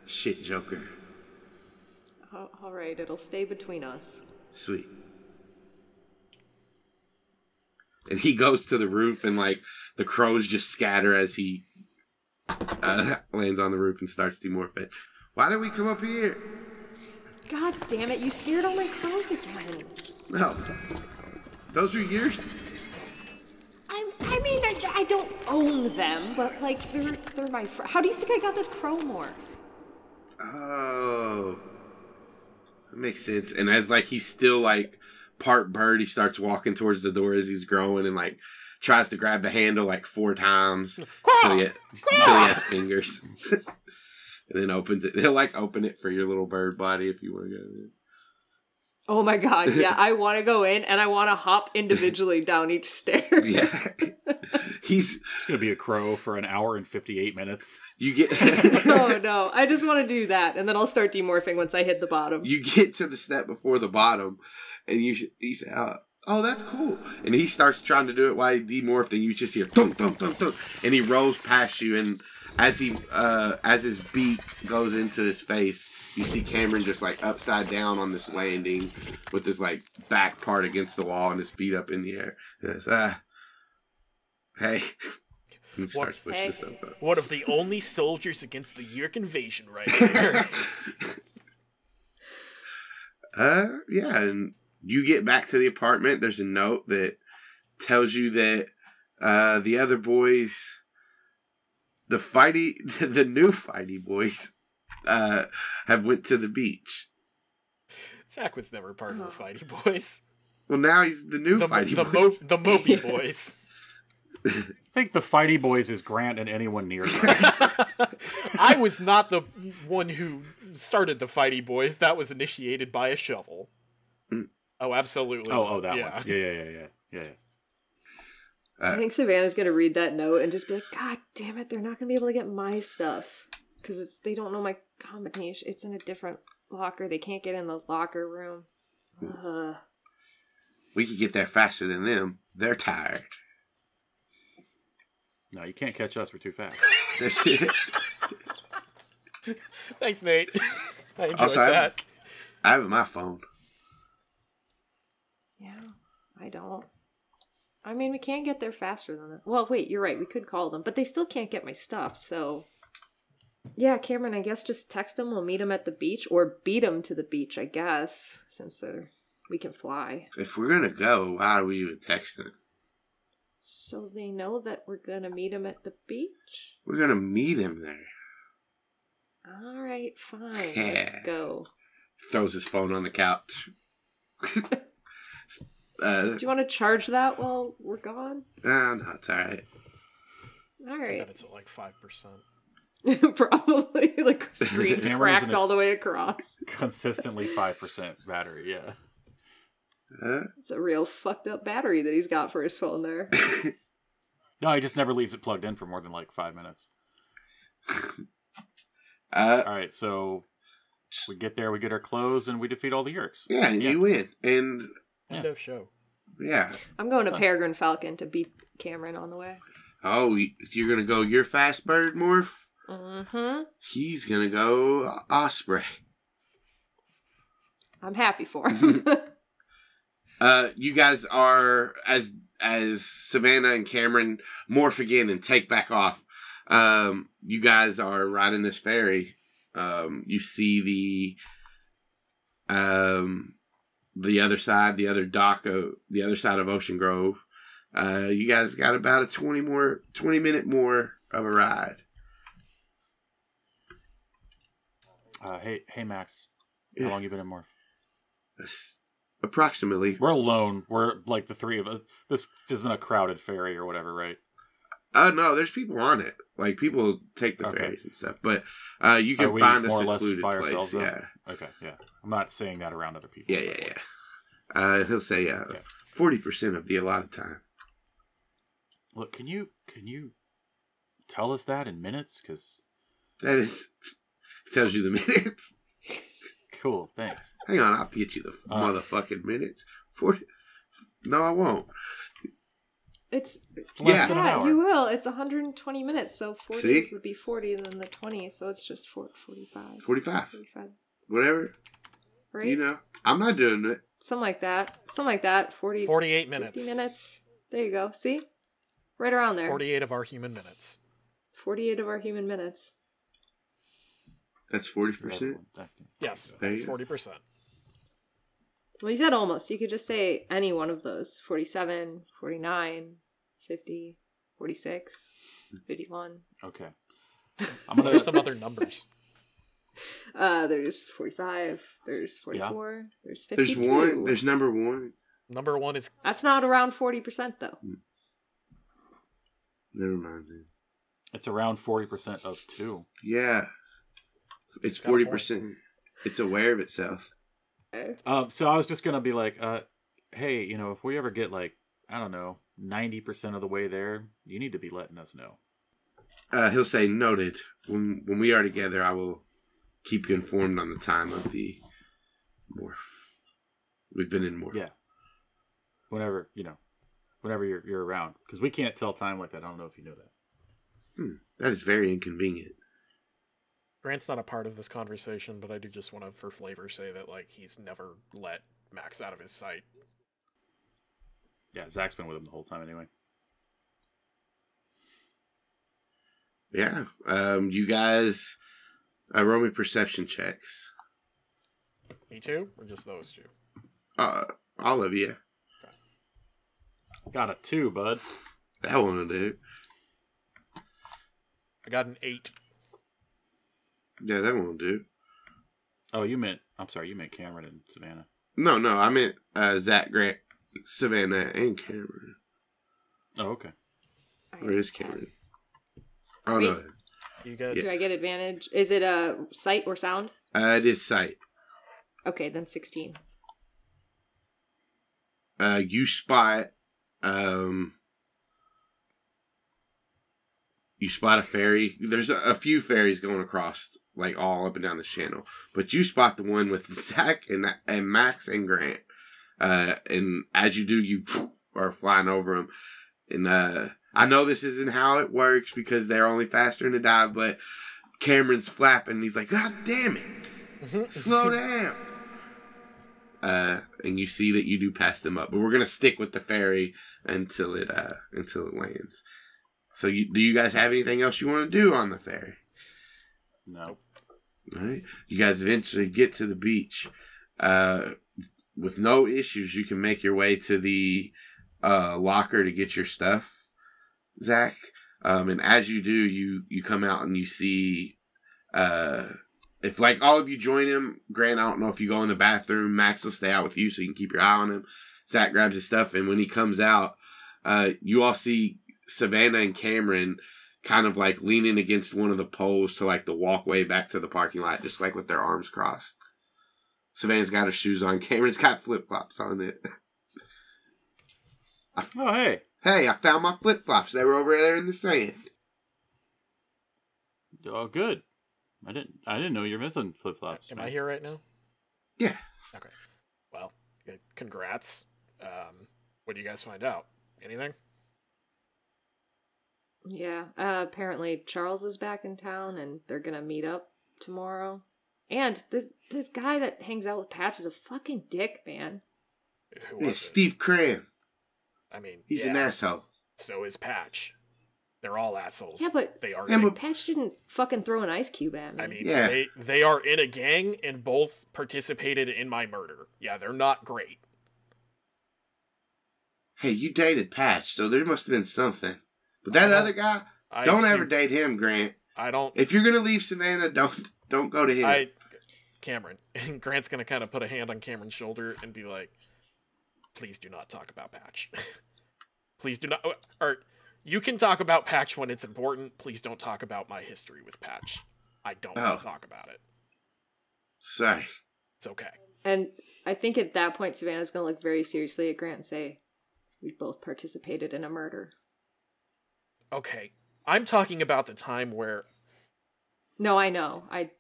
shit joker. All right, it'll stay between us. Sweet. And he goes to the roof, and like the crows just scatter as he uh, [laughs] lands on the roof and starts demorphing. Why did we come up here? God damn it, you scared all my crows again. No, those are yours. I, I mean, I, I don't own them, but like they're they're my fr- How do you think I got this crow more? Oh, that makes sense. And as like he's still like part bird, he starts walking towards the door as he's growing and like tries to grab the handle like four times until he, until he has fingers. [laughs] and then opens it. He'll like open it for your little bird body if you want to go in. Oh my god, yeah, [laughs] I want to go in and I want to hop individually down each stair. Yeah, [laughs] he's It's gonna be a crow for an hour and fifty-eight minutes. you get [laughs] oh no, I just want to do that, and then I'll start demorphing once I hit the bottom. you get to the step before the bottom, and you sh- you say, oh, "Oh, that's cool," and he starts trying to do it while he demorphed, and you just hear thump thump thump thump, and he rolls past you, and as he uh as his beak goes into his face, you see Cameron just like upside down on this landing with his like back part against the wall and his feet up in the air. Says, "Ah, hey." [laughs] He starts pushing Hey. up. One of the only soldiers against the Yeerk invasion right [laughs] here. Uh, yeah, and you get back to the apartment. There's a note that tells you that uh, the other boys, the fighty, [laughs] the new fighty boys, uh, have went to the beach. Zach was never part Oh. of the Fighty Boys. Well, now he's the new The, fighty the, boys. mo- the Mopey [laughs] Boys. [laughs] I think the Fighty Boys is Grant and anyone near them. I was not the one who started the Fighty Boys. That was initiated by a shovel. Mm. Oh, absolutely. oh, oh, that yeah. one. Yeah, yeah, yeah, yeah, yeah. Yeah. I uh, think Savannah's gonna read that note and just be like, "God damn it, they're not gonna be able to get my stuff because it's they don't know my combination. It's in a different locker. They can't get in the locker room." Ugh. we could get there faster than them. They're tired. No, you can't catch us. We're too fast. [laughs] Thanks, Nate. [laughs] I enjoyed Also, I- that. I have my phone. Yeah, I don't. I mean, we can't get there faster than that. Well, wait, you're right. We could call them, but they still can't get my stuff. So Yeah, Cameron, I guess just text them. We'll meet them at the beach or beat them to the beach, I guess, since they're, we can fly. If we're gonna go, why are we even texting? So they know that we're gonna meet him at the beach? We're gonna meet him there. Alright, fine. Let's go. Throws his phone on the couch. [laughs] [laughs] uh, Do you want to charge that while we're gone? oh, no, it's alright. I Alright. bet it's at like five percent. [laughs] Probably. Like, [laughs] screen's Cameron's cracked a- all the way across. [laughs] Consistently five percent battery. Yeah. Uh, It's a real fucked up battery that he's got for his phone there. No, he just never leaves it plugged in for more than like five minutes. uh, All right, so we get there, we get our clothes, and we defeat all the Yeerks. yeah, and Yeah. you win. And End Yeah. of show. yeah. I'm going to Huh. Peregrine Falcon to beat Cameron on the way. Oh, you're gonna go your fast bird morph? Mm-hmm. He's gonna go Osprey. I'm happy for [laughs] him. [laughs] Uh, you guys are as as Savannah and Cameron morph again and take back off. Um, you guys are riding this ferry. Um, you see the um the other side, the other dock of the other side of Ocean Grove. Uh, you guys got about a twenty more twenty minute more of a ride. Uh, hey, hey, Max. Yeah. How long you been in Morph? That's approximately. We're alone. We're like the three of us. This isn't a crowded ferry or whatever, right? Uh, no, there's people on it. Like people take the Okay. ferries and stuff, but uh, you can find a more secluded place. yeah, Okay, yeah. I'm not saying that around other people. yeah, yeah, yeah. Uh, he'll say uh, Okay. forty percent of the allotted time. Look, can you can you tell us that in minutes? Because That is [laughs] tells you the [laughs] minutes. cool, thanks. Hang on, I'll get you the Uh. motherfucking minutes. Forty. No, I won't. it's It's less Yeah. than an yeah, hour. you will. It's 120 minutes, so 40 See? would be 40, and then the 20, so it's just four, 45. Forty-five. 45, Whatever. right? You know, I'm not doing it. Something like that. Something like that. 40, Forty-eight 50 minutes. minutes. There you go. See? Right around there. Forty-eight of our human minutes. 48 of our human minutes. That's forty percent. Yes, that's forty percent. Well, you said almost. You could just say any one of those 47, 49, 50, 46, 51. Okay. I'm gonna. There's some other numbers. [laughs] Uh, there's 45, there's 44, there's 52. There's one. There's number one. Number one is That's not around 40% though. Never mind then. It's around forty percent of two. Yeah, it's Got a forty point. percent. It's aware of itself. Okay. Um, so I was just gonna be like, uh, hey, you know, if we ever get like, I don't know, ninety percent of the way there, you need to be letting us know. Uh, he'll say noted. When when we are together, I will keep you informed on the time of the morph. We've been in morph. Yeah. Whenever you know, whenever you're you're around, because we can't tell time like that. I don't know if you know that. Hmm, that is very inconvenient. Grant's not a part of this conversation, but I do just want to, for flavor, say that like he's never let Max out of his sight. Yeah, Zach's been with him the whole time anyway. Yeah. Um, you guys, uh, roll me perception checks. Me too, or just those two? Uh, all of you. Got a two, bud. That one will do. I got an eight. Yeah, that one will do. Oh, you meant I'm sorry, you meant Cameron and Savannah. No, no, I meant uh, Zach Grant, Savannah, and Cameron. Oh, okay. Where is Cameron? Oh Wait. no, You get Do I get advantage? Is it a sight or sound? uh, it is sight. Okay, then 16. uh, you spot um, you spot a ferry. There's a, a few ferries going across, like all up and down the channel, but you spot the one with Zach [laughs] and and Max and Grant. Uh, and as you do, you [laughs] are flying over them. And uh, I know this isn't how it works because they're only faster in a dive, but Cameron's flapping. He's like, God damn it! Slow [laughs] down. Uh, and you see that you do pass them up, but we're gonna stick with the ferry until it uh until it lands. So, you, do you guys have anything else you want to do on the ferry? No. All right. You guys eventually get to the beach. Uh, with no issues, you can make your way to the uh, locker to get your stuff, Zach. Um, and as you do, you you come out and you see, uh, if like all of you join him, Grant. I don't know if you go in the bathroom. Max will stay out with you so you can keep your eye on him. Zach grabs his stuff, and when he comes out, uh, you all see Savannah and Cameron kind of like leaning against one of the poles to like the walkway back to the parking lot, just like with their arms crossed. Savannah's got her shoes on. [laughs] Cameron's got flip flops on it. [laughs] Oh, hey. Hey, I found my flip flops. They were over there in the sand. Oh, good. I didn't. I didn't know you're missing flip flops. Am I here right now? Yeah. Okay. Well, congrats. Um, what do you guys find out? Anything? Yeah. Uh, apparently Charles is back in town and they're gonna meet up tomorrow. And this this guy that hangs out with Patch is a fucking dick, man. Who Yeah, was it? Steve Cram. I mean, He's yeah, an asshole. So is Patch. They're all assholes. Yeah, but- they are. Yeah, but- Patch didn't fucking throw an ice cube at me. I mean, Yeah. they they are in a gang and both participated in my murder. Yeah, they're not great. Hey, you dated Patch, so there must have been something. But that other guy, I don't see- ever date him, Grant. I don't. If you're gonna leave Savannah, don't don't go to him. I, Cameron, and [laughs] Grant's gonna kind of put a hand on Cameron's shoulder and be like, "Please do not talk about Patch. [laughs] Please do not." Oh, or you can talk about Patch when it's important. Please don't talk about my history with Patch. I don't want Oh. to talk about it. Sorry. It's okay. And I think at that point, Savannah's going to look very seriously at Grant and say, We've both participated in a murder. Okay. I'm talking about the time where No, I know. I.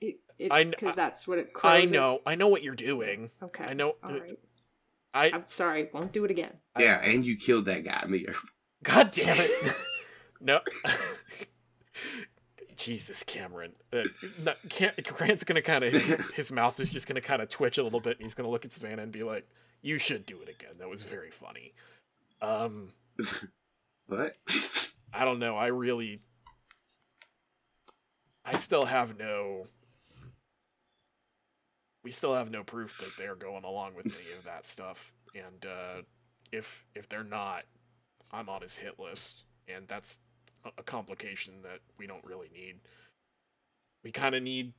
It, it's I because that's what it I crows at- know, I know what you're doing. Okay. I know. All right. I I'm sorry. Won't do it again. Yeah, and you killed that guy in the air. God damn it. [laughs] no. [laughs] Jesus, Cameron. Uh, no, Cam- Grant's gonna kind of his, [laughs] his mouth is just gonna kind of twitch a little bit, and he's gonna look at Savannah and be like, "You should do it again. That was very funny." Um, What? I don't know. I really, I still have no. We still have no proof that they're going along with any of that stuff, and uh, if if they're not, I'm on his hit list, and that's a- complication that we don't really need. We kind of need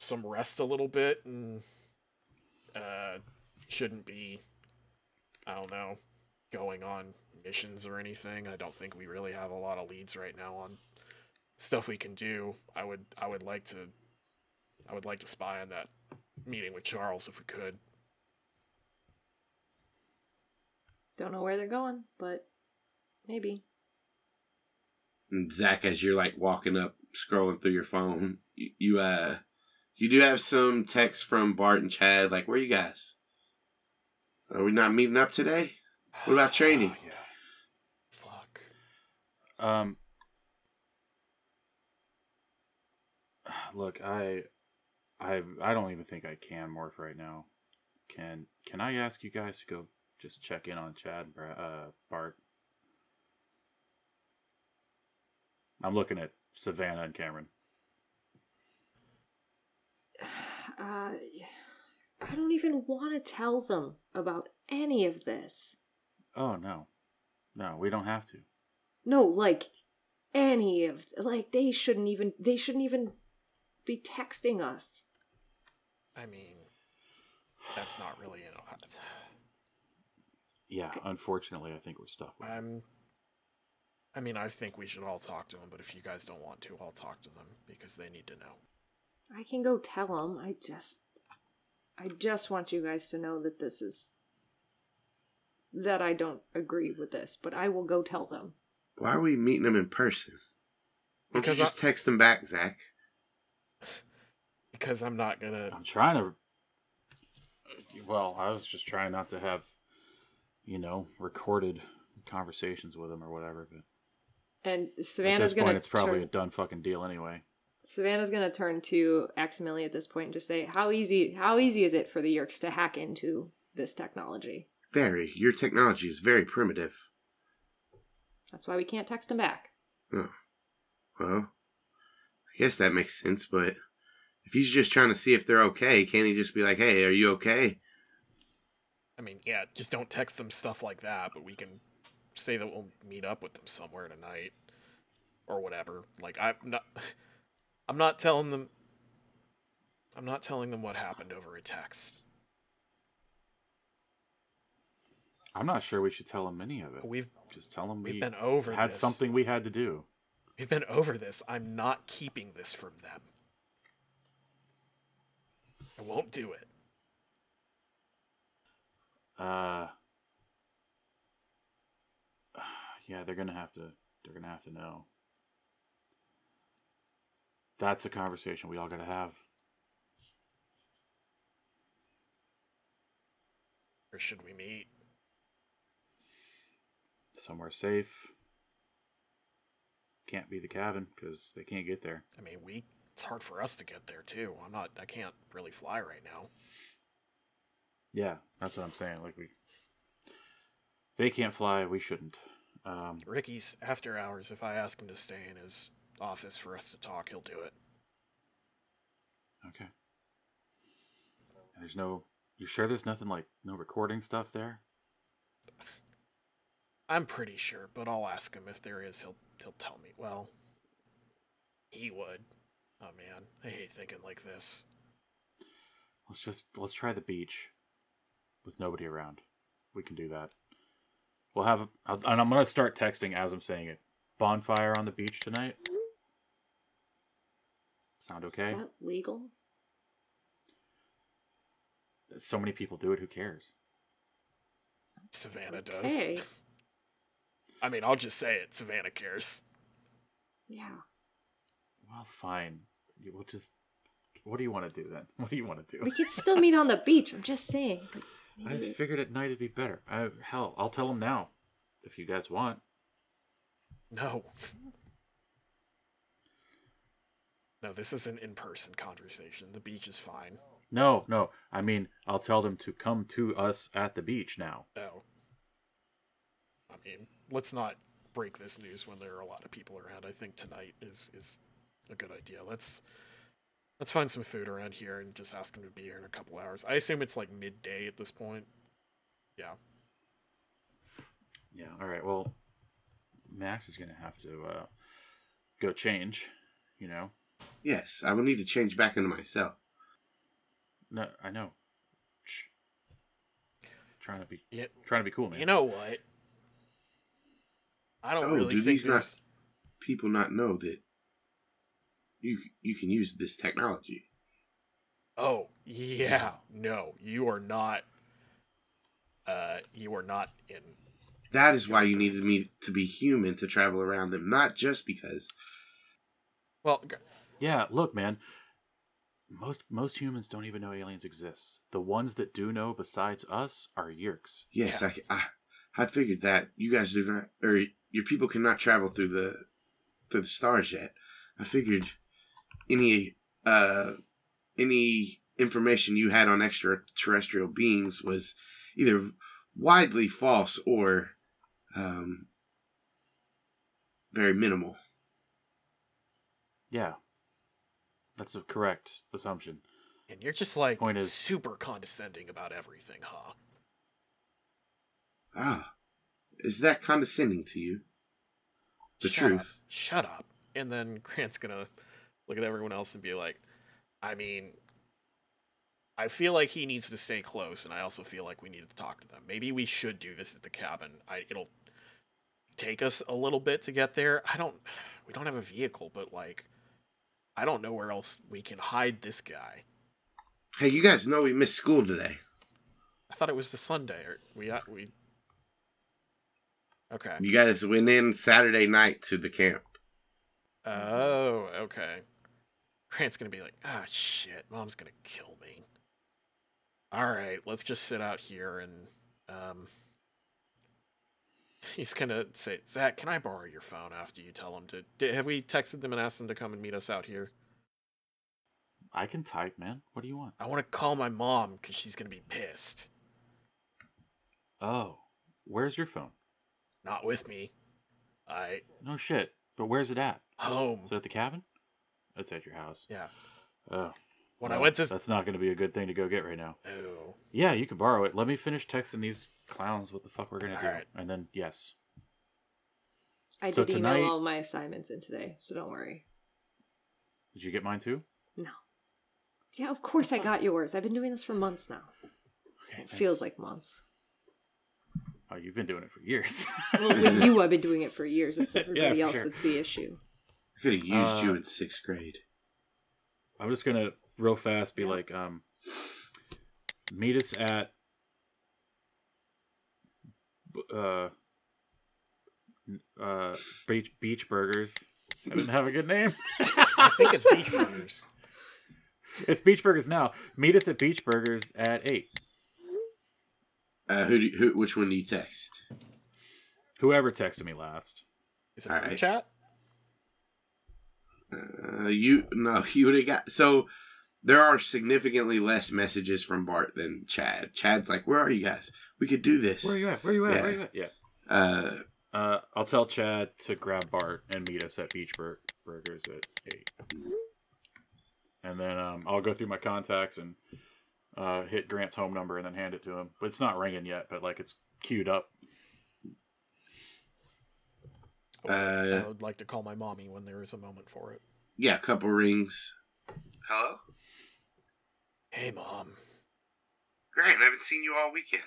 some rest a little bit, and uh, shouldn't be. I don't know, going on missions or anything. I don't think we really have a lot of leads right now on stuff we can do. I would I would like to I would like to spy on that meeting with Charles if we could. Don't know where they're going, but maybe. And Zach, as you're like walking up, scrolling through your phone, you, you uh, you do have some text from Bart and Chad. Like, where you guys? Are we not meeting up today? What about [sighs] training? Oh, yeah. Fuck. Um. [sighs] Look, I, I, I don't even think I can morph right now. Can Can I ask you guys to go just check in on Chad, and uh, Bart? I'm looking at Savannah and Cameron. [sighs] Uh, I don't even want to tell them about any of this. Oh no, no, we don't have to. No, like any of like they shouldn't even they shouldn't even be texting us. I mean, that's not really an option. Yeah, unfortunately, I think we're stuck. With. I'm. I mean, I think we should all talk to them, but if you guys don't want to, I'll talk to them because they need to know. I can go tell them. I just I just want you guys to know that this is that I don't agree with this, but I will go tell them. Why are we meeting them in person? Why don't Because you I- just text them back, Zach? Because I'm not gonna. I'm trying to. Well, I was just trying not to have, you know, recorded conversations with him or whatever. But And at Savannah's this gonna point, it's probably turn, a done fucking deal anyway. Savannah's gonna turn to Aximili at this point and just say, "How easy? How easy is it for the Yeerks to hack into this technology?" Very. Your technology is very primitive. That's why we can't text him back. Oh. Well, I I guess that makes sense, but if he's just trying to see if they're okay, can't he just be like, "Hey, are you okay?" I mean, yeah, just don't text them stuff like that, but we can say that we'll meet up with them somewhere tonight or whatever. Like I'm not [laughs] I'm not telling them I'm not telling them what happened over a text. I'm not sure we should tell them any of it. We've Just tell them we've we been over had this. something we had to do. We've been over this. I'm not keeping this from them. I won't do it. Uh, [sighs] yeah, they're gonna have to. They're gonna have to know. That's a conversation we all gotta have. Or should we meet? Somewhere safe. Can't be the cabin because they can't get there. I mean, we it's hard for us to get there too. I'm not I can't really fly right now. Yeah, that's what I'm saying. Like we, they can't fly. We shouldn't. Um, Ricky's after hours. If I ask him to stay in his office for us to talk, he'll do it. okay. There's no. You sure there's nothing like no recording stuff there? I'm pretty sure, but I'll ask him if there is. He'll he'll tell me. Well, he would. Oh man, I hate thinking like this. Let's just let's try the beach with nobody around. We can do that. We'll have a, I'll, and I'm gonna start texting as I'm saying it. Bonfire on the beach tonight. Sound okay? Is that legal? So many people do it. Who cares? Savannah Hey. does. [laughs] I mean, I'll just say it. Savannah cares. Yeah. Well, fine. You- We'll just. What do you want to do then? [laughs] What do you want to do? We could still meet on the beach. I'm just saying. but I just figured at night it'd be better. I, hell, I'll tell them now, if you guys want. No. No, this is an in-person conversation. The beach is fine. No, no. I mean, I'll tell them to come to us at the beach now. No. I mean, let's not break this news when there are a lot of people around. I think tonight is is a good idea. Let's let's find some food around here and just ask them to be here in a couple hours. I assume it's like midday at this point. Yeah. Yeah. All right. Well, Max is gonna have to uh, go change. You know. Yes, I will need to change back into myself. No, I know. Shh. Trying to be Yeah. trying to be cool, man. You know what? I don't Oh, really do think these not- People not know that you you can use this technology. Oh, yeah. No, you are not uh you are not in That is why you needed me to be human to travel around them, not just because. well, g- Yeah, look, man. Most most humans don't even know aliens exist. The ones that do know, besides us, are Yeerks. Yes, Yeah. I, I I figured that you guys do not, or your people cannot travel through the through the stars yet. I figured any uh any information you had on extraterrestrial beings was either widely false or um very minimal. Yeah, that's a correct assumption. and you're just like Point is- super condescending about everything, huh? Ah, is that condescending to you? The Shut up. truth. Shut up. And then Grant's gonna look at everyone else and be like, I mean, I feel like he needs to stay close, and I also feel like we need to talk to them. Maybe we should do this at the cabin. I it'll take us a little bit to get there. I don't we don't have a vehicle, but like I don't know where else we can hide this guy. Hey, you guys know we missed school today. I thought it was the Sunday or we uh, we Okay. You guys went in Saturday night to the camp. Oh, okay. Grant's gonna be like, ah, shit, mom's gonna kill me. All right, let's just sit out here and, um, [laughs] he's gonna say, Zach, can I borrow your phone after you tell him to? Did, have we texted them and asked them to come and meet us out here? I can type, man. What do you want? I want to call my mom because she's gonna be pissed. Oh, where's your phone? Not with me. I No shit. But where's it at? home. Is it at the cabin? It's at your house. Yeah. Oh. When I went to That's not going to be a good thing to go get right now. oh, Yeah, you can borrow it. Let me finish texting these clowns what the fuck we're gonna do, Alright. and then yes. I So did tonight- email all my assignments in today, so don't worry. Did you get mine too? No. Yeah, of course I got yours. I've been doing this for months now. Okay. It feels like months. Oh, you've been doing it for years. Well, with [laughs] you, I've been doing it for years. It's Yeah, everybody for else sure. that's the issue. I could have used you Uh, in sixth grade. I'm just gonna real fast be Yeah. like, um, meet us at uh uh beach beach burgers. I didn't have a good name. [laughs] I think it's Beach Burgers. it's beach burgers now. Meet us at beach burgers at eight. Uh, who, do you- who? Which one do you text? Whoever texted me last. Is it All group right. chat? Uh, you no, [laughs] you would have got. So there are significantly less messages from Bart than Chad. Chad's like, "Where are you guys? We could do this." Where are you at? Where are you at? Yeah. Where are you at? Yeah. Uh, Uh, I'll tell Chad to grab Bart and meet us at Beach Bur- Burgers at eight, and then um, I'll go through my contacts and uh, hit Grant's home number and then hand it to him. But it's not ringing yet, but like it's queued up. Uh, I would like to call my mommy when there is a moment for it. yeah, a couple rings. Hello, Hey, mom. Great, I haven't seen you all weekend.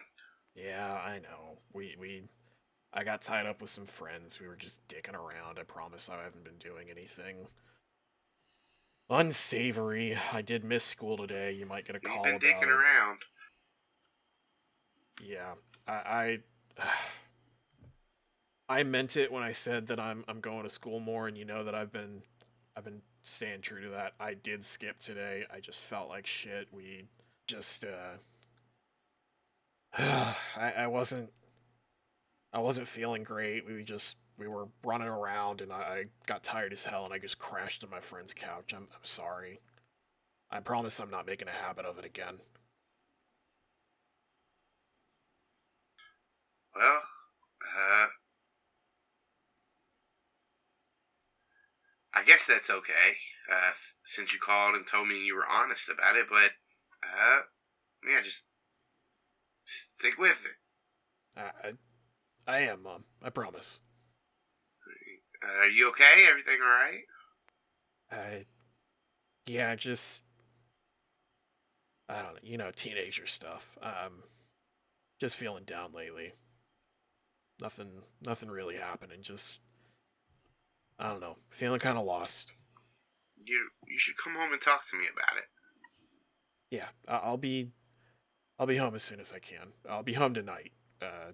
Yeah, I know. We we I got tied up with some friends. We were just dicking around. I promise I haven't been doing anything unsavory. I did miss school today. You might get a You've call been about dicking it. around. Yeah, I, I [sighs] I meant it when I said that I'm I'm going to school more, and you know that I've been I've been staying true to that. I did skip today. I just felt like shit. We just uh [sighs] I I wasn't I wasn't feeling great. We just we were running around, and I, I got tired as hell, and I just crashed on my friend's couch. I'm I'm sorry. I promise I'm not making a habit of it again. Well, uh, I guess that's okay. Uh, since you called and told me you were honest about it, but uh, yeah, just stick with it. I, I, am, Mom. I promise. Uh, are you okay? Everything all right? I, yeah, just, I don't know, you know, teenager stuff. Um, just feeling down lately. Nothing, nothing really happening. Just, I don't know, feeling kind of lost. You you should come home and talk to me about it. Yeah, I'll be, I'll be home as soon as I can. I'll be home tonight. Uh,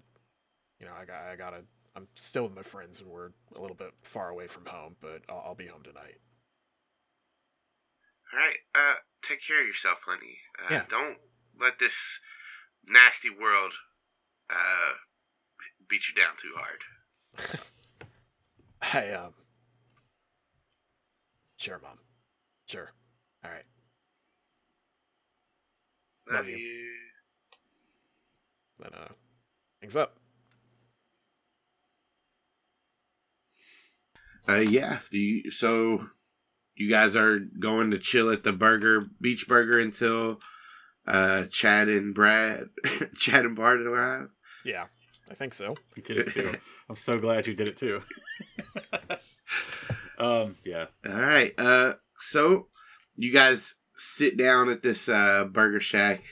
you know, I got, I gotta. I'm still with my friends, and we're a little bit far away from home, but I'll, I'll be home tonight. All right. Uh, take care of yourself, honey. Uh, Yeah. Don't let this nasty world uh beat you down too hard. [laughs] I um. Sure, mom. Sure. All right. Love, Love you. you. Then uh, hangs up. Uh, yeah. Do you, so you guys are going to chill at the burger beach burger until uh Chad and Brad, [laughs] Chad and Bart arrive. Yeah, I think so. You did it too. [laughs] I'm so glad you did it too. Um, yeah. All right. Uh, so you guys sit down at this uh burger shack.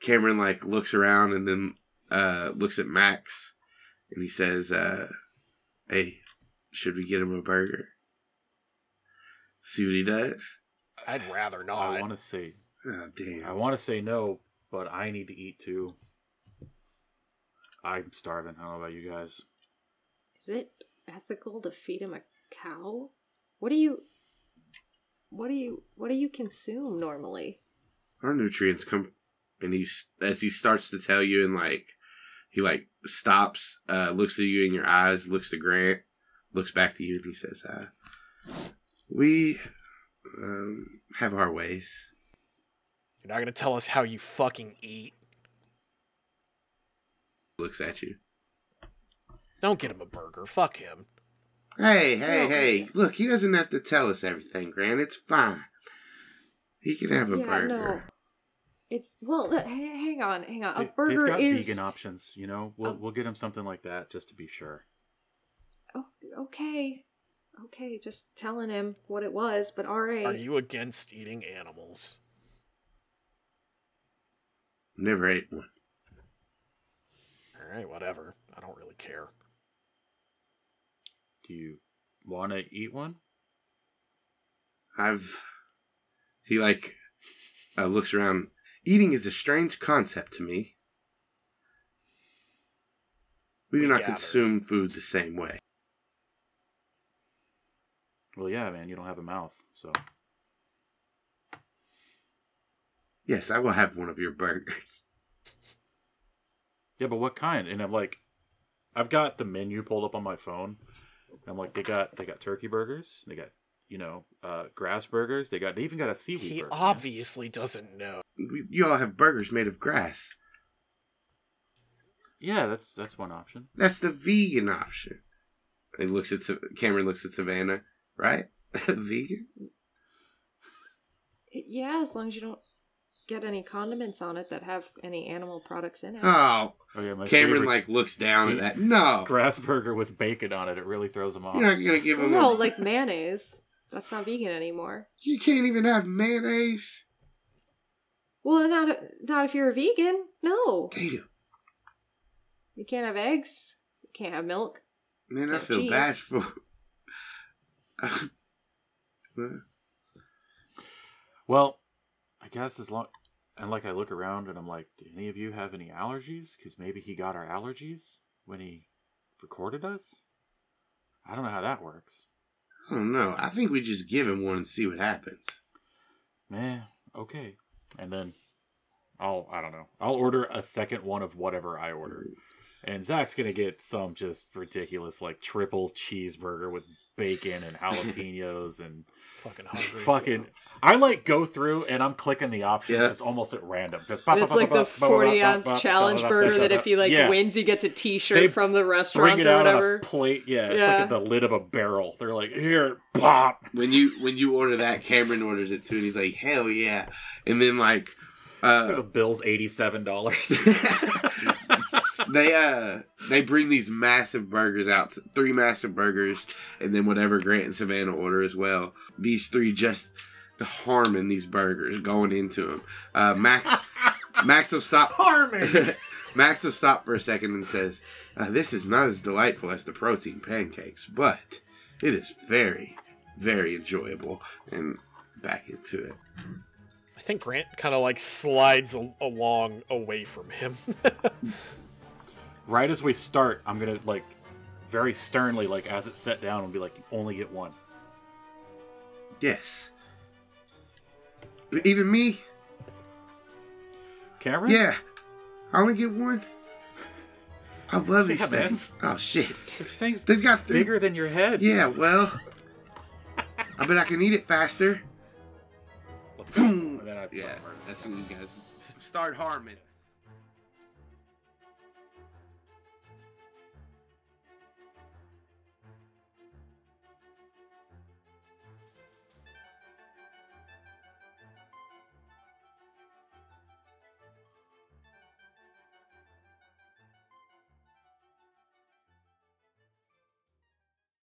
Cameron like looks around and then uh looks at Max, and he says, uh, "Hey, should we get him a burger?" See what he does. I'd rather not. I want to say, Oh damn. I want to say no, but I need to eat too. I'm starving. I don't know about you guys. Is it ethical to feed him a cow? What do you what do you what do you consume normally? Our nutrients come, and he's as he starts to tell you, and like he like stops, uh, looks at you in your eyes, looks to Grant, looks back to you, and he says, uh, "We um, have our ways." You're not gonna tell us how you fucking eat. Looks at you. Don't get him a burger. Fuck him. Hey, hey, No. hey! Look, he doesn't have to tell us everything, Grant. It's fine. He can have a yeah, burger. no. It's well. look, hang on, hang on. They- A burger They've got is vegan options. You know, we'll Um, we'll get him something like that just to be sure. oh, okay, okay. Just telling him what it was, but all right. Are you against eating animals? Never ate one. All right, whatever. I don't really care. Do you want to eat one? I've. He like uh, looks around. Eating is a strange concept to me. We do not gather. consume food the same way. Well, yeah, man. You don't have a mouth, so Yes, I will have one of your burgers. yeah. But what kind? And I'm like, I've got the menu pulled up on my phone. And I'm like, they got they got turkey burgers. They got you know uh, grass burgers. They got they even got a seaweed He burger. man. obviously doesn't know. You all have burgers made of grass. Yeah, that's that's one option. That's the vegan option. He looks at Cameron. Looks at Savannah. Right? [laughs] vegan. yeah, as long as you don't get any condiments on it that have any animal products in it. Oh, Oh yeah, my Cameron favorite's like looks down at that. No, grass burger with bacon on it. It really throws them off. you're not gonna give Well, him. no, a, like mayonnaise. That's not vegan anymore. you can't even have mayonnaise. Well, not not if you're a vegan. No, Damn, you can't have eggs. You can't have milk. man, I Yeah, feel bad for. [laughs] [laughs] Well, Well, I guess as long and like I look around and I'm like, do any of you have any allergies? Because maybe he got our allergies when he recorded us. I don't know how that works. I don't know. I think we just give him one and see what happens. Man, okay. And then I'll I don't know. I'll order a second one of whatever I order. And Zach's gonna get some just ridiculous like triple cheeseburger with bacon and jalapenos and [laughs] Fucking hungry. fucking I like go through and I'm clicking the options Yeah. just almost at random. Just But it's like the 40 ounce challenge burger that if he like Yeah. wins, he gets a T-shirt They from the bring restaurant it or out whatever. on a plate. Yeah, it's Yeah. like the lid of a barrel. They're like, here, pop. When you when you order that, Cameron orders it too, and he's like, "Hell yeah!" And then like, uh, the bill's eighty seven dollars. [laughs] [laughs] they uh they bring these massive burgers out, three massive burgers, and then whatever Grant and Savannah order as well. These three just harming these burgers going into them. Uh, Max [laughs] Max will stop. harming. [laughs] Max will stop for a second and says, uh, "This is not as delightful as the protein pancakes, but it is very, very enjoyable." And back into it. I think Grant kind of like slides a- along away from him. [laughs] right as we start, I'm gonna like very sternly, like as it's set down, and be like, you only get one. Yes. Even me? Cameron? Yeah. I only get one. I love these Yeah, man. things. Oh shit. This thing's They've got three. bigger than your head. Yeah, well. I bet I can eat it faster. Boom. And then I Yeah, that's when you guys start harming.